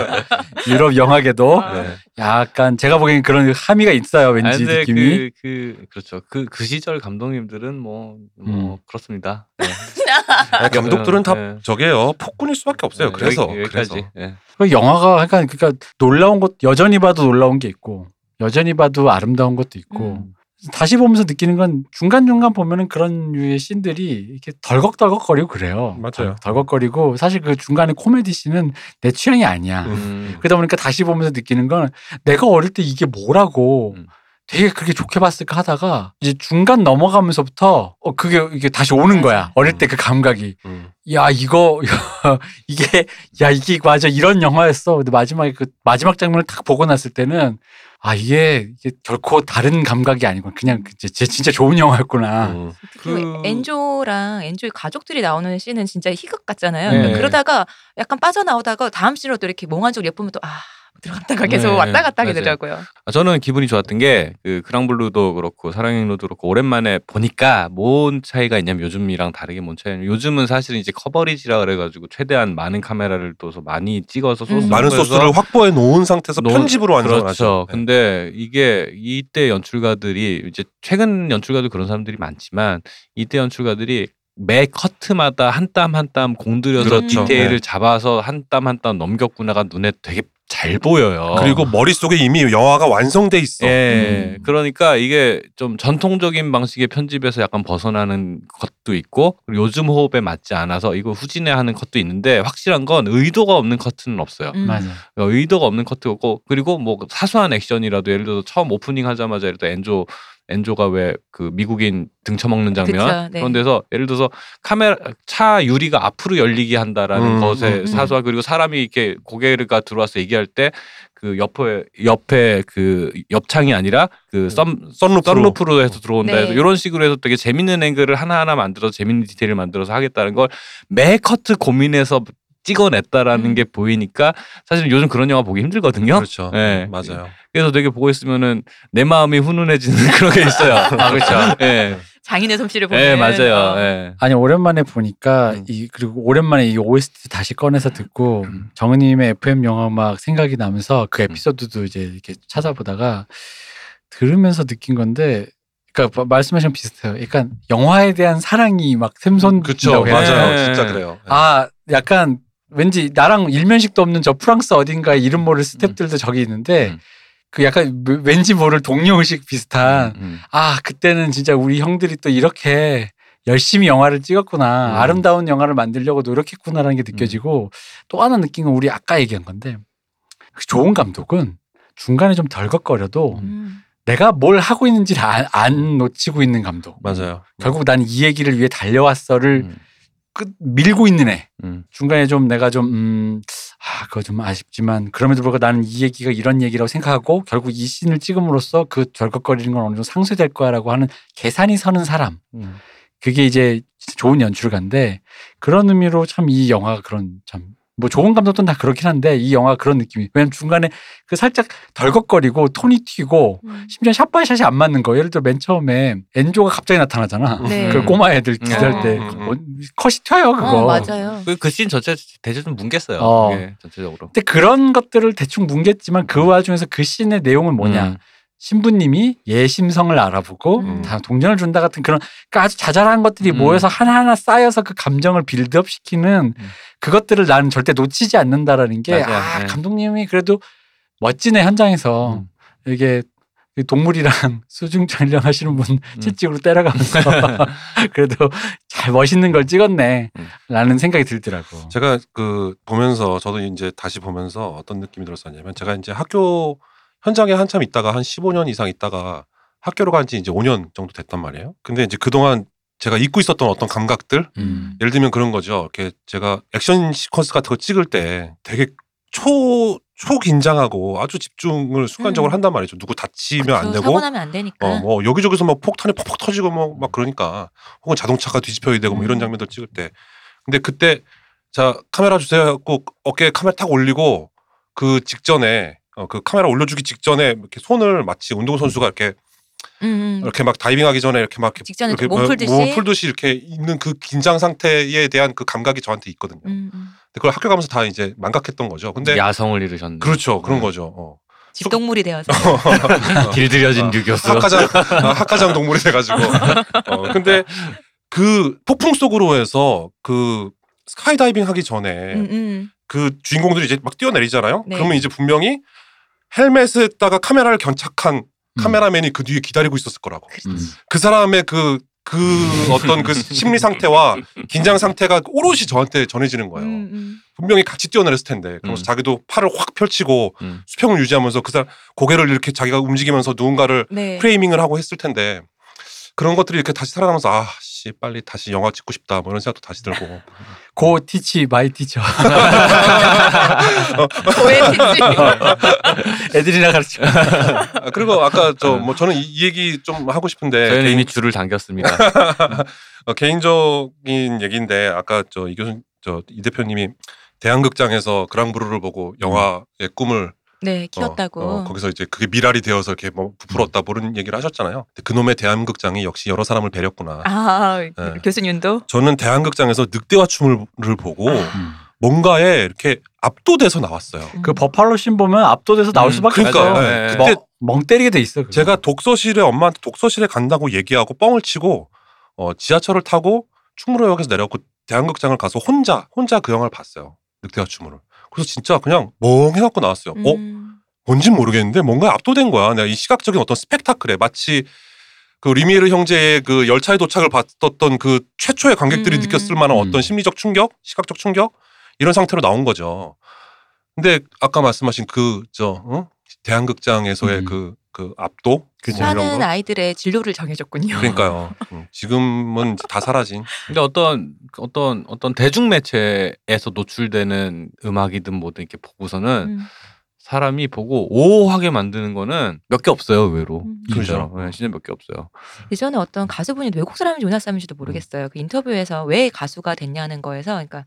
*laughs* 유럽 영화계도 아. 네. 약간 제가 보기엔 그런 함의가 있어요. 아니, 왠지 근데 느낌이. 그, 그 그렇죠. 그그 시절 감독님들은 뭐, 뭐 음. 그렇습니다. 네. *laughs* 아니, 감독들은 다 네. 저게요 폭군일 수밖에 없어요. 네, 그래서 여기, 여기까지. 그래서. 네. 그 영화가 약간 그러니까 놀라운 것 여전히 봐도 놀라운 게 있고 여전히 봐도 아름다운 것도 있고 음. 다시 보면서 느끼는 건 중간 중간 보면은 그런 류의 씬들이 이렇게 덜컥덜컥거리고 그래요. 맞아요. 덜- 덜컥거리고 사실 그 중간에 코미디 씬은 내 취향이 아니야. 음. 음. 그러다 보니까 다시 보면서 느끼는 건 내가 어릴 때 이게 뭐라고 음. 되게 그렇게 좋게 봤을까 하다가 이제 중간 넘어가면서부터 어 그게 이게 다시 오는 거야. 어릴 때 그 감각이. 음. 야 이거 *laughs* 이게 야 이게 맞아 이런 영화였어. 근데 마지막에 그 마지막 장면을 딱 보고 났을 때는 아 이게, 이게 결코 다른 감각이 아니고 그냥 진짜 좋은 영화였구나. 음. 그 그- 엔조랑 엔조의 가족들이 나오는 씬은 진짜 희극 같잖아요. 네. 그러니까 그러다가 약간 빠져나오다가 다음 씬으로 또 이렇게 몽환 쪽 예쁘면 또 아 들어갔다가 계속 네, 왔다 갔다 하게 맞아요. 되더라고요. 아, 저는 기분이 좋았던 게 그 그랑블루도 그렇고 사랑행로도 그렇고 오랜만에 보니까 뭔 차이가 있냐면 요즘이랑 다르게 뭔 차이냐면 요즘은 사실은 이제 커버리지라 그래가지고 최대한 많은 카메라를 둬서 많이 찍어서 소스 음. 많은 소스를 확보해 놓은 상태에서 놓은- 편집으로 완성하죠. 그렇죠. 네. 근데 이게 이때 연출가들이 이제 최근 연출가도 그런 사람들이 많지만 이때 연출가들이 매 커트마다 한 땀 한 땀 공들여서 그렇죠. 디테일을 네. 잡아서 한 땀 한 땀 넘겼구나가 눈에 되게 잘 보여요. 그리고 머릿속에 이미 영화가 완성돼 있어. 예. 음. 그러니까 이게 좀 전통적인 방식의 편집에서 약간 벗어나는 것도 있고 그리고 요즘 호흡에 맞지 않아서 이거 후진해 하는 컷도 있는데 확실한 건 의도가 없는 커트는 없어요. 음. 맞아. 그러니까 의도가 없는 커트고 그리고 뭐 사소한 액션이라도 예를 들어서 처음 오프닝 하자마자 예를 들어 엔조 엔조가 왜 그 미국인 등쳐먹는 장면 그쵸, 네. 그런 데서 예를 들어서 카메라 차 유리가 앞으로 열리게 한다라는 음, 것에 음. 사소한 그리고 사람이 이렇게 고개가 들어와서 얘기할 때 그 옆에 옆에 그 옆창이 아니라 그 썸, 썬루프로. 썬루프로 해서 들어온다 네. 해서 이런 식으로 해서 되게 재밌는 앵글을 하나하나 만들어서 재밌는 디테일을 만들어서 하겠다는 걸 매 커트 고민해서 찍어냈다라는 음. 게 보이니까 사실 요즘 그런 영화 보기 힘들거든요. 그렇죠. 네. 맞아요. 그래서 되게 보고 있으면은 내 마음이 훈훈해지는 *laughs* 그런 게 있어요. 아, 그렇죠. 예. 장인의 솜씨를 보면 예, 맞아요. 어. 예. 아니 오랜만에 보니까 음. 이 그리고 오랜만에 이 OST 다시 꺼내서 듣고 음. 정은님의 FM 영화 음악 생각이 나면서 그 에피소드도 이제 이렇게 찾아보다가 들으면서 느낀 건데 그러니까 마- 말씀하신 비슷해요. 약간 영화에 대한 사랑이 막 샘솟는다고 그렇죠. 해야 맞아요. 네. 진짜 그래요. 네. 아 약간 왠지 나랑 일면식도 없는 저 프랑스 어딘가에 이름 모를 스탭들도 저기 있는데 음. 그 약간 왠지 모를 동료 의식 비슷한 음. 아 그때는 진짜 우리 형들이 또 이렇게 열심히 영화를 찍었구나 음. 아름다운 영화를 만들려고 노력했구나라는 게 느껴지고 또 하나 느낀 건 우리 아까 얘기한 건데 그 좋은 감독은 중간에 좀 덜컥거려도 음. 내가 뭘 하고 있는지를 안, 안 놓치고 있는 감독 맞아요. 결국 난 이 얘기를 위해 달려왔어를 음. 끝 밀고 있는 애 음. 중간에 좀 내가 좀, 음, 아, 그거 좀 아쉽지만, 그럼에도 불구하고 나는 이 얘기가 이런 얘기라고 생각하고, 결국 이 씬을 찍음으로써 그 덜컥거리는 건 어느 정도 상쇄될 거야라고 하는 계산이 서는 사람. 음. 그게 이제 좋은 연출가인데, 그런 의미로 참 이 영화가 그런 참, 뭐 좋은 감독도 다 그렇긴 한데, 이 영화가 그런 느낌이. 왜냐면 중간에 그 살짝 덜컥거리고, 톤이 튀고, 음. 심지어 샷바이 샷이 안 맞는 거. 예를 들어 맨 처음에 엔조가 갑자기 나타나잖아. 네. *laughs* 그 꼬마 애들 기다릴 때. 음, 음, 음. 뭐 컷이 튀어요, 그거. 어, 맞아요. 그, 그씬 전체 대체 좀 뭉갰어요. 어. 그게 전체적으로. 근데 그런 것들을 대충 뭉갰지만 그 와중에서 그 씬의 내용은 뭐냐. 음. 신부님이 예심성을 알아보고 음. 다 동전을 준다 같은 그런 그러니까 아주 자잘한 것들이 음. 모여서 하나하나 쌓여서 그 감정을 빌드업 시키는 음. 그것들을 나는 절대 놓치지 않는다라는 게 맞아요. 아, 네. 감독님이 그래도 멋지네 현장에서 음. 이게 그 동물이랑 *laughs* 수중 촬영하시는 분 음. 채찍으로 때려가면서 *laughs* 그래도 잘 멋있는 걸 찍었네 음. 라는 생각이 들더라고. 제가 그 보면서 저도 이제 다시 보면서 어떤 느낌이 들었었냐면 제가 이제 학교 현장에 한참 있다가 한 15년 이상 있다가 학교로 간 지 이제 5년 정도 됐단 말이에요. 근데 이제 그동안 제가 잊고 있었던 어떤 감각들 음. 예를 들면 그런 거죠. 이렇게 제가 액션 시퀀스 같은 거 찍을 때 되게 초 초 긴장하고 아주 집중을 순간적으로 음. 한단 말이죠. 누구 다치면 안 그쵸, 되고 사고 나면 안 되니까. 어, 뭐 여기저기서 막 폭탄이 퍽퍽 터지고 뭐 막 그러니까 혹은 자동차가 뒤집혀야 되고 뭐 이런 음. 장면들 찍을 때 근데 그때 자 카메라 주세요 하고 어깨에 카메라 탁 올리고 그 직전에 어, 그 카메라 올려주기 직전에 이렇게 손을 마치 운동 선수가 이렇게 음, 음. 이렇게 막 다이빙하기 전에 이렇게 막 이렇게 직전에 이렇게 몸 풀듯이. 몸 풀듯이 이렇게 있는 그 긴장 상태에 대한 그 감각이 저한테 있거든요. 음, 음. 근데 그걸 학교 가면서 다 이제 망각했던 거죠. 근데 야성을 잃으셨네. 그렇죠 그런 네. 거죠. 어. 집동물이 되어서. *laughs* 길들여진 어, 유교수. 학과장 아, 학과장 동물이 돼가지고. 어, 근데 그 폭풍 속으로 해서 그 스카이다이빙 하기 전에 음, 음. 그 주인공들이 이제 막 뛰어내리잖아요. 네. 그러면 이제 분명히 헬멧에다가 카메라를 견착한 음. 카메라맨이 그 뒤에 기다리고 있었을 거라고. 그렇지. 음. 그 사람의 그, 그 어떤 그 심리 상태와 긴장 상태가 오롯이 저한테 전해지는 거예요. 음, 음. 분명히 같이 뛰어내렸을 텐데. 그러면서 음. 자기도 팔을 확 펼치고 음. 수평을 유지하면서 그 사람 고개를 이렇게 자기가 움직이면서 누군가를 네. framing을 하고 했을 텐데 그런 것들이 이렇게 다시 살아나면서 아, 씨, 빨리 다시 영화 찍고 싶다. 뭐 이런 생각도 다시 들고. *laughs* Go teach my teacher. *laughs* Go ahead teach. *laughs* 애들이나 가르쳐. 아, 그리고 아까 저 뭐 저는 이, 이 얘기 좀 하고 싶은데 저희는 개인, 이미 줄을 당겼습니다. 어, 개인적인 얘기인데 아까 저 이 교수 저 이 대표님이 대한극장에서 그랑브루를 보고 영화의 꿈을 네, 어, 키웠다고. 어, 거기서 이제 그게 미랄이 되어서 이렇게 뭐 부풀었다 모르는 얘기를 하셨잖아요. 그놈의 대한극장이 역시 여러 사람을 배렸구나. 아, 네. 교수님도? 저는 대한극장에서 늑대와 춤을 보고 음. 뭔가에 이렇게 압도돼서 나왔어요. 그 버팔로 신 보면 압도돼서 나올 음, 수밖에. 없어요. 네. 그때 멍, 멍 때리게 돼 있어. 제가 독서실에 엄마한테 독서실에 간다고 얘기하고 뻥을 치고 어, 지하철을 타고 충무로역에서 내려갖고 대한극장을 가서 혼자 혼자 그 영화를 봤어요. 늑대와 춤을. 그래서 진짜 그냥 멍해갖고 나왔어요. 어? 음. 뭔진 모르겠는데 뭔가 압도된 거야. 내가 이 시각적인 어떤 스펙타클에 마치 그 리미에르 형제의 그 열차의 도착을 봤던 그 최초의 관객들이 음. 느꼈을 만한 음. 어떤 심리적 충격, 시각적 충격 이런 상태로 나온 거죠. 근데 아까 말씀하신 그 저 어? 대한극장에서의 음. 그, 그 압도 이런 사는 거. 아이들의 진로를 정해줬군요. 그러니까요. *laughs* 음, 지금은 다 사라진. 근데 어떤 어떤 어떤 대중 매체에서 노출되는 음악이든 뭐든 이렇게 보고서는 음. 사람이 보고 오하게 만드는 거는 몇 개 없어요, 의외로. 음. 그렇죠. 네, 진짜 몇 개 없어요. 예전에 어떤 가수분이 외국 사람인지 우리나라 사람인지도 모르겠어요. 그 인터뷰에서 왜 가수가 됐냐는 거에서, 그러니까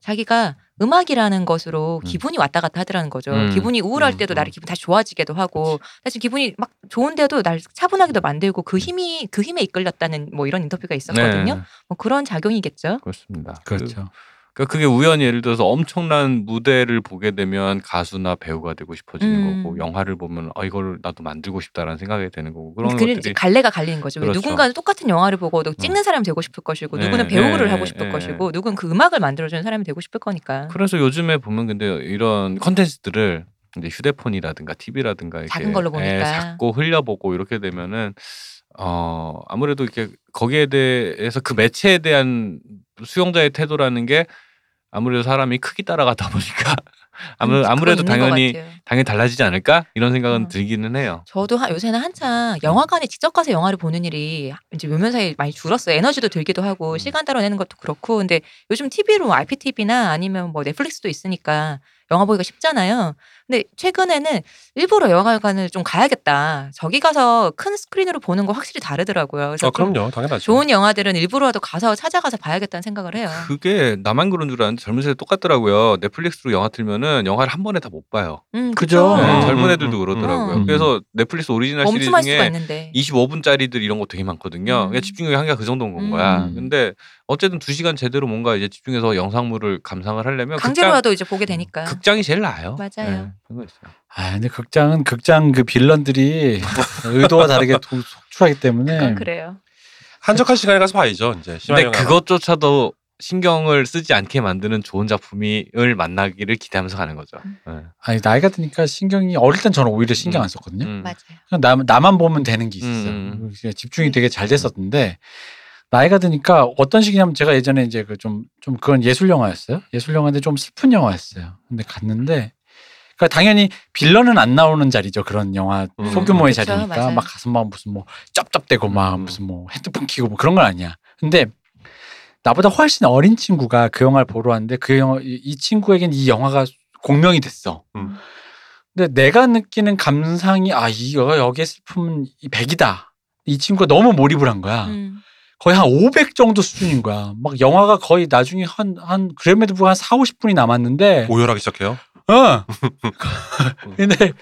자기가 음악이라는 것으로 음. 기분이 왔다 갔다 하더라는 거죠. 음. 기분이 우울할 음, 때도 음. 나를 기분 다시 좋아지게도 하고, 사실 기분이 막 좋은데도 날 차분하게도 만들고 그 힘이 그 힘에 이끌렸다는 뭐 이런 인터뷰가 있었거든요. 네, 뭐 그런 작용이겠죠. 그렇습니다. 그렇죠. 그, 그게 우연히 예를 들어서 엄청난 무대를 보게 되면 가수나 배우가 되고 싶어지는 음. 거고 영화를 보면 아 이걸 나도 만들고 싶다라는 생각이 되는 거고 그런 것들이 갈래가 갈리는 거죠. 왜 그렇죠. 누군가는 똑같은 영화를 보고도 찍는 사람이 되고 싶을 것이고, 네, 누구는 배우를 네, 하고 싶을 네. 것이고, 누구는 그 음악을 만들어주는 사람이 되고 싶을 거니까. 그래서 요즘에 보면 근데 이런 컨텐츠들을 이제 휴대폰이라든가 TV라든가 이렇게 작은 걸로 보니까. 예, 작고 흘려보고 이렇게 되면은 어 아무래도 이렇게 거기에 대해서 그 매체에 대한 수용자의 태도라는 게 아무래도 사람이 크기 따라가다 보니까 *laughs* 아무, 음, 아무래도 당연히. 당연히 달라지지 않을까 이런 생각은 어. 들기는 해요. 저도 한, 요새는 한창 영화관에 직접 가서 영화를 보는 일이 이제 묘면 사이에 많이 줄었어요. 에너지도 들기도 하고 음. 시간 따로 내는 것도 그렇고. 근데 요즘 TV로 IPTV나 아니면 뭐 넷플릭스도 있으니까 영화 보기가 쉽잖아요. 근데 최근에는 일부러 영화관을 좀 가야겠다. 저기 가서 큰 스크린으로 보는 거 확실히 다르더라고요. 그래서 아, 좀 그럼요. 당연하죠. 좋은 영화들은 일부러라도 가서 찾아가서 봐야겠다는 생각을 해요. 그게 나만 그런 줄 알았는데 젊은 세대 똑같더라고요. 넷플릭스로 영화 틀면은 영화를 한 번에 다 못 봐요. 음, 그죠. 네, 음, 젊은 음, 애들도 음, 그러더라고요. 음. 그래서 넷플릭스 오리지널 시리즈 중에 있는데. 25분짜리들 이런 거 되게 많거든요. 음. 그러니까 집중력이 한계가 그 정도인 건 거야. 음. 근데 어쨌든 2시간 제대로 뭔가 이제 집중해서 영상물을 감상을 하려면 강제로라도 이제 보게 되니까. 극장, 극장이 제일 나아요. 맞아요. 네, 그런 거 있어요. 아 근데 극장은 극장 그 빌런들이 *laughs* 의도와 다르게 도- 속출하기 때문에 그건 그래요. 한적한 시간에 가서 봐야죠. 이제 근데. 그것조차도 신경을 쓰지 않게 만드는 좋은 작품을 만나기를 기대하면서 가는 거죠. 네. 아니 나이가 드니까 신경이 어릴 땐 저는 오히려 신경 안 썼거든요. 음. 맞아요. 그냥 남, 나만 보면 되는 게 있었어요. 음. 그냥 집중이 되게 잘 됐었는데 나이가 드니까 어떤 식이냐면 제가 예전에 이제 그 좀좀 그건 예술 영화였어요. 예술 영화인데 좀 슬픈 영화였어요. 근데 갔는데 그러니까 당연히 빌런은 안 나오는 자리죠. 그런 영화 음. 소규모의 그쵸, 자리니까 맞아요. 막 가서 막 무슨 뭐 쩝쩝대고 막 음. 무슨 뭐 핸드폰 키고 뭐 그런 건 아니야. 근데 나보다 훨씬 어린 친구가 그 영화를 보러 왔는데 그 영화 이, 이 친구에겐 이 영화가 공명이 됐어. 음. 근데 내가 느끼는 감상이 아 이거 여기에 슬픔은 이 100이다. 이 친구가 너무 몰입을 한 거야. 음. 거의 한 500 정도 수준인 거야. 막 영화가 거의 나중에 한, 한, 그럼에도 불구하고 한 4, 50분이 남았는데, 오열하기 시작해요. 어! *laughs* 근데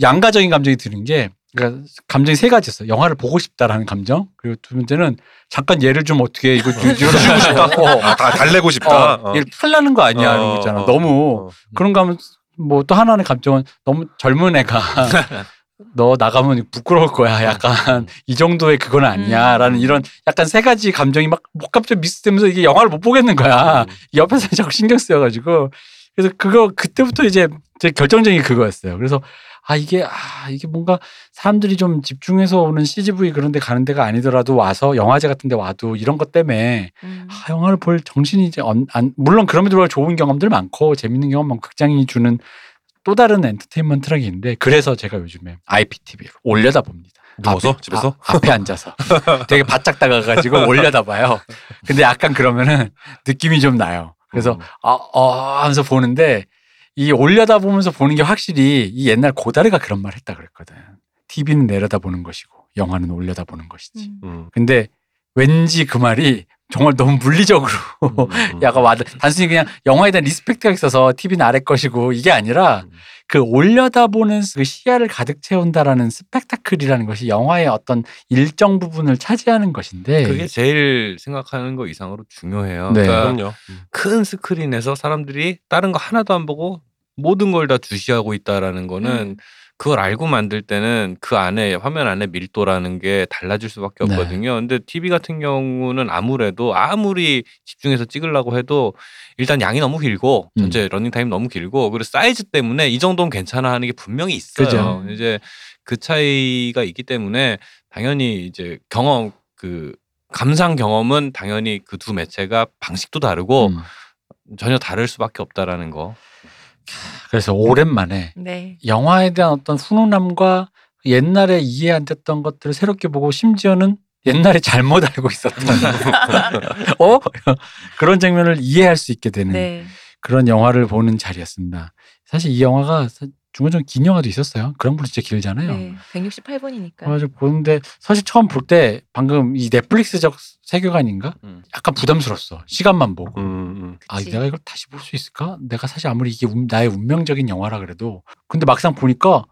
양가적인 감정이 드는 게, 그러니까 감정이 세 가지였어. 영화를 보고 싶다라는 감정. 그리고 두 번째는 잠깐 얘를 좀 어떻게 이거 좀 *laughs* 이러고 싶다. 어, 아, 다 달래고 싶다. 어, 얘를 탈라는 거 아니야. 이런 거 있잖아. 어, 너무. 어. 그런가 하면 뭐또 하나의 감정은 너무 젊은 애가 *laughs* 너 나가면 부끄러울 거야. 약간 이 정도의 그건 아니야. 음. 라는 이런 약간 세 가지 감정이 막 복합적 미스되면서 이게 영화를 못 보겠는 거야. 음. 옆에서 자꾸 신경 쓰여가지고. 그래서 그거 그때부터 이제 제 결정적인 그거였어요. 그래서 아 이게 아 이게 뭔가 사람들이 좀 집중해서 오는 CGV 그런 데 가는 데가 아니더라도 와서 영화제 같은 데 와도 이런 것 때문에 음. 아, 영화를 볼 정신이 이제 안, 안- 물론 그럼에도 불구하고 좋은 경험들 많고 재밌는 경험 많고 극장이 주는 또 다른 엔터테인먼트라는 게 있는데 그래서 제가 요즘에 IPTV를 올려다 봅니다. 누워서 앞에, 집에서 아, 앞에 앉아서 *laughs* 되게 바짝 다가가지고 올려다 봐요. 근데 약간 그러면은 느낌이 좀 나요. 그래서 음. 어, 어 하면서 보는데 이 올려다 보면서 보는 게 확실히 이 옛날 고다르가 그런 말 했다 그랬거든. TV는 내려다 보는 것이고 영화는 올려다 보는 것이지. 음. 음. 근데 왠지 그 말이 정말 너무 물리적으로 음. *laughs* 약간 와드 단순히 그냥 영화에 대한 respect가 있어서 TV는 아래 것이고 이게 아니라 음. 그 올려다보는 그 시야를 가득 채운다라는 스펙타클이라는 것이 영화의 어떤 일정 부분을 차지하는 것인데 그게 제일 생각하는 거 이상으로 중요해요. 네. 그러니까 그럼요. 큰 스크린에서 사람들이 다른 거 하나도 안 보고 모든 걸 다 주시하고 있다라는 거는 음. 그걸 알고 만들 때는 그 안에 화면 안에 밀도라는 게 달라질 수밖에 네. 없거든요. 근데 TV 같은 경우는 아무래도 아무리 집중해서 찍으려고 해도 일단 양이 너무 길고 음. 전체 러닝 타임 너무 길고 그리고 사이즈 때문에 이 정도는 괜찮아 하는 게 분명히 있어요. 그죠. 이제 그 차이가 있기 때문에 당연히 이제 경험 그 감상 경험은 당연히 그 두 매체가 방식도 다르고 음. 전혀 다를 수밖에 없다라는 거. 그래서 오랜만에 네. 영화에 대한 어떤 훈훈함과 옛날에 이해 안 됐던 것들을 새롭게 보고 심지어는 옛날에 잘못 알고 있었던 *laughs* 어 그런 장면을 이해할 수 있게 되는 네. 그런 영화를 보는 자리였습니다. 사실 이 영화가 중간중간 긴 영화도 있었어요. 그런 분이 진짜 길잖아요. 네. 168분이니까. 그래서 보는데 사실 처음 볼 때 방금 이 넷플릭스적 세계관인가 음. 약간 부담스러웠어. 시간만 보고. 음, 음. 아, 그치. 내가 이걸 다시 볼 수 있을까? 내가 사실 아무리 이게 운- 나의 운명적인 영화라 그래도 근데 막상 보니까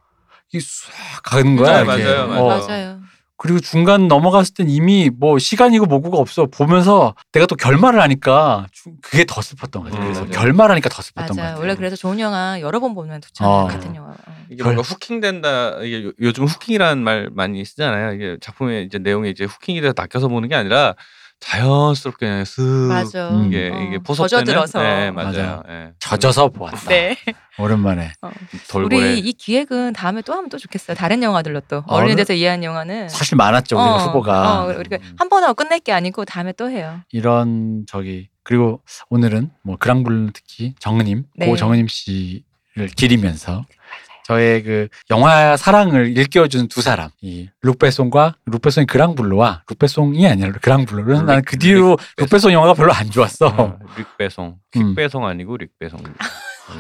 이게 싹 가는 거야. 네, 이게. 맞아요, 맞아요. 어, 맞아요. 그리고 중간 넘어갔을 땐 이미 뭐 시간이고 뭐고가 없어. 보면서 내가 또 결말을 하니까 주- 그게 더 슬펐던 거지. 음, 그래서 맞아요. 결말하니까 더 슬펐던 맞아요. 거지. 원래 그래서 좋은 영화 여러 번 보면 좋잖아요. 어. 같은 영화. 어. 이게 별- 뭔가 후킹된다. 이게 요- 요즘 후킹이라는 말 많이 쓰잖아요. 이게 작품의 이제 내용이 이제 후킹이 돼서 낚여서 보는 게 아니라 자연스럽게 그냥 쓱. 음. 이게 어, 이게 포섭되는. 젖어들어서. 네, 맞아요. 맞아요. 예. 젖어서 보았다. 네. 오랜만에. 돌고래. 우리 이 기획은 다음에 또 하면 또 좋겠어요. 다른 영화들로 또 어른- 어른에 대해서 이해한 영화는 사실 많았죠. 우리가 어, 후보가. 어, 우리가 한번 하고 끝낼 게 아니고 다음에 또 해요. 이런 저기 그리고 오늘은 뭐 그랑블루 특히 정은임 네. 고 정은임 씨를 기리면서 저의 그 영화 사랑을 일깨워주는 두 사람 이 뤽 베송과 뤽 베송의 그랑블루와 뤽 베송이 아니라 그랑블루는 뤽- 나는 그 뒤로 뤽- 뤽 베송 영화가 별로 안 좋았어. 어, 음. 퀵배송 아니고 뤽배송.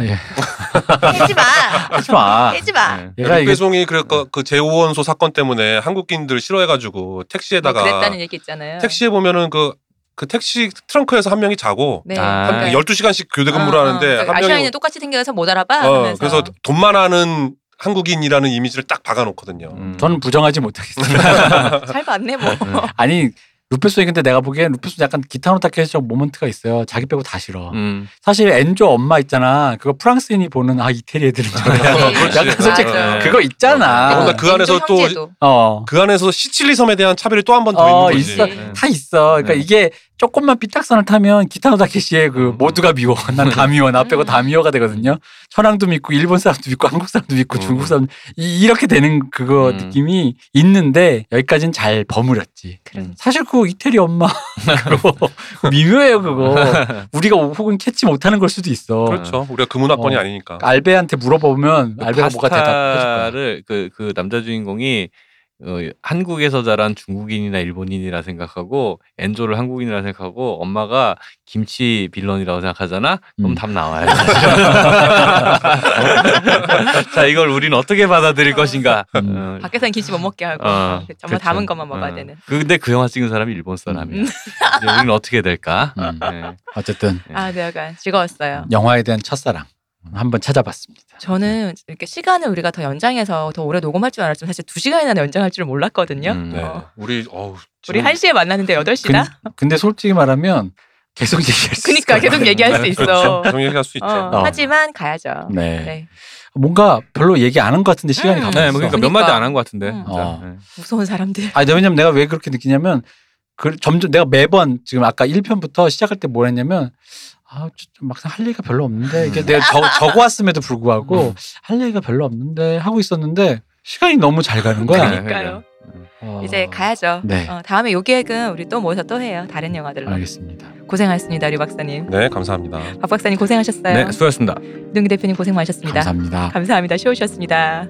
예. 하지 마. 하지 마. 하지 마. 네. 얘가 이게 베송이 그러니까 그 제5원소 사건 때문에 한국인들 싫어해가지고 뭐 택시에다가 그랬다는 얘기 있잖아요. 택시에 보면은 그, 그 택시 트렁크에서 한 명이 자고 네. 아. 한 그러니까 12시간씩 교대 근무를 어, 어. 하는데 그러니까 한 명이 아시아인은 똑같이 생겨서 못 알아봐. 어, 하면서. 그래서 돈만 하는 한국인이라는 이미지를 딱 박아놓거든요. 음. 저는 부정하지 못하겠습니다. *laughs* 잘 봤네 뭐. 아니 루페송이 근데 내가 보기엔 루페송 약간 기타노 타케시적 모먼트가 있어요. 자기 빼고 다 싫어. 음. 사실 엔조 엄마 있잖아. 그거 프랑스인이 보는 아 이태리 애들은 저래. 그렇지. 약간 솔직히 맞아. 그거 있잖아. 더군다나 그 안에서 인조 또. 어. 그 안에서 시칠리 섬에 대한 차별이 또 한 번더 어, 있는 거지. 있어. 네. 다 있어. 그러니까 네. 이게 조금만 삐딱선을 타면 기타노 다케시의 그 음. 모두가 미워. *laughs* 난 다 미워. 나 빼고 다 미워가 되거든요. 천황도 믿고 일본 사람도 믿고 한국 사람도 믿고 음. 중국 사람 이, 이렇게 되는 그거 음. 느낌이 있는데 여기까지는 잘 버무렸지. 그럼. 사실 그 이태리 엄마 *laughs* 그거 미묘해요 그거. 우리가 혹은 캐치 못하는 걸 수도 있어. 그렇죠. 우리가 그 문화권이 어. 아니니까. 알베한테 물어보면 그 알베가 뭐가 대답해줄 거야. 그, 그 남자 주인공이 어, 한국에서 자란 중국인이나 일본인이라 생각하고 엔조를 한국인이라 생각하고 엄마가 김치 빌런이라고 생각하잖아. 그럼 음. 답 나와요. *laughs* 자 이걸 우리는 어떻게 받아들일 것인가. 음. 어, 밖에서는 김치 못 먹게 하고 어, *laughs* 정말 그쵸. 담은 것만 먹어야 어. 되는. 그- 근데 그 영화 찍은 사람이 일본 사람이야. 음. *laughs* 이제 우리는 어떻게 될까? 음. 네. 어쨌든 아, 네, 약간 즐거웠어요. 영화에 대한 첫사랑 한번 찾아봤습니다. 저는 이렇게 시간을 우리가 더 연장해서 더 오래 녹음할 줄 알았지만 사실 두 시간이나 연장할 줄은 몰랐거든요. 음. 네. 어. 우리 어우 우리 한 시에 만났는데 여덟 시다. 근, 근데 솔직히 말하면 계속 얘기할 수 그니까 있어요. 계속 얘기할 수 있어. 그렇죠. 그런 얘기할 수 있죠. 어, 어. 하지만 가야죠. 네. 네. 뭔가 별로 얘기 안 한 것 같은데 시간이 음. 가고 네, 그러니까 몇 그러니까. 마디 안 한 것 같은데. 음. 어. 네. 무서운 사람들. 아니 왜냐면 내가 왜 그렇게 느끼냐면 그 점점 내가 매번 지금 아까 1편부터 시작할 때 뭘 했냐면 아, 좀 막상 할 얘기가 별로 없는데 이게 내가 적, 적어왔음에도 불구하고 할 얘기가 별로 없는데 하고 있었는데 시간이 너무 잘 가는 거야. 네. 그러니까요. 어, 이제 가야죠. 네. 어, 다음에 요 계획은 우리 또 모여서 또 해요. 다른 영화들로. 알겠습니다. 고생하셨습니다, 류 박사님. 네, 감사합니다. 박 박사님 고생하셨어요. 네, 수고하셨습니다. 이동기 대표님 고생 많으셨습니다. 감사합니다. 감사합니다. 쉬우셨습니다.